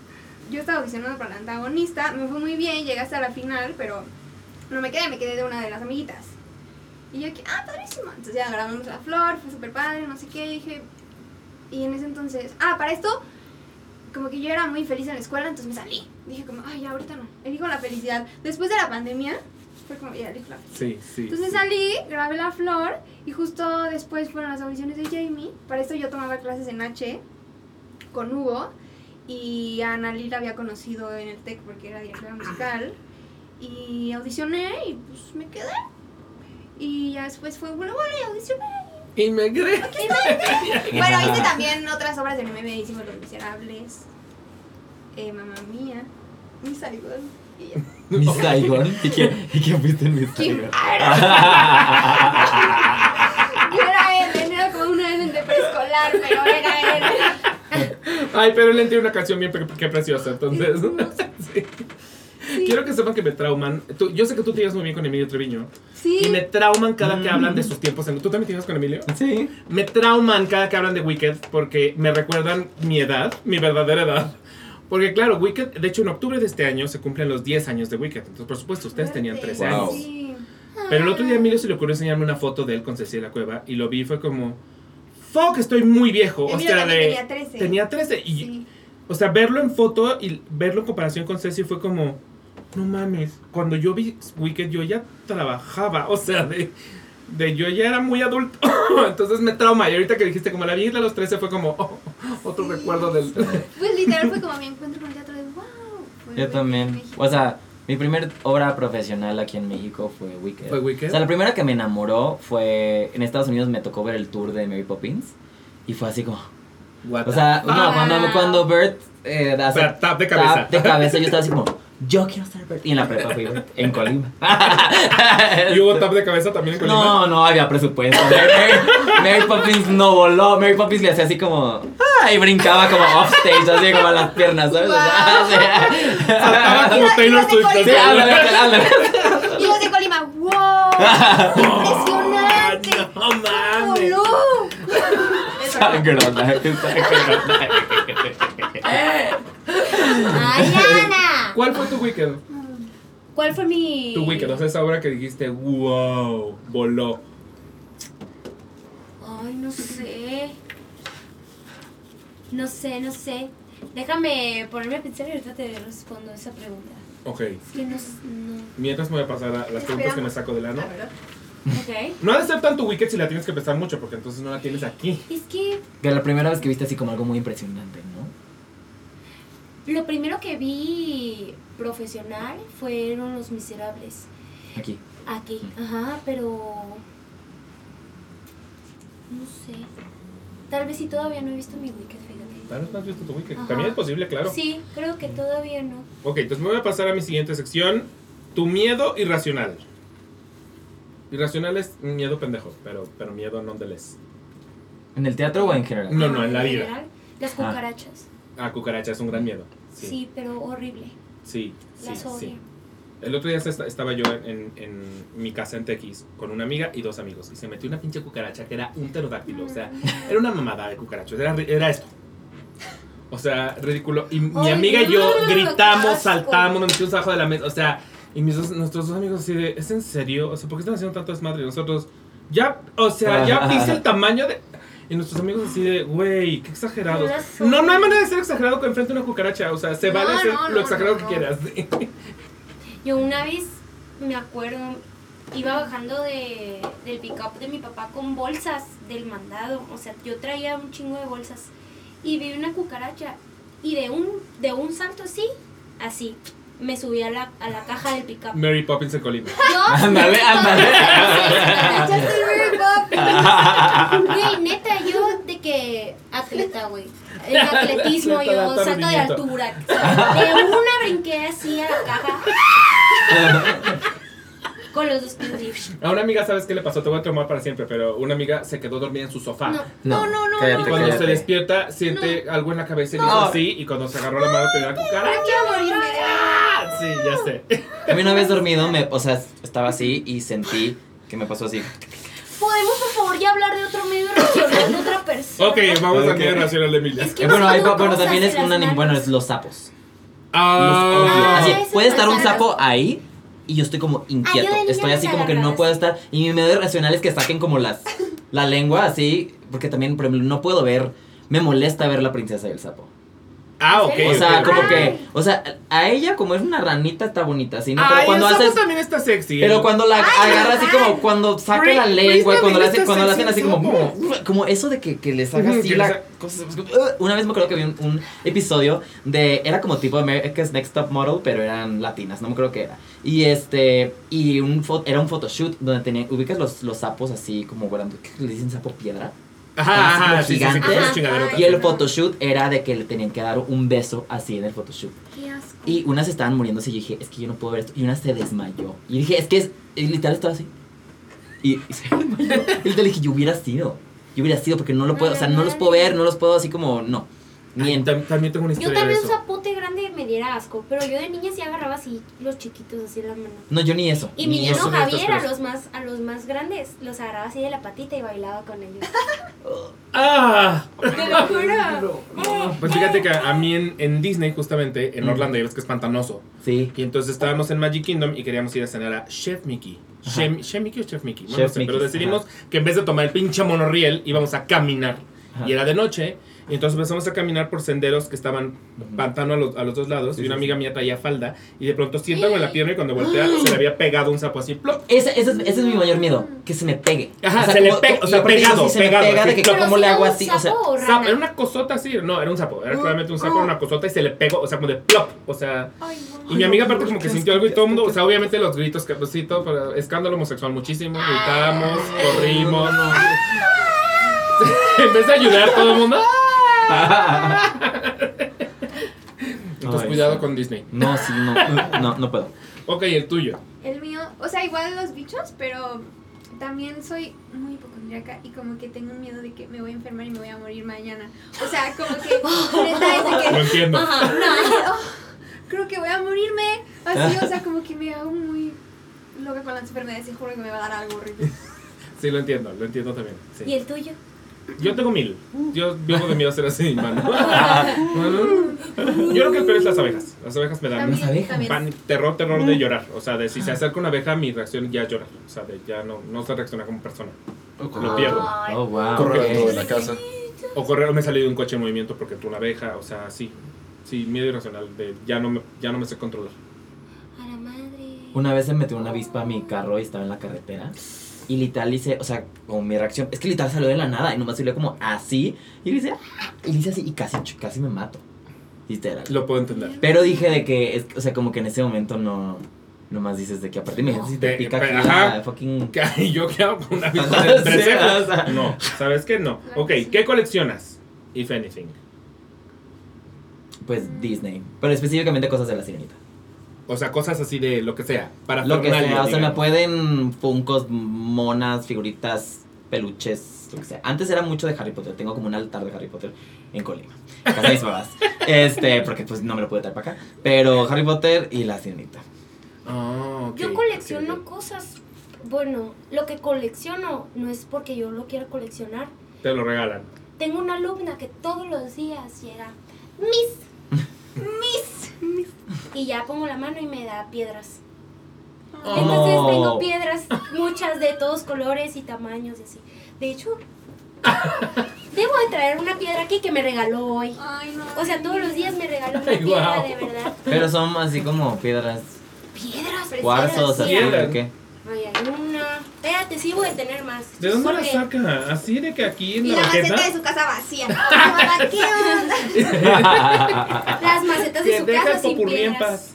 yo estaba audicionando para la antagonista, me fue muy bien, llegué hasta la final, pero no me quedé, me quedé de una de las amiguitas. Y yo que, ah, padrísimo. Entonces ya grabamos la flor, fue súper padre, no sé qué, y dije. Y en ese entonces, ah, para esto, como que yo era muy feliz en la escuela, entonces me salí. Dije como, ay, ya ahorita no. Elijo la felicidad. Después de la pandemia, fue como, ya elijo la felicidad. Sí, sí. Entonces sí. salí, grabé la flor y justo después fueron las audiciones de Jamie. Para esto yo tomaba clases en H con Hugo y a Annalí la había conocido en el TEC porque era directora musical. Y audicioné y pues me quedé. Y ya después fue, bueno, bueno, y audicioné. Y me cree. <laughs> Bueno, hice también otras obras de MB, hicimos Los Miserables. eh, mamá mía, mi Saigon. Y ya. Miss Saigon. ¿Y quién, ¿Y quién fuiste en Kim Saigon? <laughs> Yo era Ellen, era como una Ellen de preescolar, pero era Ellen. Ay, pero él tiene una canción bien pre- qué preciosa, entonces. sí. <laughs> Sí. Quiero que sepan que me trauman. Tú- yo sé que tú te llevas muy bien con Emilio Treviño. Sí. Y me trauman cada que Mm. hablan de sus tiempos. En... ¿Tú también te llevas con Emilio? Sí. Me trauman cada que hablan de Wicked porque me recuerdan mi edad, mi verdadera edad. Porque claro, Wicked, de hecho en octubre de este año se cumplen los 10 años de Wicked. Entonces, por supuesto, ustedes tenían 13 Wow. años. Sí. Pero el otro día a Emilio se le ocurrió enseñarme una foto de él con Cecilia la Cueva y lo vi y fue como, fuck, estoy muy viejo. O sea, de... tenía 13. Tenía 13 y, Sí. o sea, verlo en foto y verlo en comparación con Ceci fue como, no mames, cuando yo vi Wicked yo ya trabajaba, o sea, de, de yo ya era muy adulto, <coughs> entonces me trauma y ahorita que dijiste como la vi a los 13 fue como oh, otro Sí. recuerdo del... Pues literal fue como mi encuentro con el teatro de wow. Fue Yo también. O sea, mi primer obra profesional aquí en México fue Wicked. ¿Fue Wicked? O sea, la primera que me enamoró fue en Estados Unidos me tocó ver el tour de Mary Poppins y fue así como, What o sea, the no, cuando cuando Bert eh, hace Espera, tap de cabeza. tap de cabeza, yo estaba así como, yo quiero ser Bert y en la prepa fui Bert en Colima. <laughs> ¿Y hubo tap de cabeza también en Colima? No, no había presupuesto. Mary, Mary Poppins no voló. Mary Poppins le hacía así como. ¡Ah! Y brincaba como offstage, así como a las piernas, ¿sabes? <laughs> O sea, Saltaba como Taylor Swift. Sí, ándale, ándale. Y los de Colima, wow. Impresionante. <laughs> No mames. ¡Voló! Eso. Sangrona, ¡Ay, Ana! ¿Cuál fue tu Wicked? ¿Cuál fue mi. Tu Wicked, o sea, esa obra que dijiste, wow, voló. Ay, no sé. No sé, no sé. Déjame ponerme a pensar y ahorita te respondo esa pregunta. Ok. Es que no. s- no. Mientras me voy a pasar a las preguntas que me saco del ano. La verdad. <laughs> Ok. No ha de ser tanto Wicked si la tienes que pensar mucho, porque entonces no la tienes aquí. Es que Que la primera vez que viste así como algo muy impresionante, ¿no? Lo primero que vi profesional fueron Los Miserables. Aquí. Aquí, ajá, pero. No sé. Tal vez si todavía no he visto mi Wicked, fíjate. Tal vez no has visto tu Wicked. Ajá. También es posible, claro. Sí, creo que todavía no. Ok, entonces me voy a pasar a mi siguiente sección. Tu miedo irracional. Irracional es miedo pendejo, pero, pero miedo nonetheless. ¿En el teatro o en general? No, no, en la vida. Las Ah. cucarachas. Ah, cucaracha es un gran miedo. Sí, Sí, pero horrible. sí, sí. Las odio. sí. El otro día esta- estaba yo en, en mi casa en Tequis con una amiga y dos amigos. Y se metió una pinche cucaracha que era un pterodáctilo. O sea, era una mamada de cucarachos. Era, era esto. O sea, ridículo. Y mi amiga y yo no, gritamos, asco. saltamos, nos metimos abajo de la mesa. O sea, y mis dos- nuestros dos amigos así de, ¿es en serio? O sea, ¿por qué están haciendo tanto desmadre? Y nosotros, ya, o sea, ya viste el tamaño de... Y nuestros amigos así de, güey, qué exagerados. Una No, no hay manera de ser exagerado con enfrente de una cucaracha. O sea, se vale No, hacer no, lo exagerado que quieras. <laughs> Yo una vez, me acuerdo, iba bajando de, del pick-up de mi papá con bolsas del mandado. O sea, yo traía un chingo de bolsas. Y vi una cucaracha. Y de un, de un salto así, así, me subí a la, a la caja del pick-up. Mary Poppins en Colima. <laughs> Ándale, ándale. <laughs> Mary Poppins. <laughs> Güey, neta, yo de que atleta, güey. El atletismo, yo, alto salto de altura. De una brinqué así a la caja. Con los dos pies. A una amiga, ¿sabes qué le pasó? Te voy a traumar para siempre, pero una amiga se quedó dormida en su sofá. No. No, no, no, cállate, Y cuando cállate. se despierta, siente algo en la cabeza y le hizo No. así. Y cuando se agarró la mano, tenía la cucaracha. Quiero morirme Ah, Sí, ya sé. A mí una vez dormido, me, o sea, estaba así y sentí que me pasó así. ¿Podemos, por favor, ya hablar de otro medio racional de otra persona? Ok, vamos al medio racional de Emilia. Es que Eh, bueno, no hay, tengo bueno, también es en un las anim- bueno, manos. es los sapos. Ah, Así, eso puede estar un pasa. sapo ahí y yo estoy como inquieto. Ah, yo de niña estoy así como que no puedo así. estar. Y mi medio racional es que saquen como las la lengua así. Porque también, por ejemplo, no puedo ver. Me molesta ver la princesa y el sapo. Ah, ok. O sea, como que. O sea, a ella, como es una ranita, está bonita, así, ¿no? Pero Ay, cuando el sapo haces. también está sexy. Pero cuando la agarra así como cuando saca Bri- la lengua cuando la está cuando la hacen así sexy el como como eso de que, que les haga así que la cosa- una vez me acuerdo que vi un, un episodio de era como tipo America's Next Top Model pero eran latinas no me acuerdo qué era y este y un era un photoshoot donde tenía ubicas los, los sapos así como ¿qué le dicen sapo piedra Ajá, sí, sí, sí, chingaderotas. Y el photoshoot era de que le tenían que dar un beso así en el photoshoot. Qué asco. Y unas estaban muriéndose y yo dije, es que yo no puedo ver esto. Y una se desmayó. Y dije, es que es, literal estaba así. Y, y <laughs> se desmayó. Y le dije, yo hubiera sido. Yo hubiera sido porque no lo puedo, o sea, no los puedo ver, no los puedo así como, no. Ay, también tengo una Yo historia de también un eso. zapote grande me diera asco, pero yo de niña sí agarraba así los chiquitos así en las manos. No, yo ni eso. Y ni mi eso. niño Eso no estás Javier a los más a los más grandes los agarraba así de la patita y bailaba con ellos. <laughs> ¡Ah! Te lo juro. Pues fíjate que a mí en, en Disney, justamente, en Mm. Orlando, ya ves que es pantanoso. Sí. Y entonces estábamos en Magic Kingdom y queríamos ir a cenar a Chef Mickey. Chef, Chef Mickey o Chef Mickey, no, Chef no sé, Mickey, pero decidimos que en vez de tomar el pinche monorriel íbamos a caminar. Ajá. Y era de noche. Y entonces empezamos a caminar por senderos que estaban pantano a los, a los dos lados. Sí, y una amiga mía traía falda. Y de pronto siento algo en la pierna y cuando voltea se le había pegado un sapo así. ¡plop! Ese, ese, es, ese es mi mayor miedo, que se me pegue. Ajá, se le como- pega, o sea, pegado, sí se me pegado, pega así, de que Pero le hago así, o sea, o Sapo, era una cosota así. No, era un sapo. Era claramente un sapo, era una cosota y se le pegó. O sea, como de plop. O sea. Ay. Y mi amiga aparte como que sintió algo y todo el mundo, o sea, obviamente los gritos, que pues, sí, todo, pero escándalo homosexual muchísimo, gritábamos, corrimos. <laughs> en vez de ayudar todo el mundo. Entonces cuidado con Disney. No, sí, no, no, no puedo. Ok, el tuyo. El mío, o sea, igual los bichos, pero también soy muy hipocondríaca y como que tengo un miedo de que me voy a enfermar y me voy a morir mañana. O sea, como que <laughs> neta es de Lo que entiendo. Ajá. oh, creo que voy a morirme. Así, o sea, como que me hago muy loca con las enfermedades y juro que me va a dar algo horrible. Sí, lo entiendo, lo entiendo también. sí. ¿Y el tuyo? Yo tengo mil. Yo vivo de miedo a ser así, mano. Yo creo que el peor es las abejas. Las abejas me dan También, pan- terror, terror de llorar. O sea, de si se acerca una abeja, mi reacción ya es llorar. O sea, de ya no, no se reacciona como persona. Lo pierdo. Ay, Oh, wow. Correr dentro de la casa. O correr o me he salido de un coche en movimiento porque tú una abeja. O sea, sí. Sí, miedo irracional. De ya no me, ya no me sé controlar. A la madre. Una vez se metió una avispa a mi carro y estaba en la carretera. Y literal hice, o sea, como mi reacción, es que literal salió de la nada y nomás salió como así. Y le hice, "Ah", y le hice así y casi, casi me mato. Literal. Lo puedo entender. Pero dije de que, es, o sea, como que en ese momento no, nomás dices de que aparte me si te pica pero, aquí ajá. la fucking... <laughs> ¿Qué- ¿Y yo qué hago con una <laughs> Ajá, de tres cejas? o sea. No, ¿sabes qué? No. Ok, ¿qué coleccionas? If anything. Pues Disney. Pero específicamente cosas de la sirenita. O sea, cosas así de lo que sea. Para Lo que sea, o sea, me pueden funcos, monas, figuritas, peluches, lo que sea. Antes era mucho de Harry Potter, tengo como un altar de Harry Potter en Colima. en Casa de mis papás. <laughs> Este, porque pues no me lo pude traer para acá. Pero Harry Potter y la sirenita. Ah, Yo colecciono cosas. Bueno, lo que colecciono no es porque yo lo quiera coleccionar. Te lo regalan. Tengo una alumna que todos los días llega, Miss, <laughs> Miss, Miss. Y ya pongo la mano y me da piedras. Entonces Oh. tengo piedras, muchas de todos colores y tamaños y así. De hecho, <laughs> debo de traer una piedra aquí que me regaló hoy. Ay, no. O sea, todos los días me regaló una Ay, piedra de verdad. Pero son así como piedras, Piedras, cuarzos, así. ¿o qué? Ay, hay una. Espérate, sí voy a tener más. ¿De dónde la Porque- saca? ¿Así de que aquí en Y la la maceta de su casa vacía. <laughs> Mamá, ¿qué onda? <laughs> Las macetas de Que su deja casa el sin popurrí en piedras. paz.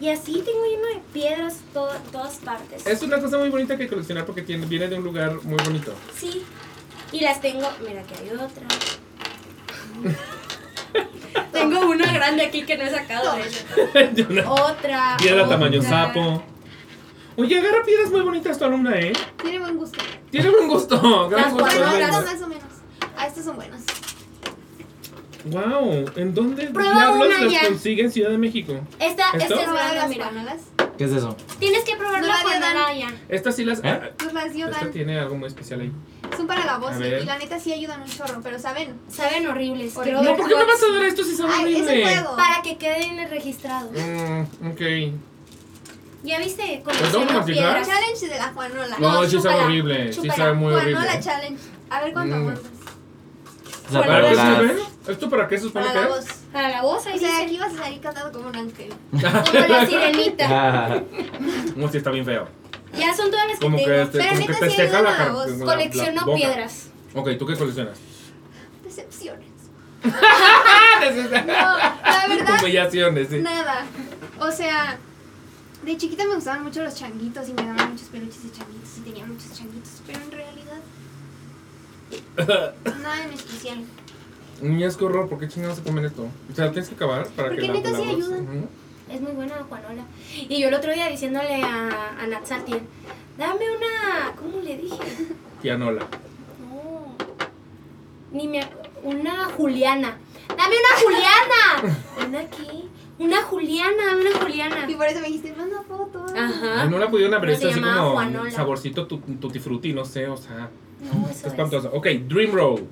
Y así tengo lleno de piedras to- todas partes. Es una cosa muy bonita que coleccionar porque tiene, viene de un lugar muy bonito. Sí. Y las tengo. Mira que hay otra. <laughs> tengo una grande aquí que no he sacado de hecho. Otra. piedra otra. tamaño sapo. Oye, agarra piedras muy bonitas tu alumna, ¿eh? Tiene buen gusto. Tiene buen gusto. gran Las gusto, las- más o menos. Ah, estos son buenos. Wow, ¿en dónde Prueba diablos una las ya. consigue en Ciudad de México? Esta, ¿Esto? esta es ¿Probaron grande, las mira. ¿Qué es eso? Tienes que probarla No la la haya. Estas sí las... ¿Eh? ah, Pues las dio esta Dan. tiene algo muy especial ahí. Son para la voz A y, ver. y la neta sí ayudan un chorro, pero ¿saben? Saben horribles. Horrible. No, ¿por qué me vas a dar esto si sabe Ay, es el horrible? juego. Para que queden registrados. Mm, ok. ¿Ya viste? ¿Los vamos a Colecciono masticar? piedras. Challenge de la Juanola. No, No, sí sabe chúpala, horrible. Sí chúpala. sabe muy Juanola horrible. Challenge. A ver cuánto Mm. aguantas. O sea, ¿Para qué las- sirve? ¿Esto para qué se supone Para que la es? voz. Para la voz, ahí O sea, dice. aquí vas a salir cantando como un ángel. <laughs> Como la sirenita. Ah, No, sí está bien feo. Ya son todas las que Como que, tengo. este, Pero como que neta te sí seca la ayuda a la cara. voz. la- la Colecciono boca. piedras. Ok, ¿tú qué coleccionas? Decepciones. <laughs> No, la verdad, Humillaciones, sí. nada. O sea, de chiquita me gustaban mucho los changuitos y me daban muchos peluches de changuitos y tenía muchos changuitos, pero en realidad <laughs> Nada en especial. Niñas, qué horror, ¿por qué chingados se comen esto? O sea, ¿lo tienes que acabar para Porque que la neta sí la- ayudan. Ujú. Es muy buena Juanola. Y yo el otro día diciéndole a, a Natsatien, dame una. ¿Cómo le dije? Pianola. No. Ni me. Una Juliana. ¡Dame una Juliana! <laughs> ¿Una qué? Una Juliana, una Juliana. Y por eso me dijiste, manda foto. Ajá. Ay, no la pudieron haber hecho así como Juanola. saborcito tu- tutti frutti, no sé, o sea, No, eso está es. espantoso. Ok, Dream Roll.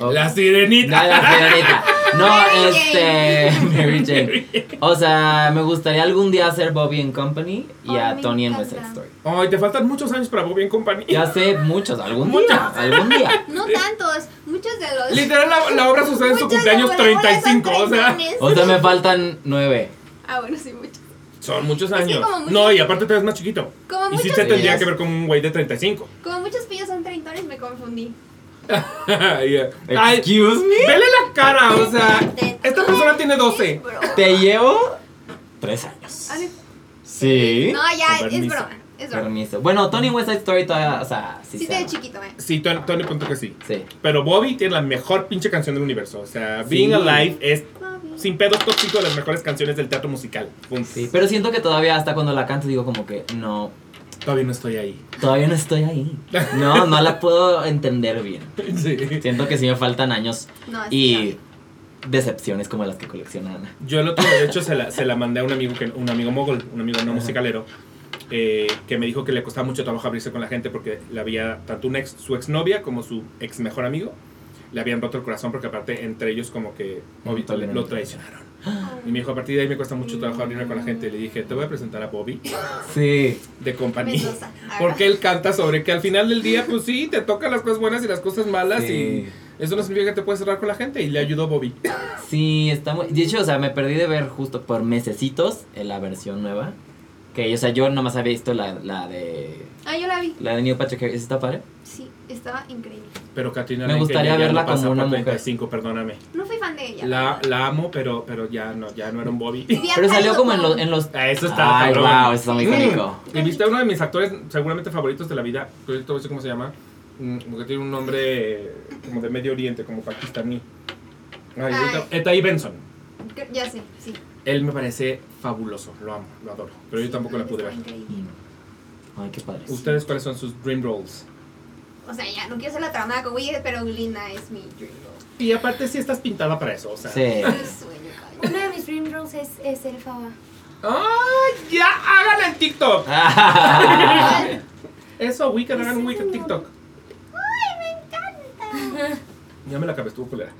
La sirenita. La señorita. No, Mary este. <laughs> Mary Jane. O sea, me gustaría algún día hacer Bobby and Company y a Tony en. West Side Story. Ay, te faltan muchos años para Bobby en compañía. Ya sé muchos, algún día. Algún día. <laughs> No tantos, muchos de los. Literal, la, la obra sucede en su cumpleaños los laboratorios 35, son o sea. O sea, me faltan nueve. Ah, bueno, sí, muchos. Son muchos Es que años. muchos- No, y aparte te ves más chiquito. Como Y sí se tendría que ver como un güey de 35. Como muchos pillos son treintones, me confundí. <laughs> Yeah. Ay, Excuse me. vele la cara, o sea, esta persona tiene 12. Bro. Te llevo tres años. Ah, no. Sí. No, ya, es broma. Es broma. Permiso. Bueno, Tony West Side Story todavía, o sea, sí. Sí, se ama. chiquito, eh. Sí, Tony, Tony punto que sí. Sí. Pero Bobby tiene la mejor pinche canción del universo. O sea, Sí. Being Alive es Bobby. sin pedos top 5 de las mejores canciones del teatro musical. Punto. Sí, pero siento que todavía hasta cuando la canto digo como que no, Todavía no estoy ahí. todavía no estoy ahí. No, no la puedo entender bien. Sí. Siento que sí me faltan años No, y decepciones como las que colecciona Ana. Yo el otro día, de hecho, se la, se la mandé a un amigo, que, un amigo mogol, un amigo no musicalero, eh, que me dijo que le costaba mucho trabajo abrirse con la gente porque le había, tanto un ex, su exnovia como su ex mejor amigo, le habían roto el corazón porque aparte entre ellos como que lo traicionaron. <gasps> Y me dijo, a partir de ahí me cuesta mucho trabajo abrirme con la gente. Y le dije, te voy a presentar a Bobby <laughs> Sí. de compañía. Porque él canta sobre que al final del día, pues sí, te tocan las cosas buenas y las cosas malas Sí. y eso no significa que te puedes cerrar con la gente y le ayudó Bobby. Sí, está muy... De hecho, o sea, me perdí de ver justo por mesecitos en la versión nueva. Que, o sea, yo nomás había visto la, la de... Ah, yo la vi. La de Neil Patrick Harris. ¿Está padre? Sí, estaba increíble. Pero Katrina Me gustaría verla no como una mujer. 35, perdóname. No fui fan de ella. La, la amo, pero, pero ya no, ya no era un Bobby. Pero salió como en los... En los... Ah, Eso está Ay, cabrón. wow, eso está muy Mm. icónico. Y viste a uno de mis actores seguramente favoritos de la vida, voy a decir cómo se llama, mm, porque tiene un nombre como de Medio Oriente, como pakistaní. Ay. Etai Benson. Ya sé, sí. Él me parece fabuloso, lo amo, lo adoro, pero yo tampoco la pude ver. Ay, qué padre. ¿Ustedes cuáles son sus dream roles? O sea, ya, no quiero ser la traumada con Wicked, pero Glinda es mi dream role. Y aparte sí estás pintada para eso, o sea. Sí. Sueño. Uno de mis dream roles es, es ser fava. ¡Ay! ¡Ya! ¡Háganla en TikTok! <laughs> Eso, Wicked, hagan un Wicked. TikTok. Ya me la acabé, estuvo culera.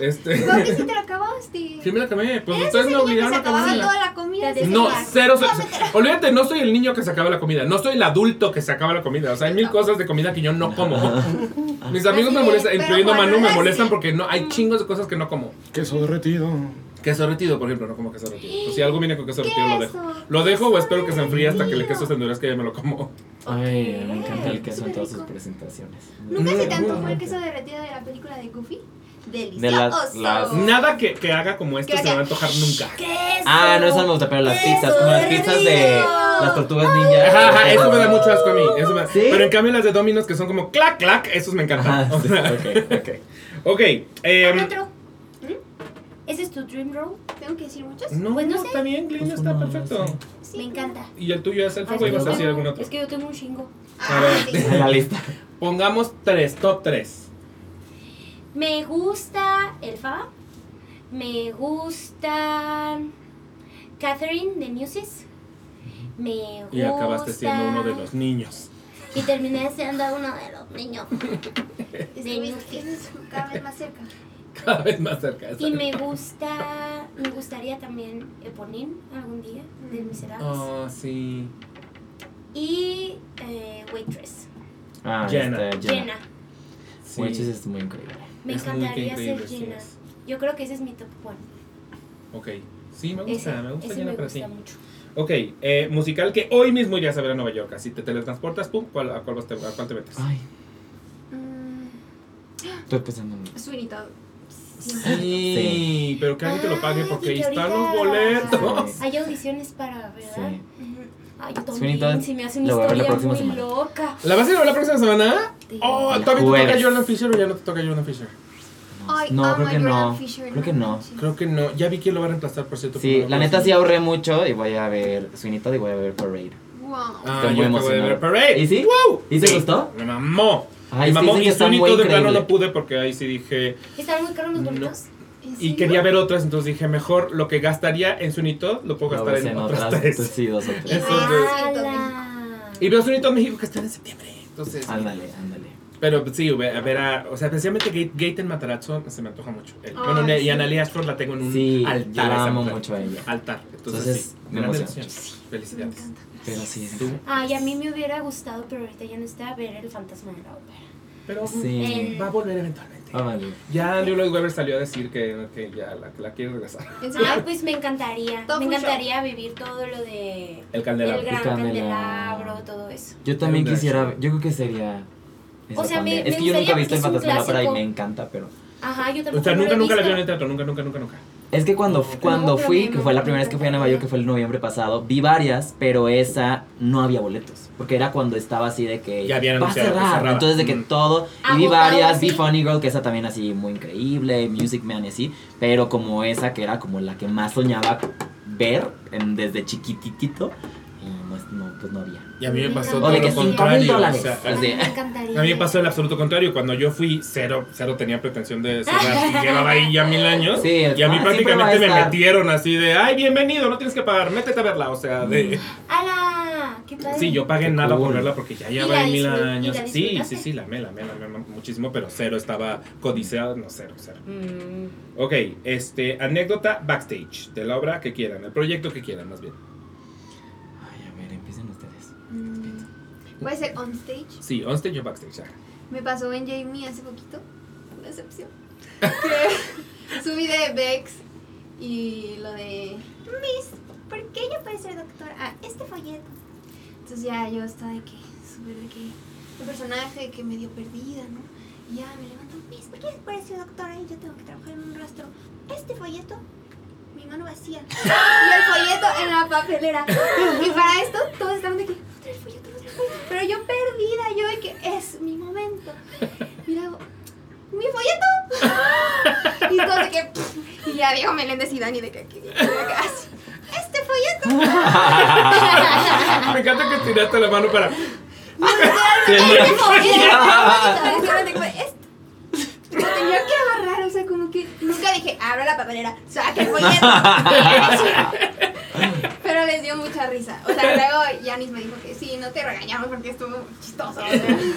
Este. ¿Por qué si te lo acabaste? <laughs> Sí me la acabé, pues ustedes me obligaron se a acababa acabármela. toda la comida. Sí, No, ya. cero, cero, Olvídate, no soy el niño que se acaba la comida, no soy el adulto que se acaba la comida. O sea, hay mil cosas de comida que yo no como. <laughs> Mis amigos me molestan, es, incluyendo Manu, me molestan sí. porque no hay chingos de cosas que no como. Queso derretido. Queso derretido, por ejemplo, no como queso derretido. Pues si algo viene con queso derretido, lo dejo. Lo dejo o espero que se enfríe hasta que el queso se endurezca y ya me lo como. Ay, me encanta el queso en todas sus presentaciones. ¿Nunca se te antojó el queso derretido de la película de Goofy? Delicioso. De las- las- Nada que, que haga como esto se me va a antojar nunca. ¿Qué Ah, no, eso no me gusta, pero las pizzas, como las pizzas de las tortugas ninja. Ajá, ajá, eso me da mucho asco a mí. Eso me- ¿Sí? Pero en cambio las de Domino's que son como clac, clac, esos me encantan. Ajá, sí, <laughs> ok, ok. ok. em, otro? ¿Ese es tu dream role? ¿Tengo que decir muchos? no, Pues no sé. está bien, Glenn, Pues está perfecto. Me encanta. Y el tuyo es el fuego y vas a decir algún otro. Es que yo tengo un chingo. A ver. Ah, sí. En la lista. Pongamos tres, top tres. Me gusta el Faba. Me gusta Catherine de Newsies. Me gusta. Y acabaste siendo uno de los niños. Y terminé siendo uno de los niños. <laughs> Cada vez más cerca. Cada vez más cerca. Y me gusta. Me gustaría también Eponine algún día, de Miserables. Oh, sí. Y eh, Waitress. Ah, Jenna. este, Jenna. sí. Waitress es muy increíble. Me Es encantaría ser sí es. Yo creo que ese es mi top one. Ok. Sí, me gusta, Ese, me gusta Jenna me gusta mucho. Ok, eh, musical que hoy mismo irías a ver a Nueva York. Así te teletransportas, pum, ¿cuál, a, cuál vas te- a cuál te metes? Ay, Mm, estoy pensando en. Sí, Sí. pero que alguien te lo pague porque ahí están los boletos. Hay audiciones para, ¿verdad? Sí. Ay, yo también, si me hace una lo voy a ver la historia próxima muy semana. loca. ¿La vas a ir a ver la próxima semana? Sí. Oh, ¿todavía te toca jueves. Jordan Fisher o ya no te toca Jordan Fisher? Ay, no, creo a que Jordan no. Fisher, Creo que no. Creo que no. Ya vi quién lo va a reemplazar, por cierto. Sí, la neta sí ahorré mucho y voy a ver Sweeney Todd y voy a ver Parade. Wow. Ah, Estoy muy de emocionado. ver Parade. ¿Y sí? ¡Wow! ¿Y te Sí, gustó? Me mamó. Ay, me mamó y que Todd de plano no pude porque ahí sí dije... ¿Están muy caros los boletos? ¿En Y quería ver otras, entonces dije, mejor lo que gastaría en Todd lo puedo gastar ves en, otras tres. Sí, dos o tres. Eso es- ¡Hala! Y veo Todd México que está en septiembre. Entonces, Ándale, ándale. pero sí, ve- a ver, a, o sea, especialmente Gate, Gaten Matarazzo se me antoja mucho. Bueno, y sí. Annalise Ashford la tengo en un Sí, altar. yo amo mucho a ella. Altar. Entonces, Entonces, sí, me gran emociona. elección. Me Felicidades. encanta. Pero sí, ¿Tú? Ay, a mí me hubiera gustado, pero ahorita ya no está, ver el fantasma de la ópera. Pero Sí. Va a volver eventualmente. Ah, vale. Ya Andrew Lloyd Webber salió a decir que, que ya la, la quiere regresar. Ay, pues me encantaría. Me encantaría vivir todo lo de El candelabro. el gran El candelabro. todo eso. Yo también quisiera, yo creo que sería. O sea, me- también. es que yo nunca he visto el fantasma de la ópera y me encanta, pero. Ajá, yo tampoco O sea, nunca, nunca la vio en el teatro, nunca, nunca, nunca, nunca. Es que cuando, cuando fui, que fue la me primera vez que fui a Nueva York, que fue el noviembre pasado, vi varias, pero esa no había boletos. Porque era cuando estaba así de que Ya habían va a cerrar. Entonces de que Mm. todo. Y vi varias, vi. Funny Girl, que esa también así muy increíble, Music Man y así. Pero como esa que era como la que más soñaba ver en- desde chiquititito. Pues no había. Y a mí me pasó todo lo contrario. o sea, a mí me pasó el absoluto contrario. Cuando yo fui, cero, cero tenía pretensión de cerrar. <laughs> y llevaba ahí ya mil años. Sí, y a mí ah, prácticamente me metieron así de, ay, bienvenido, no tienes que pagar, métete a verla. O sea, de... ¡Hala! ¡Qué padre! Sí, yo pagué Qué nada por verla porque ya ¿Y lleva la ahí mil años. Sí, sí, sí, la amé, la amé, la amé muchísimo, pero cero estaba codiciada, no, cero, cero. Mm, Ok, este, anécdota backstage de la obra que quieran, el proyecto que quieran, más bien. Ay, a ver, empiecen ustedes. Mm, Puede ser on stage. Sí, on stage o backstage. Me pasó en Jamie hace poquito. Una excepción. <laughs> Que subí de Bex y lo de Miss, ¿por qué yo puedo ser doctora? Ah, este folleto. Entonces ya yo estaba de que, súper de que, un personaje que medio perdida, ¿no? Y ya me levanto, Miss, ¿por qué puedes ser doctora? Y yo tengo que trabajar en un rastro. Este folleto, mi mano vacía. <laughs> Y el folleto en la papelera. Y para esto todos estaban de que, otra el folleto. Pero yo perdida, yo de que es mi momento. Y luego, ¿mi folleto? Y todos de que, pff, y ya Diego Meléndez y Dani de que, que, que, que, así, este folleto. Me encanta que tiraste la mano para. Este como, esto. Lo tenía que agarrar, o sea, como que nunca dije, abro la papelera, saca el folleto. <laughs> Pero les dio mucha risa. O sea, luego Yanis me dijo que sí, no te regañamos porque estuvo chistoso. Ay.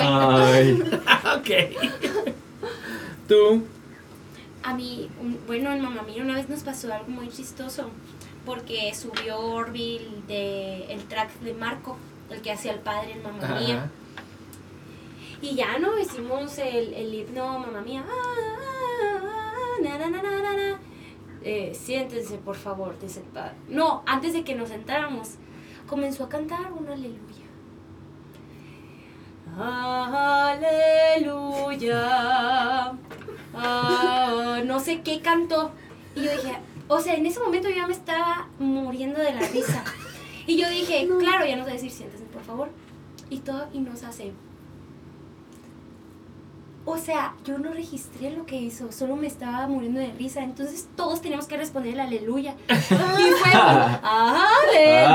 Ay. <laughs> ok. Tú. A mí, un- bueno, en Mamá Mía una vez nos pasó algo muy chistoso. Porque subió Orville de el track de Marco, el que hacía el padre en Mamá Mía. Y ya no hicimos el, el himno Mamá Mía. Ah, ah, ah, na. Eh, siéntense, por favor, dice el padre. No, antes de que nos sentáramos, comenzó a cantar un aleluya. Aleluya. Ah, no sé qué cantó. Y yo dije, o sea, en ese momento yo ya me estaba muriendo de la risa. Y yo dije, claro, ya nos va a decir, siéntense, por favor. Y todo, y nos hace. O sea, yo no registré lo que hizo, solo me estaba muriendo de risa. Entonces todos teníamos que responder el aleluya. <laughs> Y fue aleluya,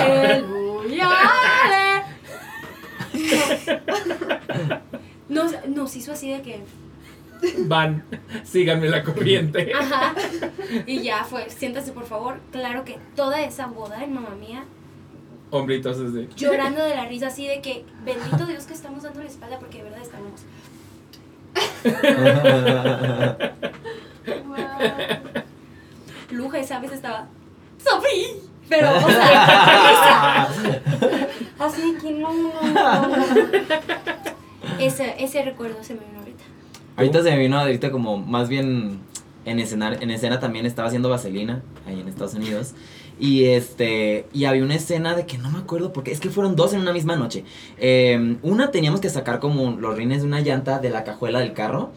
aleluya, ale-". Nos, nos hizo así de que, Van. Síganme la corriente. ajá. Y ya fue, siéntase por favor. Claro que toda esa boda en mamá mía, Hombritos desde. llorando de la risa, así de que, bendito Dios que estamos dando la espalda porque de verdad estábamos. <laughs> Luja esa vez estaba, ¡Sofi! Pero, o sea. <laughs> Así que no, no, no, no. Ese, ese recuerdo se me vino ahorita. Ahorita se me vino ahorita como más bien en escena, en escena también estaba haciendo vaselina ahí en Estados Unidos. Y este, y había una escena de que no me acuerdo porque es que fueron dos en una misma noche. Eh, una teníamos que sacar como los rines de una llanta de la cajuela del carro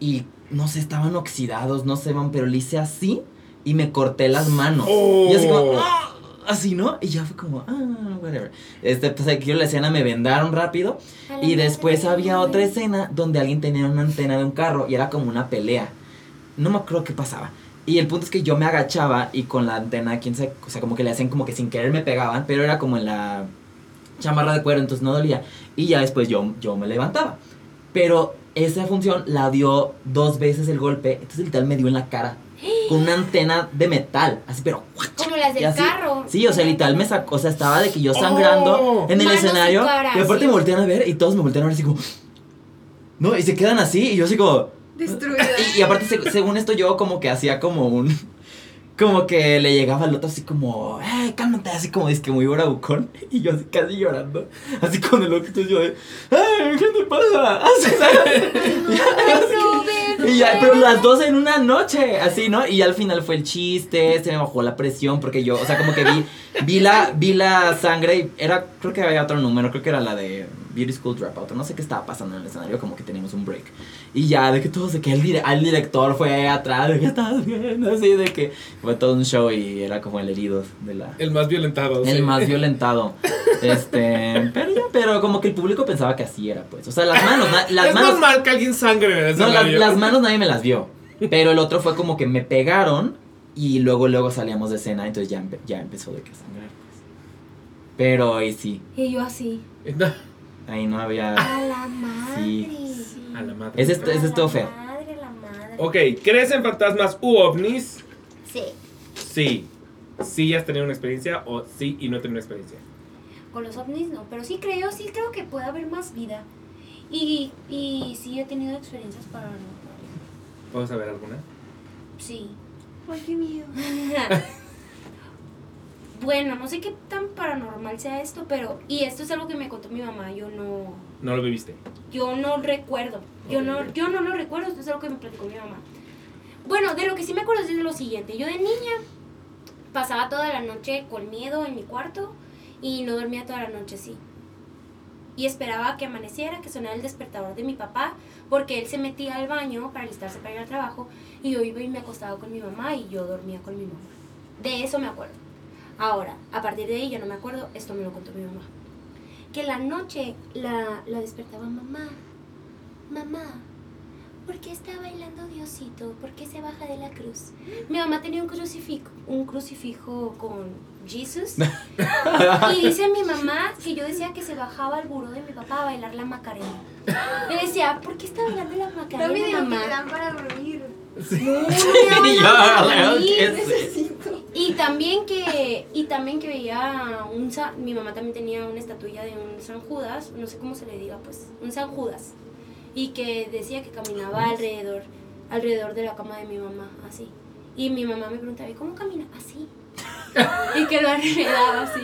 y no sé, estaban oxidados, no se van, pero le hice así y me corté las manos. Oh. Y así como, ¡ah! así, ¿no? Y ya fue como, ah, whatever. Este, pues aquí la escena me vendaron rápido. Y después de había otra escena donde alguien tenía una antena de un carro y era como una pelea. No me acuerdo qué pasaba. Y el punto es que yo me agachaba y con la antena, quién sabe, o sea, como que le hacían como que sin querer me pegaban, pero era como en la chamarra de cuero, entonces no dolía. Y ya después yo, yo me levantaba. Pero esa función la dio dos veces el golpe, entonces literal me dio en la cara. Con una antena de metal, así, pero Como las del así- carro. Sí, o sea, literal me sacó, o sea, estaba de que yo sangrando Oh. en el y escenario. cara, y aparte sí. me voltean a ver y todos me voltean a ver así como. No, y se quedan así y yo así como. Destruida. <laughs> Y, y aparte, se- según esto, yo como que hacía como un. Como que le llegaba al otro así como, ¡ay, cálmate! Así como dice que muy bravucón. Y yo así casi llorando. Así con el ojo yo de, ¡ay, qué te pasa! <laughs> Así. Robert, <laughs> Y ya, pero las dos en una noche, así, ¿no? Y al final fue el chiste, se me bajó la presión porque yo, o sea, como que vi, vi la, vi la sangre y era, creo que había otro número, creo que era la de Beauty School Dropout, no sé qué estaba pasando en el escenario, como que teníamos un break. Y ya, de que todo se que el, dire- al director fue atrás, de que estabas viendo, así, de que fue todo un show y era como el herido de la... El más violentado. El sí. más <laughs> violentado. Este, pero ya, pero como que el público pensaba que así era, pues. O sea, las manos, las es manos. normal que alguien sangre en el No, las, manos nadie me las vio. <laughs> Pero el otro fue como que me pegaron y luego, luego salíamos de escena, entonces ya, empe- ya empezó de que sangrar, pues. Pero ahí sí, Y yo así. No, ahí no había. A la madre. Sí. A la madre. Ese, A es- ese la estuvo feo. madre, la madre. Ok, ¿crees en fantasmas u ovnis? Sí. Sí. Sí has tenido una experiencia o sí y no he tenido una experiencia. Con los ovnis no, pero sí creo, sí creo que puede haber más vida. Y, y sí he tenido experiencias paranormales. ¿Puedo saber alguna? Sí. Ay, qué miedo. <laughs> bueno, no sé qué tan paranormal sea esto, pero y esto es algo que me contó mi mamá, yo no No lo viviste. yo no recuerdo. Yo no yo no lo recuerdo, esto es algo que me platicó mi mamá. Bueno, de lo que sí me acuerdo es de lo siguiente. Yo de niña pasaba toda la noche con miedo en mi cuarto y no dormía toda la noche así. Y esperaba que amaneciera, que sonara el despertador de mi papá, porque él se metía al baño para alistarse para ir al trabajo y yo iba y me acostaba con mi mamá y yo dormía con mi mamá. De eso me acuerdo. Ahora, a partir de ahí ya no me acuerdo, esto me lo contó mi mamá. Que la noche la, la despertaba mamá. Mamá, ¿por qué está bailando Diosito? ¿Por qué se baja de la cruz? Mi mamá tenía un crucifijo, un crucifijo con Jesus. <laughs> y dice mi mamá que yo decía que se bajaba al buró de mi papá a bailar la Macarena. Le decía, ¿por qué está bailando la Macarena, que me mamá? dan para dormir. <laughs> No, no me Y yo, daban "Ay, dormir". ¿qué es eso?" Necesito. Y también que y también que veía un Sa- mi mamá también tenía una estatuilla de un San Judas, no sé cómo se le diga, pues, un San Judas. Y que decía que caminaba alrededor alrededor de la cama de mi mamá, así. Y mi mamá me preguntaba, ¿y cómo camina? Así. y que lo arreglaba así.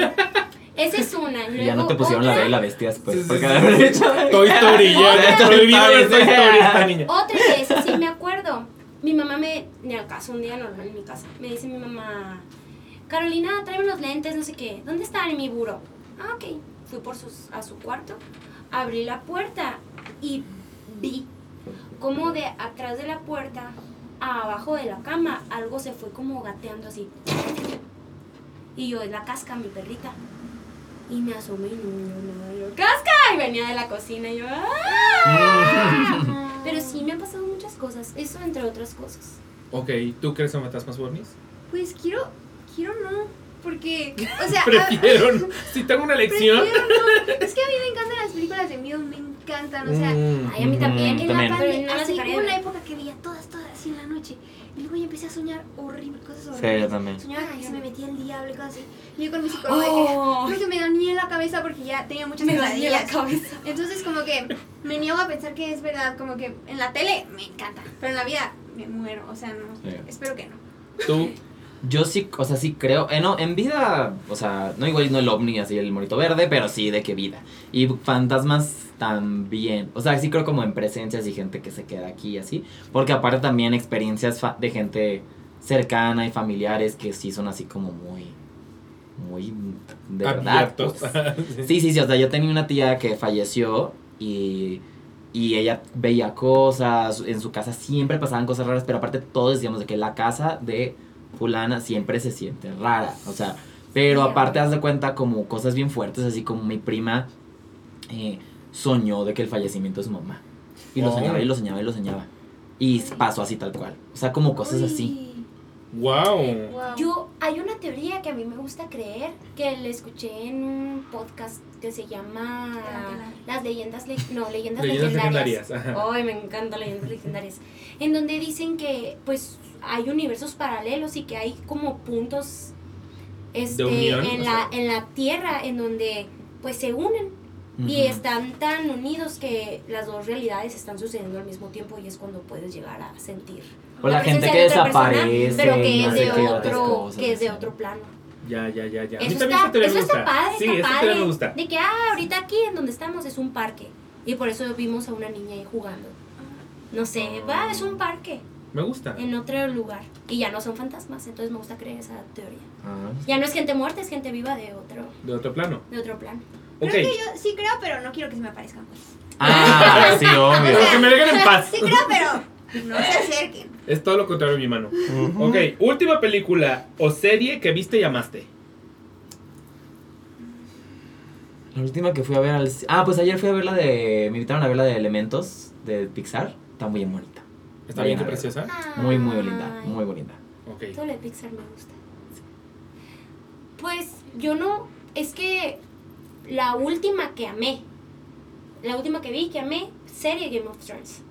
Esa es una. Y ya no Luego te pusieron la otra- bella y la bestia después. Sí, sí, porque sí. haber hecho. Toy Story, ya. <laughs> Toy Prohibido Story, ver Toy sí. Story esta niña. Otra esas, sí me acuerdo. Mi mamá me, ni al caso, un día normal en mi casa, me dice mi mamá, Carolina, tráeme los lentes, no sé qué. ¿Dónde están en mi buro? Ah, ok. Fui por sus, a su cuarto, abrí la puerta y vi como de atrás de la puerta, a abajo de la cama, algo se fue como gateando así. Y yo, es la casca, mi perrita. Y me asomé y no, no, no, yo, ¡casca! Y venía de la cocina y yo, ¡ah! <laughs> Pero sí me han pasado cosas, eso entre otras cosas. Ok, ¿tú crees en fantasmas ovnis? Pues quiero, quiero no. Porque, o sea, <laughs> a- Prefiero. <laughs> Si tengo una lección. prefiero no. Es que a mí me encantan las películas de miedo, me encantan. O sea, Mm. Ay, a mí también. Mm, en también. la pandemia, no así, una época que veía todas, todas así en la noche. Y luego yo empecé a soñar horrible, cosas Sí, horribles. yo también. Soñaba que se me metía el diablo y cosas así. Y yo con mi psicóloga Oh. que me dañé en la cabeza porque ya tenía muchas Me dañé la cabeza. Entonces como que me niego a pensar que es verdad, como que en la tele me encanta, pero en la vida me muero, o sea, no, Sí. espero que no. Tú. Yo sí, o sea, sí creo. Eh, no, en vida, o sea, no igual no el ovni así, el monito verde, pero sí de qué vida. Y fantasmas también. O sea, sí creo como en presencias y gente que se queda aquí y así. Porque aparte también experiencias fa- de gente cercana y familiares que sí son así como muy. Muy. De verdad. abiertos. pues. Sí, sí, sí. O sea, yo tenía una tía que falleció y. Y ella veía cosas, en su casa siempre pasaban cosas raras, pero aparte todos decíamos de que la casa de fulana siempre se siente rara. O sea, Pero aparte, haz de cuenta como cosas bien fuertes, así como mi prima eh, soñó de que el fallecimiento de su mamá. Y lo Oh. soñaba y lo soñaba y lo soñaba. Y pasó así tal cual. O sea, como cosas así. Wow. Wow. Yo, hay una teoría que a mí me gusta creer, que le escuché en un podcast que se llama Las leyendas, le- no, leyendas, Leyendas legendarias. Ay, me encantan leyendas legendarias. En donde dicen que, pues, hay universos paralelos y que hay como puntos este, unión, en, la, sea. en la Tierra en donde, pues, se unen. Y Ujú. están tan unidos que las dos realidades están sucediendo al mismo tiempo y es cuando puedes llegar a sentir. O la gente presencia que de otra persona, desaparece. pero que y es no sé de otro, cosas que es de otro plano. Ya, ya, ya, ya. A mí Eso también está, eso me está padre, Sí, está padre. me gusta. De que, ah, ahorita aquí en donde estamos es un parque. Y por eso vimos a una niña ahí jugando. No sé, va, es un parque Me gusta. en otro lugar. Y ya no son fantasmas, entonces me gusta creer esa teoría. Ah. Ya no es gente muerta, es gente viva de otro, De otro plano. de otro plano. Creo que yo sí creo, pero no quiero que se me aparezcan. Pues. Ah, <laughs> sí, obvio. que me dejen en paz. Sí creo, pero no se acerquen. Es todo lo contrario, mi mano. Ok, última película o serie que viste y amaste. La última que fui a ver al... Ah, pues ayer fui a ver la de... Me invitaron a ver la de Elementos de Pixar. Está muy bonita. Está bien, preciosa. Muy, muy linda. Muy bonita. Ok. Todo lo de Pixar me gusta. Pues yo no, es que la última que amé, la última que vi que amé, serie Game of Thrones.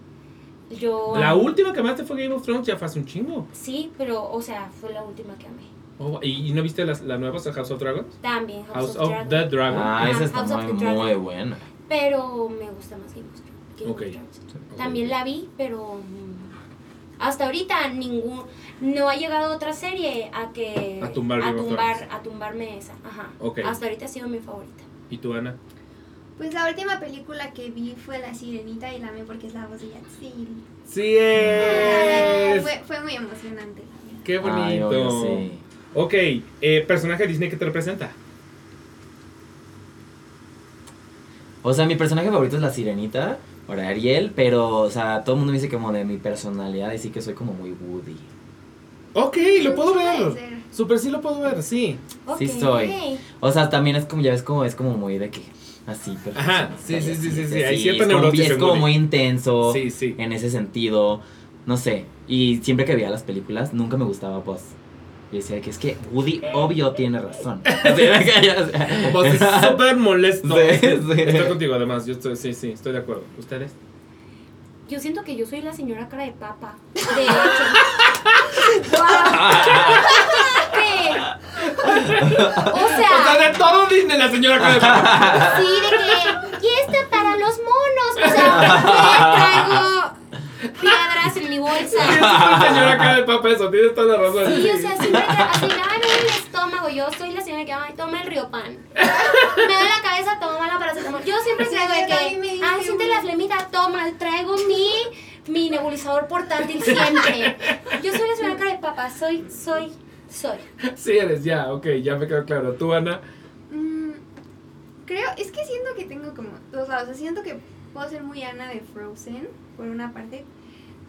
Yo La última que amaste fue Game of Thrones, ya fue hace un chingo. Sí, pero, o sea, fue la última que amé. Oh, ¿y, y no viste las, la nueva House of Dragons? También House, House of, of Dragon. the Dragon. Ah, esa está House of muy, muy buena. Pero me gusta más Game of Thrones. Game of. También la vi, pero mm, hasta ahorita ningún no ha llegado otra serie a que A tumbar Game of tumbar, Thrones. a tumbarme esa. Ajá. Hasta ahorita ha sido mi favorita. ¿Y tú, Ana? Pues la última película que vi fue La Sirenita y la amé porque es la voz de Yatsiri. Sí es. Fue, fue muy emocionante. la. Qué Ay, bonito. obvio, sí. Ok, eh, personaje de Disney que te representa. O sea, mi personaje favorito es la sirenita, o Ariel, pero, o sea, todo el mundo me dice como de mi personalidad y sí que soy como muy Woody. Ok, lo puedo ver. Super sí lo puedo ver, sí. Sí soy. O sea, también es como, ya ves como, es como muy de que, así, pero Ajá, sí, sí, sí, sí, sí, hay sí, cierta es como, neurosis es como muy intenso Sí, sí. en ese sentido, no sé, y siempre que veía las películas, nunca me gustaba Buzz. Y decía que es que Woody obvio tiene razón. <laughs> Vos <laughs> es <laughs> súper molesto. Sí, sí. Estoy contigo, además. Yo estoy, sí, sí, estoy de acuerdo. ¿Ustedes? Yo siento que yo soy la señora cara de papa. De hecho. Sí. <laughs> O O sea, sea, de todo Disney, la señora de <laughs> sí, de que. Y este para los monos. O sea, traigo piedras en mi bolsa. La señora cara de papa, eso, tienes toda la razón. Sí, o sea, siempre así, me el estómago. Yo soy la señora que, ay, toma el riopan. Me duele la cabeza, toma la paracetamol. Yo siempre Sí, traigo de que, ay, siente la flemita, toma, traigo mi, mi nebulizador portátil <laughs> siempre. Yo soy la señora cara de papa, soy, soy, soy. Sí eres, ya, ok, ya me quedó claro. ¿Tú, Ana? Mm, creo, es que siento que tengo como dos lados. O sea, siento que puedo ser muy Ana de Frozen, por una parte.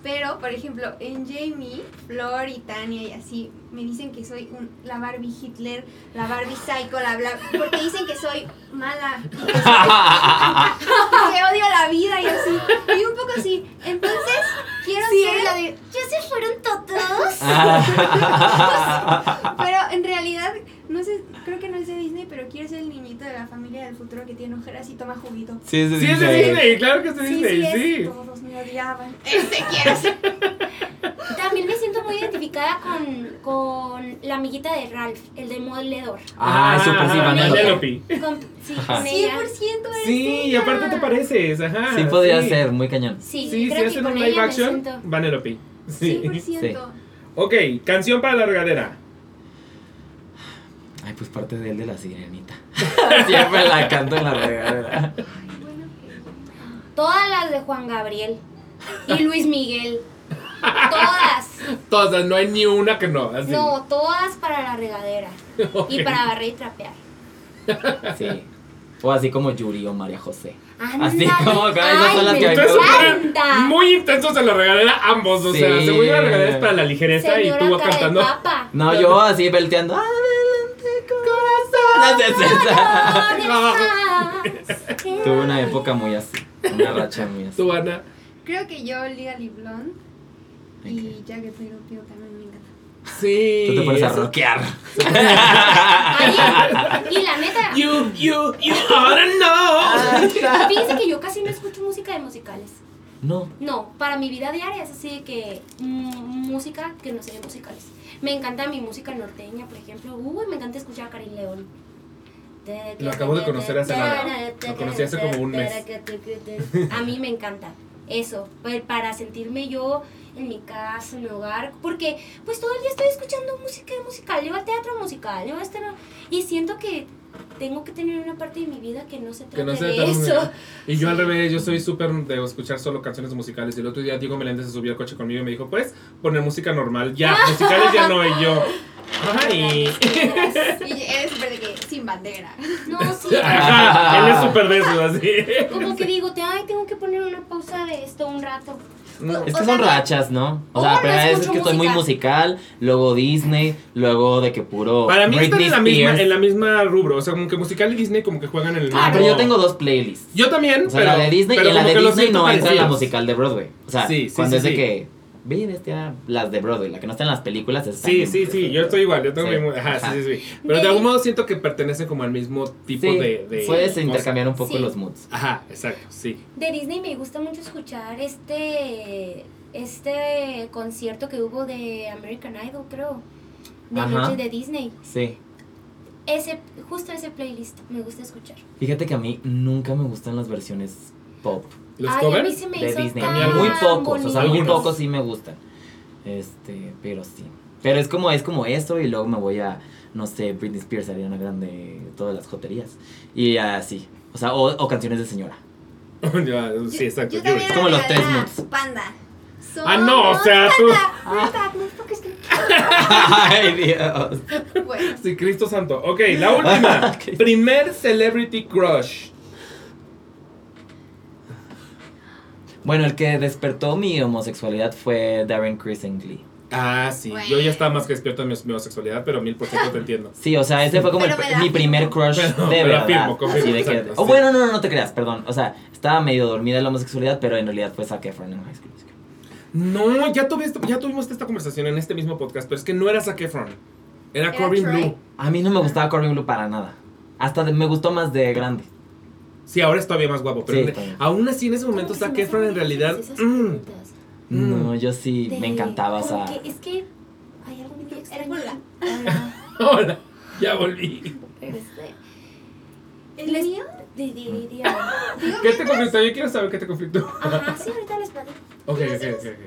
Pero, por ejemplo, en Jamie, Flor y Tania y así, me dicen que soy un, la Barbie Hitler, la Barbie Psycho, la bla, porque dicen que soy mala, y que, soy- <laughs> que odio la vida y así. Y un poco así. Entonces, quiero Sí, ser la de, ya se fueron todos. Ah. <laughs> Pero en realidad, no sé, creo que no es de Disney, pero quiero ser el niñito de la familia del futuro que tiene ojeras y toma juguito. Sí, sí, Sí, es de sí. Disney, claro que es de Disney, es. sí. Todos me odiaban. Ese quiero ser. <laughs> También me siento muy identificada con, con la amiguita de Ralph, el demoledor. Ah, súper sí, Vanellope. Sí, con ella. 100% es Sí, y aparte te pareces, ajá. Sí podría sí. ser, muy cañón. Sí, Sí, si creo que hacen con un live action, siento. Vanellope. Sí. 100%. Ok, canción para la regadera. Ay, pues parte de él de la sirenita. <laughs> Siempre la canto en la regadera. Ay, bueno, Todas las de Juan Gabriel y Luis Miguel. Todas. Todas, no hay ni una que no. Así. No, todas para la regadera. Y para barrer y trapear. Sí. O así como Yuri o María José. Ándale. Así como esas son las que encanta. Muy intensos en la regadera, ambos. O sea, según yo, la regadera es para la ligereza Señora y tú cantando. papa. No, yo así belteando. "Adelante, corazón". Tuve una época muy así. Una racha muy así. Tú, Ana. Creo que yo, Legally Blonde Ok. y Jagged Little Pill también me encanta. Sí. Tú te pones a rockear. Ay, y la neta, You, you, you ought to know. fíjense que yo casi no escucho música de musicales. No. No, para mi vida diaria es así de que mm, música que no sea de musicales. Me encanta mi música norteña, por ejemplo. Uy, me encanta escuchar a Karin León. Lo acabo de conocer hace nada. Lo conocí hace como un mes. A mí me encanta eso, pues, para sentirme yo en mi casa, en mi hogar, porque pues todo el día estoy escuchando música musical, yo al teatro musical, yo a este y siento que tengo que tener una parte de mi vida que no se trate Que no se de eso. <laughs> Y yo al revés, yo soy súper de escuchar solo canciones musicales. Y el otro día Diego Meléndez se subió al coche conmigo y me dijo, ¿puedes poner música normal? Ya, <laughs> musicales ya no. Y yo, ay. Y eres <laughs> súper de que sin bandera. No, sí. Ajá, él es súper de eso, así. Como que digo, te, ay, tengo que poner una pausa de esto un rato. No. Es O que sea, son rachas, ¿no? O sea, la primera vez es que estoy muy musical, luego Disney, luego de que puro Para mí están en la, misma, en la misma rubro. O sea, como que musical y Disney como que juegan en el mismo. Ah, pero yo tengo dos playlists. Yo también, O sea, pero. la de Disney y en la de Disney no entra la parecidos. musical de Broadway. O sea, Sí, sí, cuando sí, es de que ve bestia las de Broadway, la que no está en las películas es Sí, sí, sí, yo estoy igual, yo tengo Sí. mi... Ajá, Ajá. sí, sí, sí. Pero de algún modo siento que pertenecen como al mismo tipo Sí, de, de... puedes cosa. intercambiar un poco Sí. los moods. Ajá, exacto, sí. De Disney me gusta mucho escuchar este este concierto que hubo de American Idol, creo. De Ajá. noche de Disney. Sí. Ese, justo ese playlist me gusta escuchar. Fíjate que a mí nunca me gustan las versiones pop ¿Los Ay, a mí covers? se me de hizo Disney. tan Muy pocos, o sea, muy bonitos. pocos sí me gustan. Este, pero sí. Pero es como, es como eso y luego me voy a, no sé, Britney Spears, Ariana Grande, todas las joterías. Y así. O sea, o, o canciones de señora. <laughs> Ya, sí, exacto. Yo yo- Es como los tres moods. Panda. Ah, no, o sea, tú... <laughs> Ay, Dios. Bueno, Sí, Cristo Santo. Ok, la última. <laughs> Primer celebrity crush. Bueno, el que despertó mi homosexualidad fue Darren Criss en Glee. Ah, sí. Yo ya estaba más que despierto en mi, mi homosexualidad, pero mil por ciento te entiendo. Sí, o sea, ese fue como el- mi primer crush Pero- de pero verdad. afirmo, confirmo, así de que, exacto, oh, sí. bueno, no, no, no te creas, perdón. O sea, estaba medio dormida en la homosexualidad, pero en realidad fue Zac Efron en High School Musical. No, ya, tuve esto- ya tuvimos esta conversación en este mismo podcast, pero es que no era Zac Efron. Era Era Corbin Troy. Blue. A mí no me gustaba Corbin Blue para nada. Hasta de- me gustó más de grande. Sí, ahora es todavía más guapo, pero Sí, aún así en ese momento ¿Cómo que se Zac Efron en realidad... mm? Mm. No, yo sí De- me encantaba, o sea. es que hay algo muy extraño. Hola. Hola. <laughs> Hola, ya volví. Este, ¿el mío? di- di- di- ¿Qué te conflictó? Yo quiero saber qué te conflictó. Ajá, sí, <laughs> ahorita les platico. Ok, ok, ok. ok.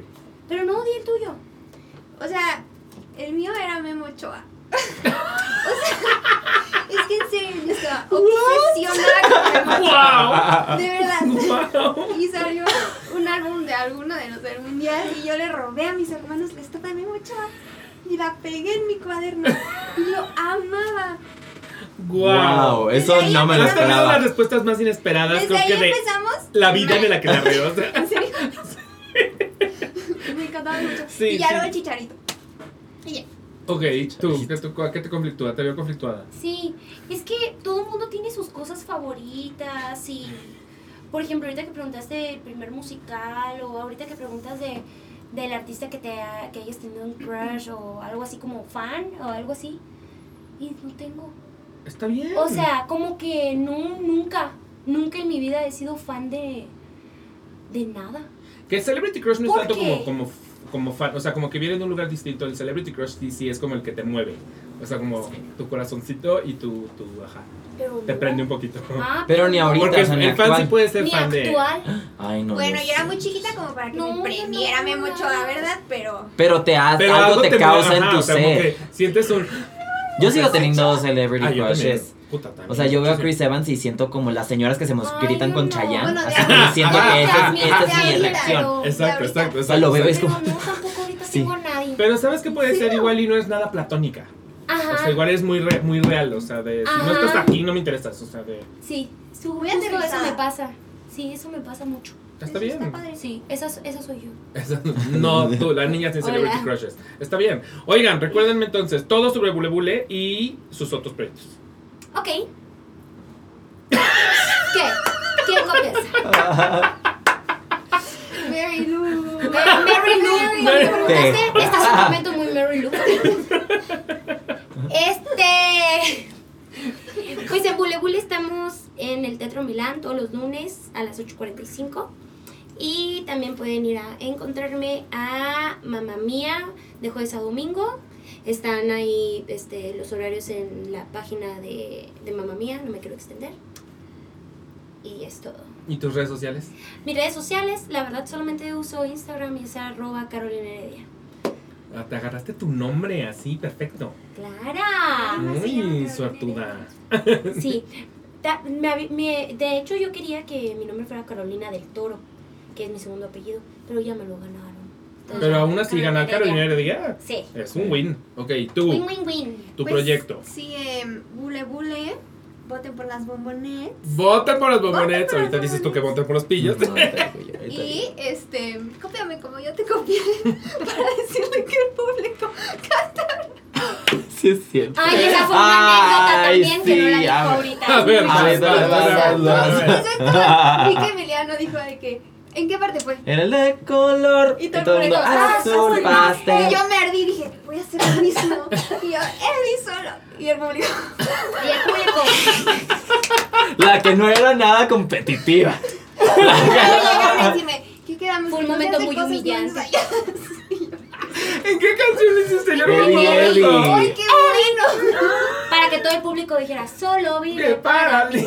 Pero no, di el tuyo. O sea, el mío era Memo Ochoa. <laughs> o sea, es que en serio yo estaba obsesionada con Ochoa. <laughs> ¡Wow! De verdad. ¡Wow! Y salió un álbum de alguno de los del mundial y yo le robé a mis hermanos la estatua de Ochoa y la pegué en mi cuaderno y lo amaba. ¡Wow! eso ahí no me lo Has tenido las esperaba. respuestas más inesperadas, Desde creo ahí que de empezamos. la vida de la que la <laughs> veo. o sea. ¿En serio? Me encantaba mucho. Sí, y ya sí. luego el chicharito. Y ya. Ok, tú, ¿qué te, qué te conflictúa? ¿Te veo conflictuada? Sí, es que todo el mundo tiene sus cosas favoritas y, por ejemplo, ahorita que preguntaste el primer musical o ahorita que preguntas de del artista que te ha- que hayas tenido un crush o algo así como fan o algo así y no tengo. Está bien. O sea, como que no nunca, nunca en mi vida he sido fan de de nada. Que el Celebrity Crush no es ¿Por tanto qué? como, como, como fan, o sea, como que viene de un lugar distinto. El Celebrity Crush sí, sí es como el que te mueve. O sea, como tu corazoncito y tu, tu ajá, Pero te no. prende un poquito. Ah, Pero ni ahorita, Porque o sea, ni el fan sí actual. puede ser ni fan de... actual. Ay, no. bueno, no yo era muy chiquita como para que No, me prendiera no, Ochoa, no. ¿verdad? Pero Pero te hace, Pero algo te causa en ajá, tu o sea, ser. sientes un... Yo sigo teniendo celebrity Ah, crushes. Puta, también. O sea, yo veo a. Chris Evans y siento como las señoras que se nos Ay, gritan con no. Chayanne. Bueno, así que siento que esta ajá, es, es mi reacción. Exacto, exacto, O sea, lo exacto. bebes Pero como- no, tampoco ahorita Sí. tengo nadie. Pero ¿sabes qué puede Sí, ser no. igual y no es nada platónica? Ajá. O sea, igual es muy, re- muy real, o sea, de... Si no Ajá. estás aquí, no me interesas, o sea, de... Sí, su, Muy justo eso me pasa. Sí, eso me pasa mucho. Está bien. Está padre. Sí, esa, esa soy yo. Esa- No, tú, la niña sin celebrity Hola. crushes. Está bien. Oigan, recuérdenme entonces todo sobre Bule Bule y sus otros proyectos. Ok. ¿Qué? ¿Quién comienza? Mary Lou. Mary Lou, ¿no me preguntaste? Este es un momento muy Mary Lou. Este. Pues en Bule Bule estamos en el Teatro Milán todos los lunes a las 8.45. Y también pueden ir a encontrarme a Mamá Mía de jueves a domingo. Están ahí este, los horarios en la página de, de Mamá Mía, no me quiero extender. Y es todo. ¿Y tus redes sociales? Mis redes sociales, la verdad solamente uso Instagram y es arroba Carolina Heredia. Ah, te agarraste tu nombre así, perfecto. ¡Clara! Muy suertuda. <laughs> Sí. Me me- de hecho, yo quería que mi nombre fuera Carolina del Toro, que es mi segundo apellido, pero ya me lo ganaron. Entonces, Pero aún así, ganar Carolina Heredia. Sí. es un win. Ok, tú, Win, win, win. tu Pues, proyecto. Sí, em, Bule Bule. Voten por las bombonettes. Voten por los bombonets. por Ahorita dices tú que voten por los pillos. No, Y este, cópiame como yo te copié <laughs> para decirle que el público Sí, es cierto. Ay, esa fue una anécdota también que no la sí, dijo a ver. ahorita. A ver, vas, ver, vas. vas. Vi que Emiliano dijo de que, ¿en qué parte fue? Era el de color. Y Y todo todo el mundo ah, azul azul pastel. Y yo me ardí y dije, voy a hacer lo mismo. Y yo, Eddie solo. Y el público, Y el público. La que no era nada competitiva. y luego llegaron a decirme, ¿qué quedamos? Fue un momento muy humillante. ensayadas?" <laughs> ¿En qué canción hiciste? Yo Eddie. Eddie. ¡Ay, qué bueno! Para que todo el público dijera, solo ¡Qué vive para mí.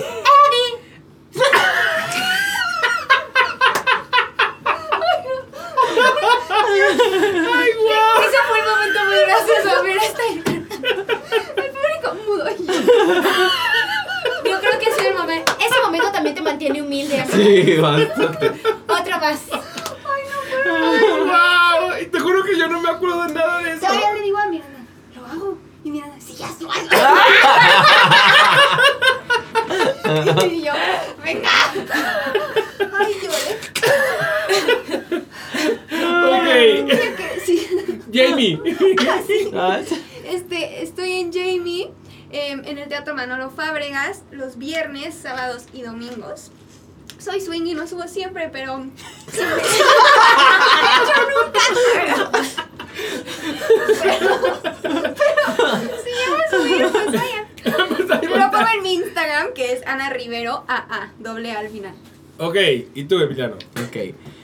¡Ay, <laughs> guau! Ese fue el muy gracioso. Mira, está el público mudo. Yo, creo que ese, momento, ese momento también te mantiene humilde. amiga. Sí, bastante. Otra más. ¡Ay, guau! Y te juro que yo no me acuerdo de nada de eso. Todavía le digo a Miranda, ¿lo hago? Y Miranda, sí, ya hazlo, hazlo. <laughs> y yo, venga. Ay, lloré. Ok. Sí. Jamie. <laughs> Este, estoy en Jamie, em, en el Teatro Manolo Fábregas, los viernes, sábados y domingos. Soy swing y no subo siempre, pero. siempre- Yo nunca. Pero, pero si llego a subir, pues vayan. Pues ahí va a Lo pongo en mi Instagram, que es Ana Rivero, AA, doble A al final. Ok, ¿y tú, Emiliano? Ok.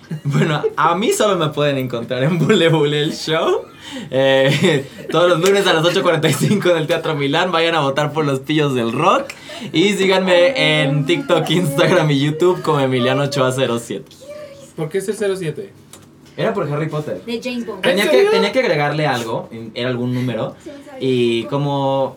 <laughs> Bueno, a mí solo me pueden encontrar en Bule Bule el show. Eh, <laughs> todos los lunes a las 8.45 en el Teatro Milán. Vayan a votar por los pillos del rock. Y síganme en TikTok, Instagram y YouTube como Emiliano Ochoa 07. ¿Por qué es el 07? Era por Harry Potter. De James Bond. Tenía ¿En que, tenía que agregarle algo, era algún número. Y como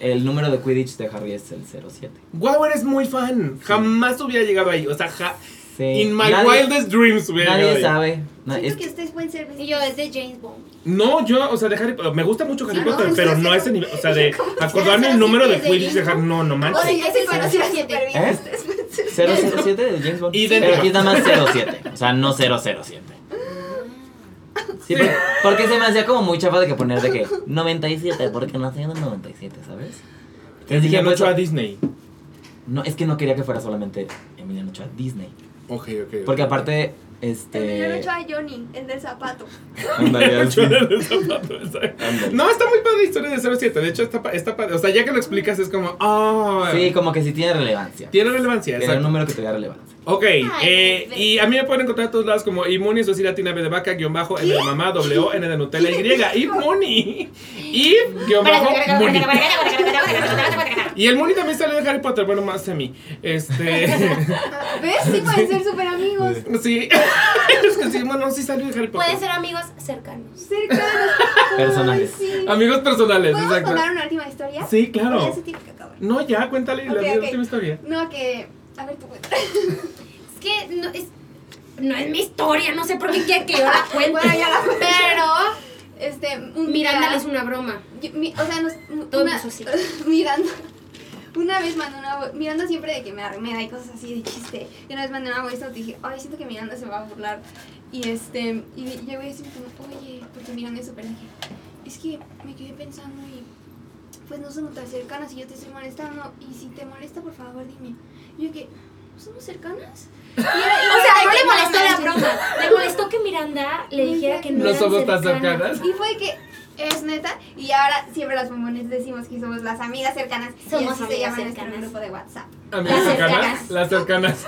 el número de Quidditch de Harry es el 07. Guau, eres muy fan. Jamás hubiera llegado ahí. O sea, ja- Sí. in my Nadie- wildest dreams llegado Nadie sabe. Siento es- que ustedes pueden ser Y yo, es de James Bond. No, yo, o sea, de Harry Potter. Me gusta mucho Harry Sí, no, Potter, es pero no a sí. ese nivel. O sea, <laughs> de ¿Cómo se acordarme el número de ¿Es Quidditch de Harry. No, no O manches. sea, ya se Sí, conocieron sí, sí. súper bien. ¿Eh? Ustedes pueden ser 007 de James Bond. Y de- Pero aquí es nada más 07. O sea, no 007. Sí, porque, porque se me hacía como muy chafa de que poner de que 97, porque nací en el 97, ¿sabes? Entonces dije, Emiliano pues, Ochoa Disney. no, es que no quería que fuera solamente Emiliano Ochoa Disney. Ok, ok. Porque aparte, este... Ochoa Johnny, el del zapato. <laughs> así. Ochoa del zapato, exacto. No, está muy padre la historia de 07. De hecho, está, pa- está padre. O sea, ya que lo explicas, es como. Oh, Sí, como que sí tiene relevancia. Tiene relevancia, Era un exacto. número que tuviera relevancia. Ok, eh, y a mí me pueden encontrar a todos lados como Imuni, soy latina B de vaca, guion bajo, N de mamá, W, <laughs> N de Nutella, Y, Imuni. Y, guion bajo, Muni. Y el Muni también sale de Harry Potter, bueno, más a mí. Este. <laughs> ¿Ves? Sí pueden ser súper amigos. Sí. <laughs> Es que sí, bueno, sí salió de Harry Potter. Pueden ser amigos cercanos. Cercanos. Personales. Ay, sí. Amigos personales, ¿Podemos exacto. contar una última historia? Sí, ¿O ya claro. se tiene que acabar? No, ya, cuéntale la última historia. No, que... A ver, tú cuenta. Es que no es, no es mi historia, no sé por qué quiere que yo la cuente. Bueno, ya la. Pero Este, un Miranda es una broma. Yo- mi- o sea, nos, Todo una, así. <laughs> Miranda. Una vez mandó una vo- Miranda siempre de que me arremeda y cosas así de chiste. Y una vez mandé una note y dije, ay, siento que Miranda se va a burlar. Y este, y llego y decirme como, oye, porque Miranda es súper dije, es que me quedé pensando y pues no somos tan cercanas y yo te estoy molestando. Y si te molesta, por favor, dime. Y yo que, ¿no somos cercanas? <laughs> Y era- y O sea, no le molestó la broma. Le molestó que Miranda le dijera que no, No eran somos tan cercanas. Y fue que es neta. Y ahora siempre las bombones decimos que somos las amigas cercanas. Somos y así se amigas llama nuestro cercanas. grupo de WhatsApp. Amigas Las cercanas. cercanas. Las cercanas.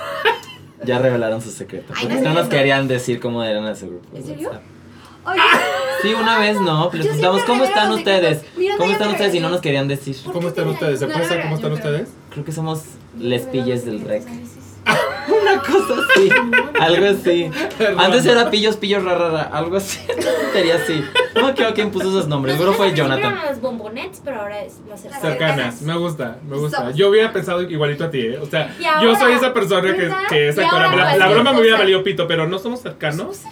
Ya revelaron su secreto. Ay, Porque no no nos querían decir cómo eran ese grupo. ¿En serio? WhatsApp. Oye, Sí, una vez no. Les preguntamos cómo están ustedes. Mira, ¿Cómo están ustedes? Y no nos querían decir. ¿Por ¿Cómo están ustedes? ¿Se puede saber cómo están creo. ustedes? Creo que somos les pilles del rec. <laughs> Una cosa así. <laughs> Algo así. Antes era pillos, pillos, rara, algo así. <laughs> Sería así. No me acuerdo quién puso esos nombres. Seguro fue Jonathan. las bombonets, pero ahora es las cercanas. Cercanas, me gusta, me gusta. Yo hubiera pensado igualito a ti, ¿eh? O sea, Y yo ahora, soy esa persona que, que es actora. La, broma me hubiera valido pito, pero no somos cercanos.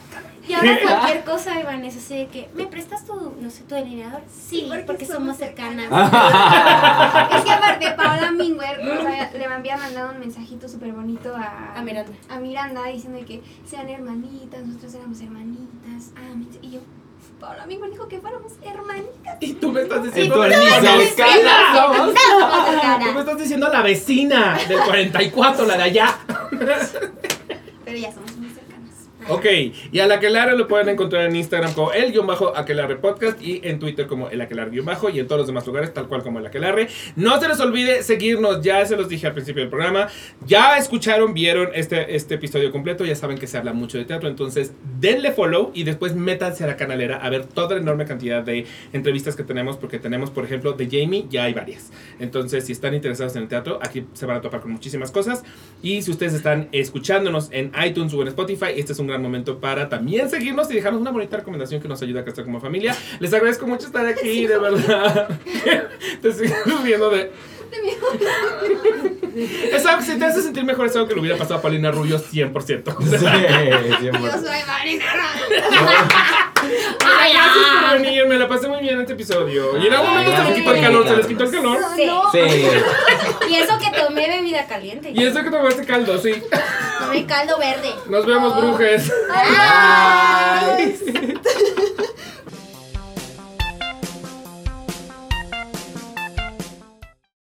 Y ahora cualquier cosa, Iván, es así de que, ¿me prestas tu, no sé, tu delineador? Sí, porque porque, somos cercanas. <laughs> Es que aparte, Paola Minguer o sea, le había mandado un mensajito súper bonito a, A Miranda. a Miranda diciendo que sean hermanitas, nosotros éramos hermanitas. Ah, y yo, Paola Minguer dijo que fuéramos hermanitas. Y tú me estás Y diciendo. tú la ni vecina. cercana Tú me estás diciendo la vecina del 44, la de allá. Pero ya somos. Ok, y a la Aquelarre lo pueden encontrar en Instagram como el guion bajo Aquelarre Podcast y en Twitter como el Aquelarre guion bajo y en todos los demás lugares tal cual como el Aquelarre. No se les olvide seguirnos, ya se los dije al principio del programa. Ya escucharon, vieron este, este episodio completo, ya saben que se habla mucho de teatro, entonces denle follow y después métanse a la canalera a ver toda la enorme cantidad de entrevistas que tenemos, porque tenemos, por ejemplo, de Jamie, ya hay varias. Entonces, si están interesados en el teatro, aquí se van a topar con muchísimas cosas. Y si ustedes están escuchándonos en iTunes o en Spotify, este es un gran momento para también seguirnos y dejarnos una bonita recomendación que nos ayuda a crecer como familia. Les agradezco mucho estar aquí, de verdad. <laughs> <laughs> Te sigo viendo de... <laughs> Es algo, si te hace sentir mejor es algo que le hubiera pasado a Paulina Rubio 100%. O sea, Sí, Yo 100%. soy Marina Ay, Gracias por venir, me la pasé muy bien en este episodio. Y en algún momento se les gracias quitó el calor, se les quitó el calor. Sí. Sí. Y eso que tomé bebida caliente. Y eso que tomaste caldo, sí. Tomé caldo verde. Nos vemos, brujes. Ay. <laughs>